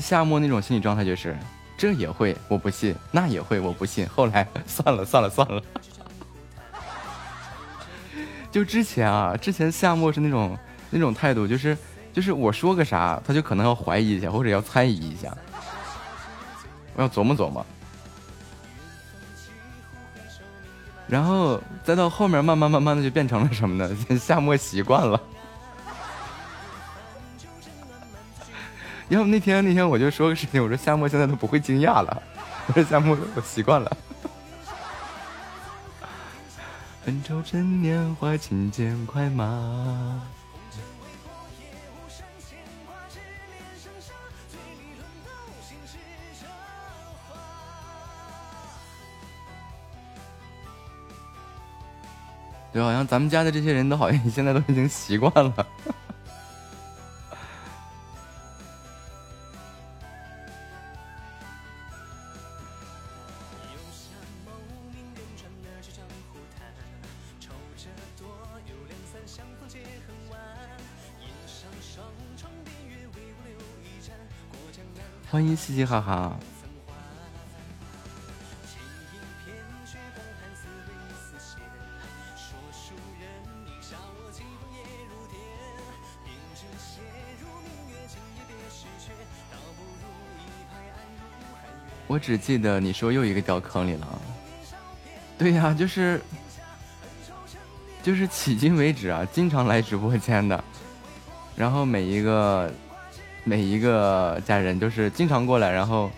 夏末那种心理状态就是，这也会，我不信；那也会，我不信。后来算了算了算了。就之前啊，之前夏末是那种那种态度，就是就是我说个啥，他就可能要怀疑一下，或者要猜疑一下，我要琢磨琢磨。然后再到后面，慢慢慢慢的就变成了什么呢？夏末习惯了。要不那天那天我就说个事情，我说夏末现在都不会惊讶了，我说夏末我习惯了。恩仇趁年华，轻剑快马。对，好像咱们家的这些人都好像现在都已经习惯了。嘻嘻哈哈。我只记得你说又一个掉坑里了。对呀、就是就是迄今为止啊，经常来直播间的，然后每一个每一个家人都是经常过来，然后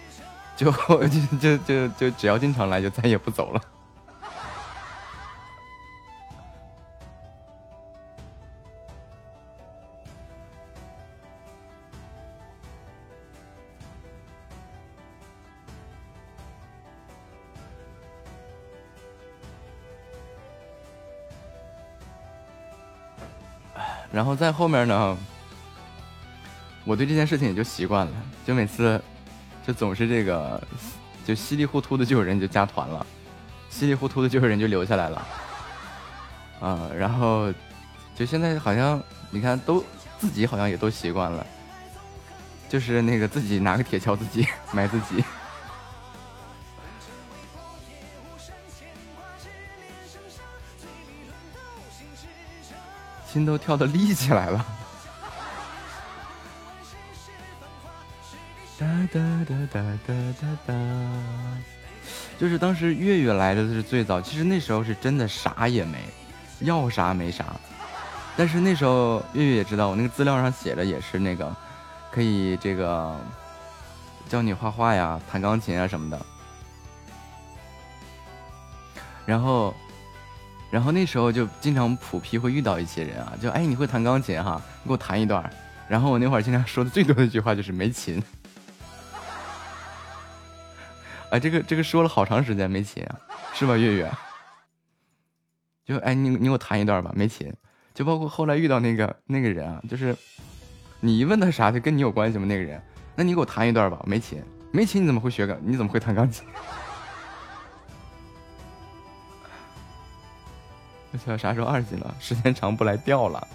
就就就就就只要经常来就再也不走了。然后在后面呢，我对这件事情也就习惯了，就每次就总是这个，就稀里糊涂的就有人就加团了，稀里糊涂的就有人就留下来了，啊，然后就现在好像你看都自己好像也都习惯了，就是那个自己拿个铁锹自己 埋自己。心都跳的立起来了。哒哒哒哒哒哒，就是当时月月来的是最早，其实那时候是真的啥也没，要啥没啥。但是那时候月月也知道，我那个资料上写的也是那个，可以这个教你画画呀、弹钢琴啊什么的。然后然后那时候就经常普批会遇到一些人啊，就哎你会弹钢琴哈，你给我弹一段。然后我那会儿经常说的最多的一句话就是没琴。哎，这个这个说了好长时间没琴啊，是吧，月月？就哎你你给我弹一段吧，没琴。就包括后来遇到那个那个人啊，就是你一问他啥，就跟你有关系吗？那个人，那你给我弹一段吧，没琴，没琴你怎么会学钢？你怎么会弹钢琴？我操啥时候二级了？时间长不来调了。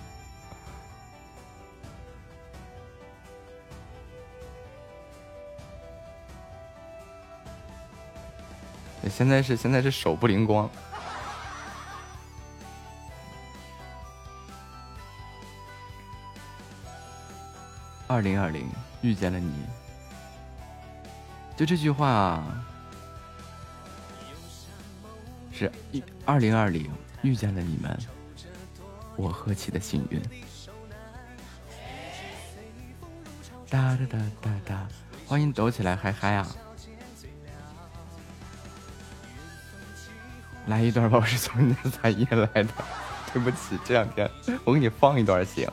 现在是现在是手不灵光。二零二零遇见了你，就这句话是一二零二零遇见了你们，我何其的幸运！哒哒哒哒哒，欢迎抖起来嗨嗨啊！来一段吧，我是从你的彩页来的，对不起，这两天我给你放一段行。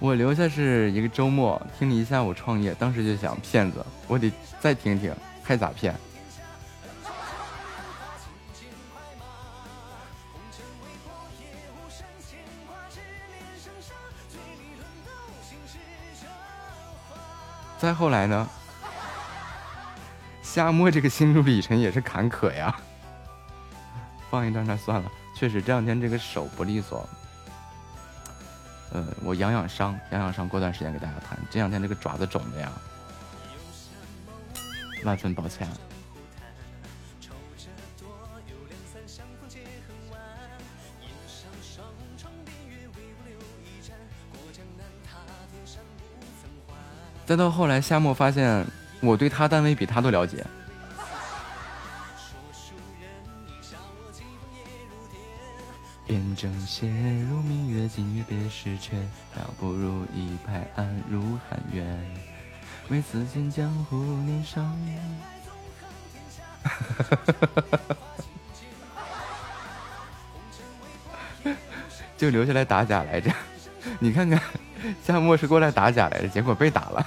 我留下是一个周末，听了一下午创业，当时就想骗子，我得再听听，还咋骗？再后来呢？夏末这个心路历程也是坎坷呀。放一段那算了，确实这两天这个手不利索。呃，我养养伤，养养伤，过段时间给大家谈。这两天这个爪子肿的呀，万分抱歉。再到后来，夏末发现我对他单位比他都了解。便正写入明月，今月别时缺，倒不如一拍案入寒渊。为此间江湖年少。就留下来打假来着，你看看，夏末是过来打假来着，结果被打了。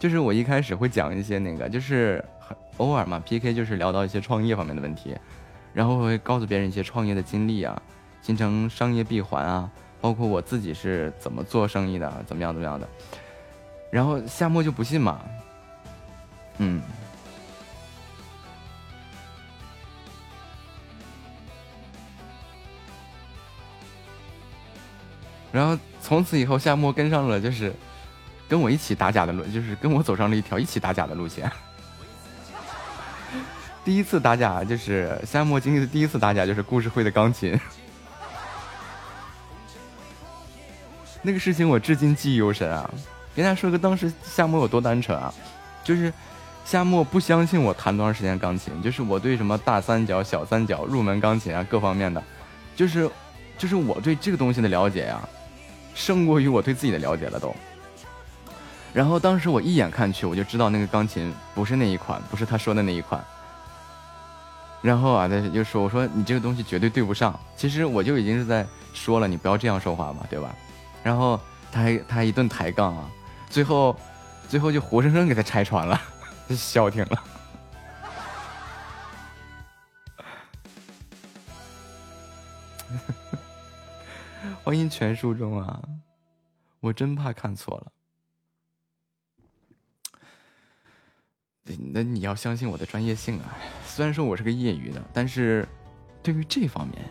就是我一开始会讲一些那个就是偶尔嘛 pk 就是聊到一些创业方面的问题然后会告诉别人一些创业的经历啊形成商业闭环啊包括我自己是怎么做生意的怎么样怎么样的。然后夏末就不信嘛嗯。然后从此以后夏末跟上了就是跟我一起打假的路，就是跟我走上了一条一起打假的路线。第一次打假就是夏末经历的第一次打假，就是故事会的钢琴。那个事情我至今记忆犹深啊！跟大家说个当时夏末有多单纯啊，就是夏末不相信我弹多长时间钢琴，就是我对什么大三角、小三角、入门钢琴啊各方面的，就是就是我对这个东西的了解呀、胜过于我对自己的了解了都。然后当时我一眼看去，我就知道那个钢琴不是那一款，不是他说的那一款。然后啊，他就说：“我说你这个东西绝对对不上。”其实我就已经是在说了，你不要这样说话嘛，对吧？然后他还他还一顿抬杠啊，最后最后就活生生给他拆穿了，就消停了。欢迎全书中啊，我真怕看错了。那你要相信我的专业性啊！虽然说我是个业余的，但是对于这方面呀、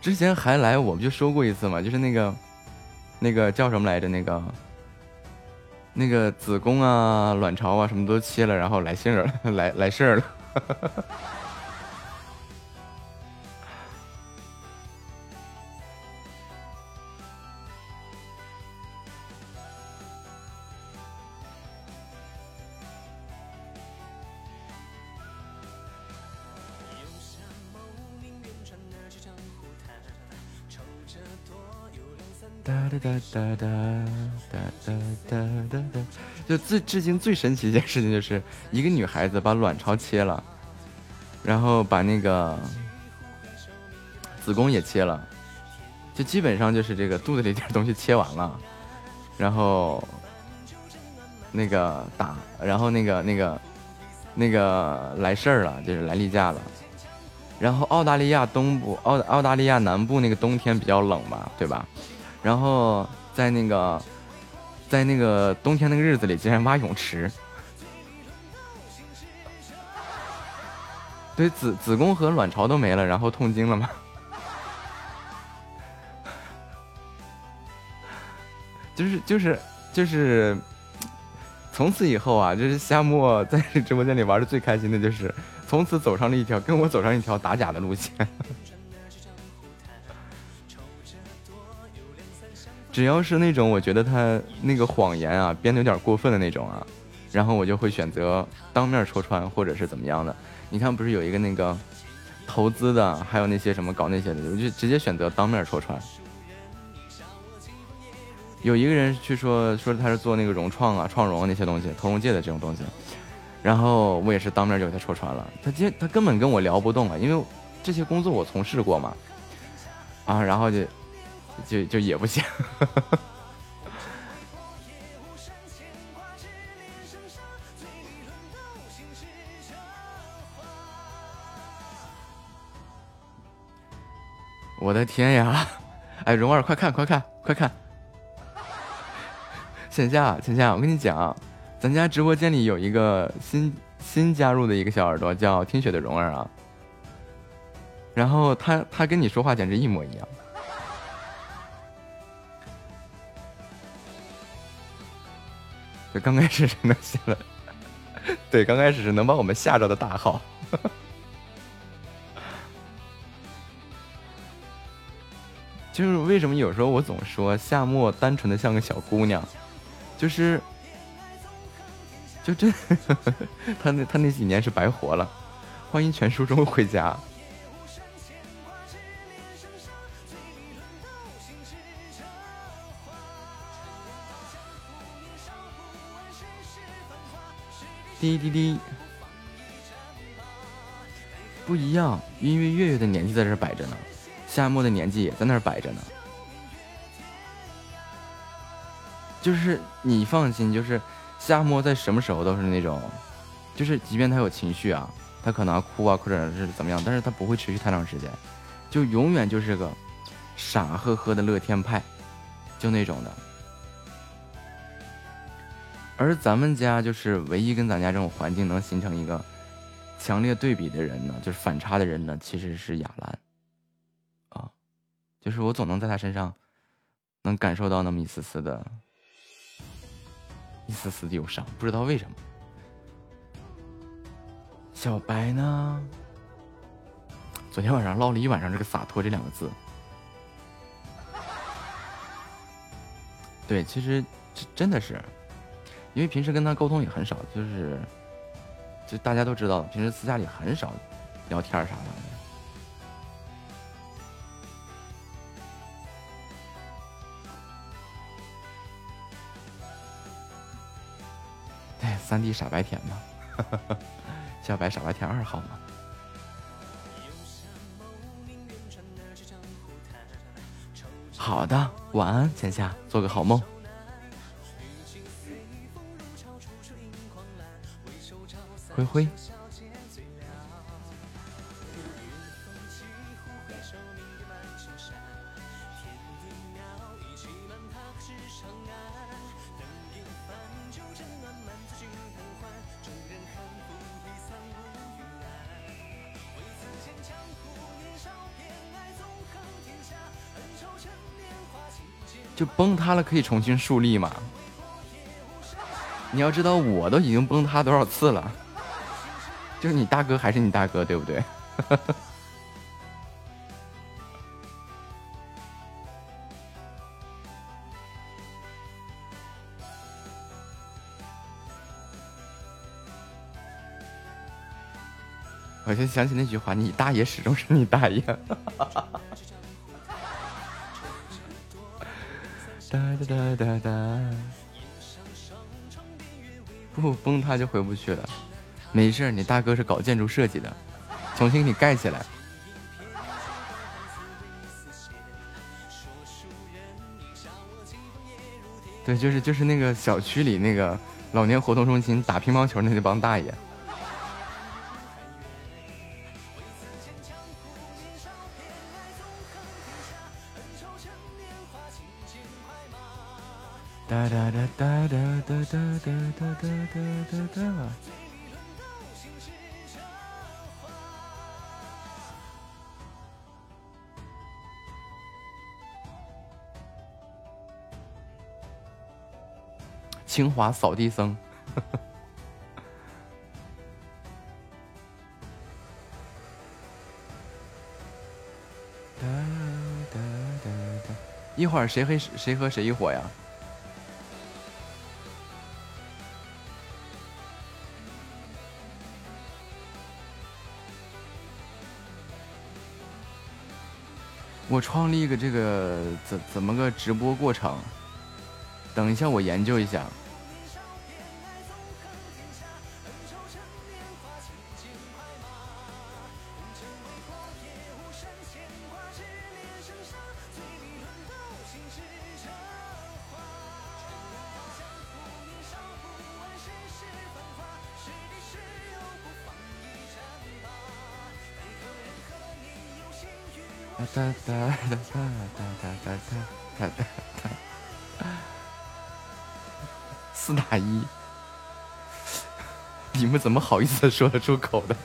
之前还来我不就说过一次嘛，就是那个那个叫什么来着？那个那个子宫啊、卵巢啊什么都切了，然后来信儿，来来事儿了。哒哒哒哒哒哒哒哒，就最至今最神奇一件事情就是一个女孩子把卵巢切了，然后把那个子宫也切了，就基本上就是这个肚子里点东西切完了，然后那个打，然后那个那个那个来事儿了，就是来例假了。然后澳大利亚东部、澳澳大利亚南部那个冬天比较冷嘛，对吧？然后在那个在那个冬天那个日子里，竟然挖泳池。对，子子宫和卵巢都没了，然后痛经了嘛？就是就是就是，从此以后啊，就是夏末在直播间里玩的最开心的就是，从此走上了一条跟我走上一条打假的路线。只要是那种我觉得他那个谎言啊编的有点过分的那种啊，然后我就会选择当面戳穿，或者是怎么样的。你看，不是有一个那个投资的，还有那些什么搞那些的，我就直接选择当面戳穿。有一个人去说说他是做那个融创啊、创融那些东西，投融界的这种东西，然后我也是当面就给他戳穿了。他今他根本跟我聊不动啊，因为这些工作我从事过嘛，啊，然后就就就也不行。我的天呀！哎，蓉儿，快看，快看，快看！线下，线下，我跟你讲，咱家直播间里有一个新新加入的一个小耳朵，叫听雪的蓉儿啊。然后他他跟你说话简直一模一样。就刚开始是能写了，对，刚开始是能把我们吓着的大号。就是为什么有时候我总说夏末单纯的像个小姑娘，就是，就这，他那他那几年是白活了。欢迎全书中回家。滴滴滴，不一样，因为月月的年纪在这摆着呢。夏末的年纪也在那儿摆着呢。就是你放心，就是夏末在什么时候都是那种，就是即便他有情绪啊，他可能哭啊，或者是怎么样，但是他不会持续太长时间，就永远就是个傻呵呵的乐天派，就那种的。而咱们家就是唯一跟咱家这种环境能形成一个强烈对比的人呢，就是反差的人呢，其实是雅兰啊，就是我总能在他身上能感受到那么一丝丝的、一丝丝的忧伤，不知道为什么。小白呢？昨天晚上唠了一晚上这个洒脱这两个字。对，其实真真的是，因为平时跟他沟通也很少，就是，就大家都知道，平时私下里很少聊天儿啥的。对，三 D 傻白甜嘛，小白傻白甜二号嘛。好的，晚安，浅夏，做个好梦。灰灰，就崩塌了可以重新树立嘛？你要知道，我都已经崩塌多少次了，就是你大哥还是你大哥，对不对？我就想起那句话：“你大爷始终是你大爷。”哒哒哒哒哒，不崩塌就回不去了。没事，你大哥是搞建筑设计的，重新给你盖起来。对，就是就是那个小区里那个老年活动中心打乒乓球那那帮大爷。哒哒哒哒哒哒哒哒哒哒哒哒清华扫地僧。哒哒哒哒，一会儿谁和谁和谁一伙呀？我创立一个这个怎怎么个直播过程？等一下，我研究一下。怎么好意思说得出口的？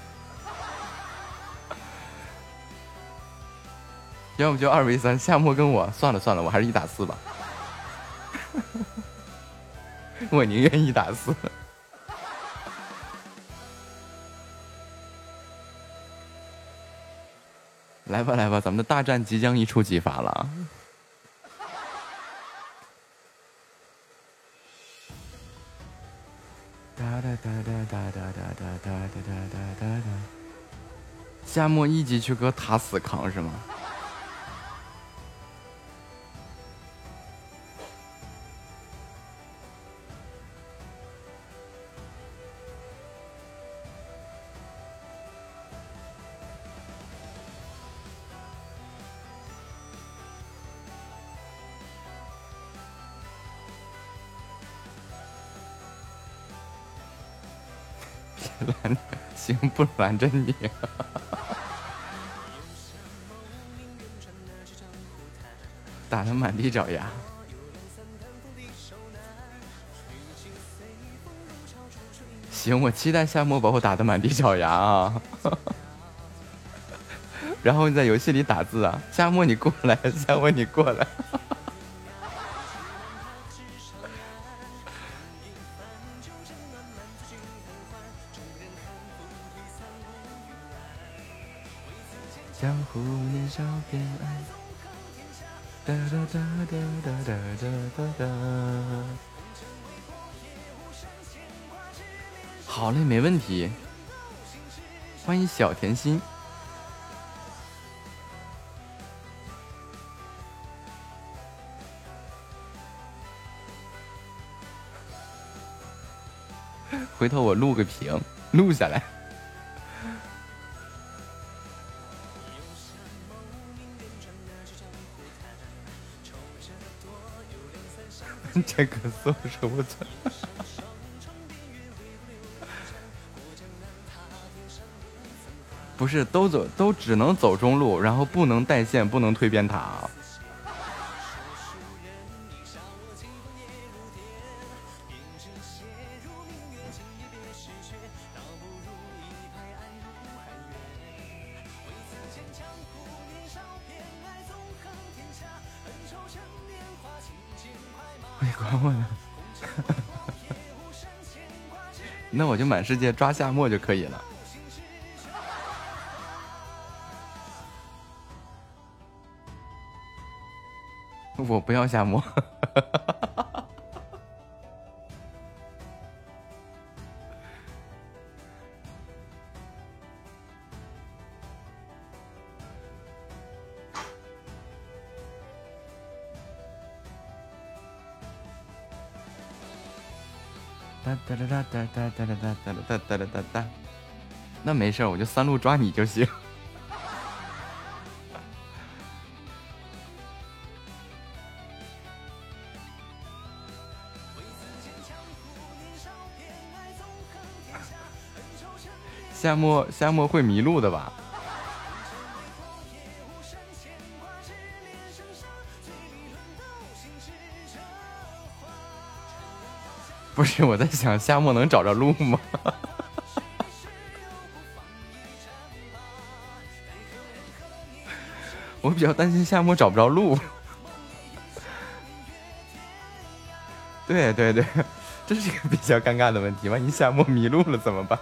要不就二 v 三，夏沫跟我算了算了，我还是一打四吧。我宁愿一打四。来吧来吧，咱们的大战即将一触即发了夏末一级去搁塔死扛是吗？拦，行，不拦着你。满地找牙。行，我期待夏末把我打的满地找牙啊！然后你在游戏里打字啊，夏末你过来，夏末你过来。甜心。回头我录个屏，录下来。这个搜索不不是，都走都只能走中路，然后不能带线，不能推边塔。那我就满世界抓夏末就可以了。不要夏末。哒哒哒哒哒哒哒哒哒哒哒哒哒哒。那没事儿，我就三路抓你就行。夏末夏末会迷路的吧？不是，我在想夏末能找着路吗？我比较担心夏末找不着路。对对对，这是一个比较尴尬的问题，万一夏末迷路了怎么办？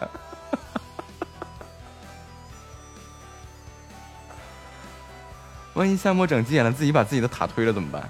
万一夏末整急眼了，自己把自己的塔推了怎么办？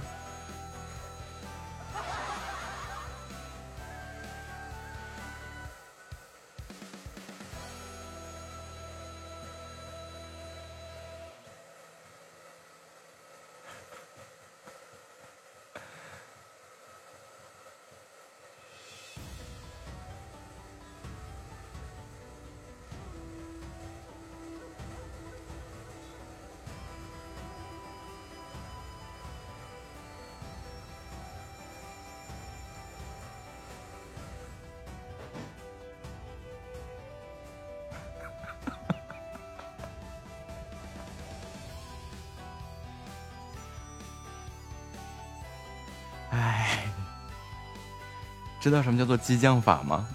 知道什么叫做激将法吗？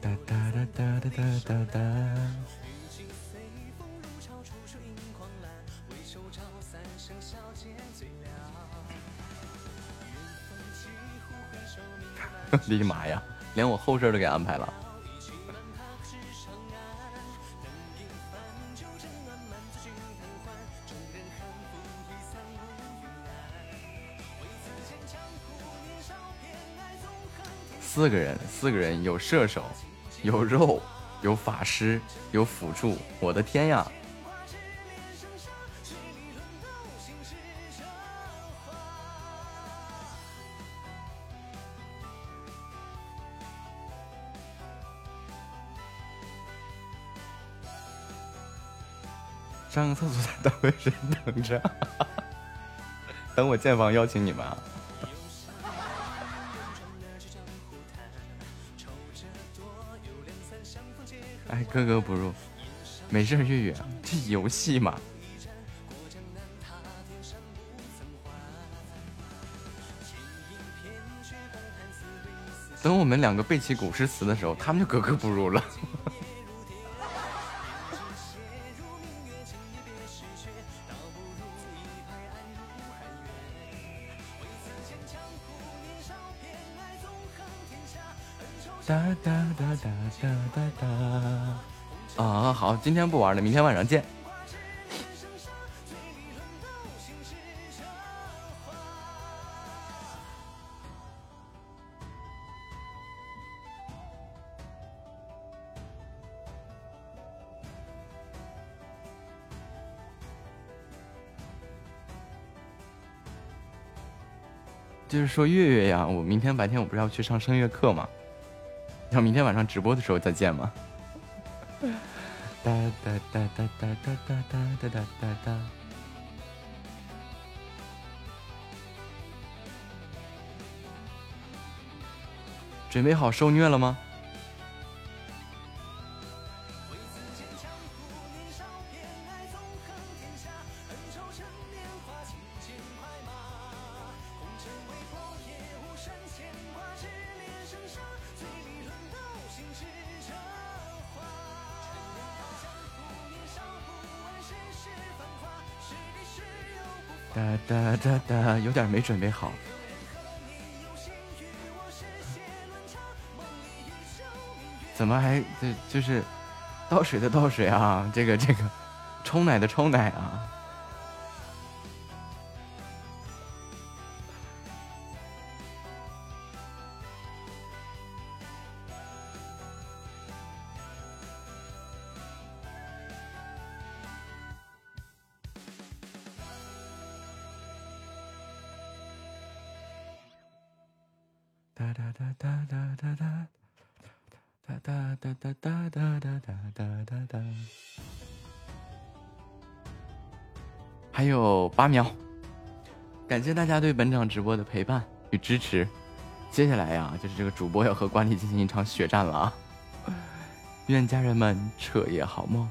哒哒哒哒哒哒哒哒。我的妈 呀，连我后事都给安排了。四个人，四个人有射手，有肉，有法师，有辅助。我的天呀！上个厕所在等位谁等着？等我建房邀请你们啊！格格不入。没事，月月，这游戏嘛。等我们两个背起古诗词的时候，他们就格格不入了。哒哒哒哒哒哒哒。啊，好，今天不玩了，明天晚上见。就是说月月呀，我明天白天我不是要去上声乐课吗？要明天晚上直播的时候再见吗？哒哒哒哒哒哒哒哒哒哒哒。准备好受虐了吗？呃，有点没准备好。怎么还这就是倒水的倒水啊？这个这个，冲奶的冲奶啊？感谢大家对本场直播的陪伴与支持。接下来呀，就是这个主播要和管理进行一场血战了啊！愿家人们彻夜好梦，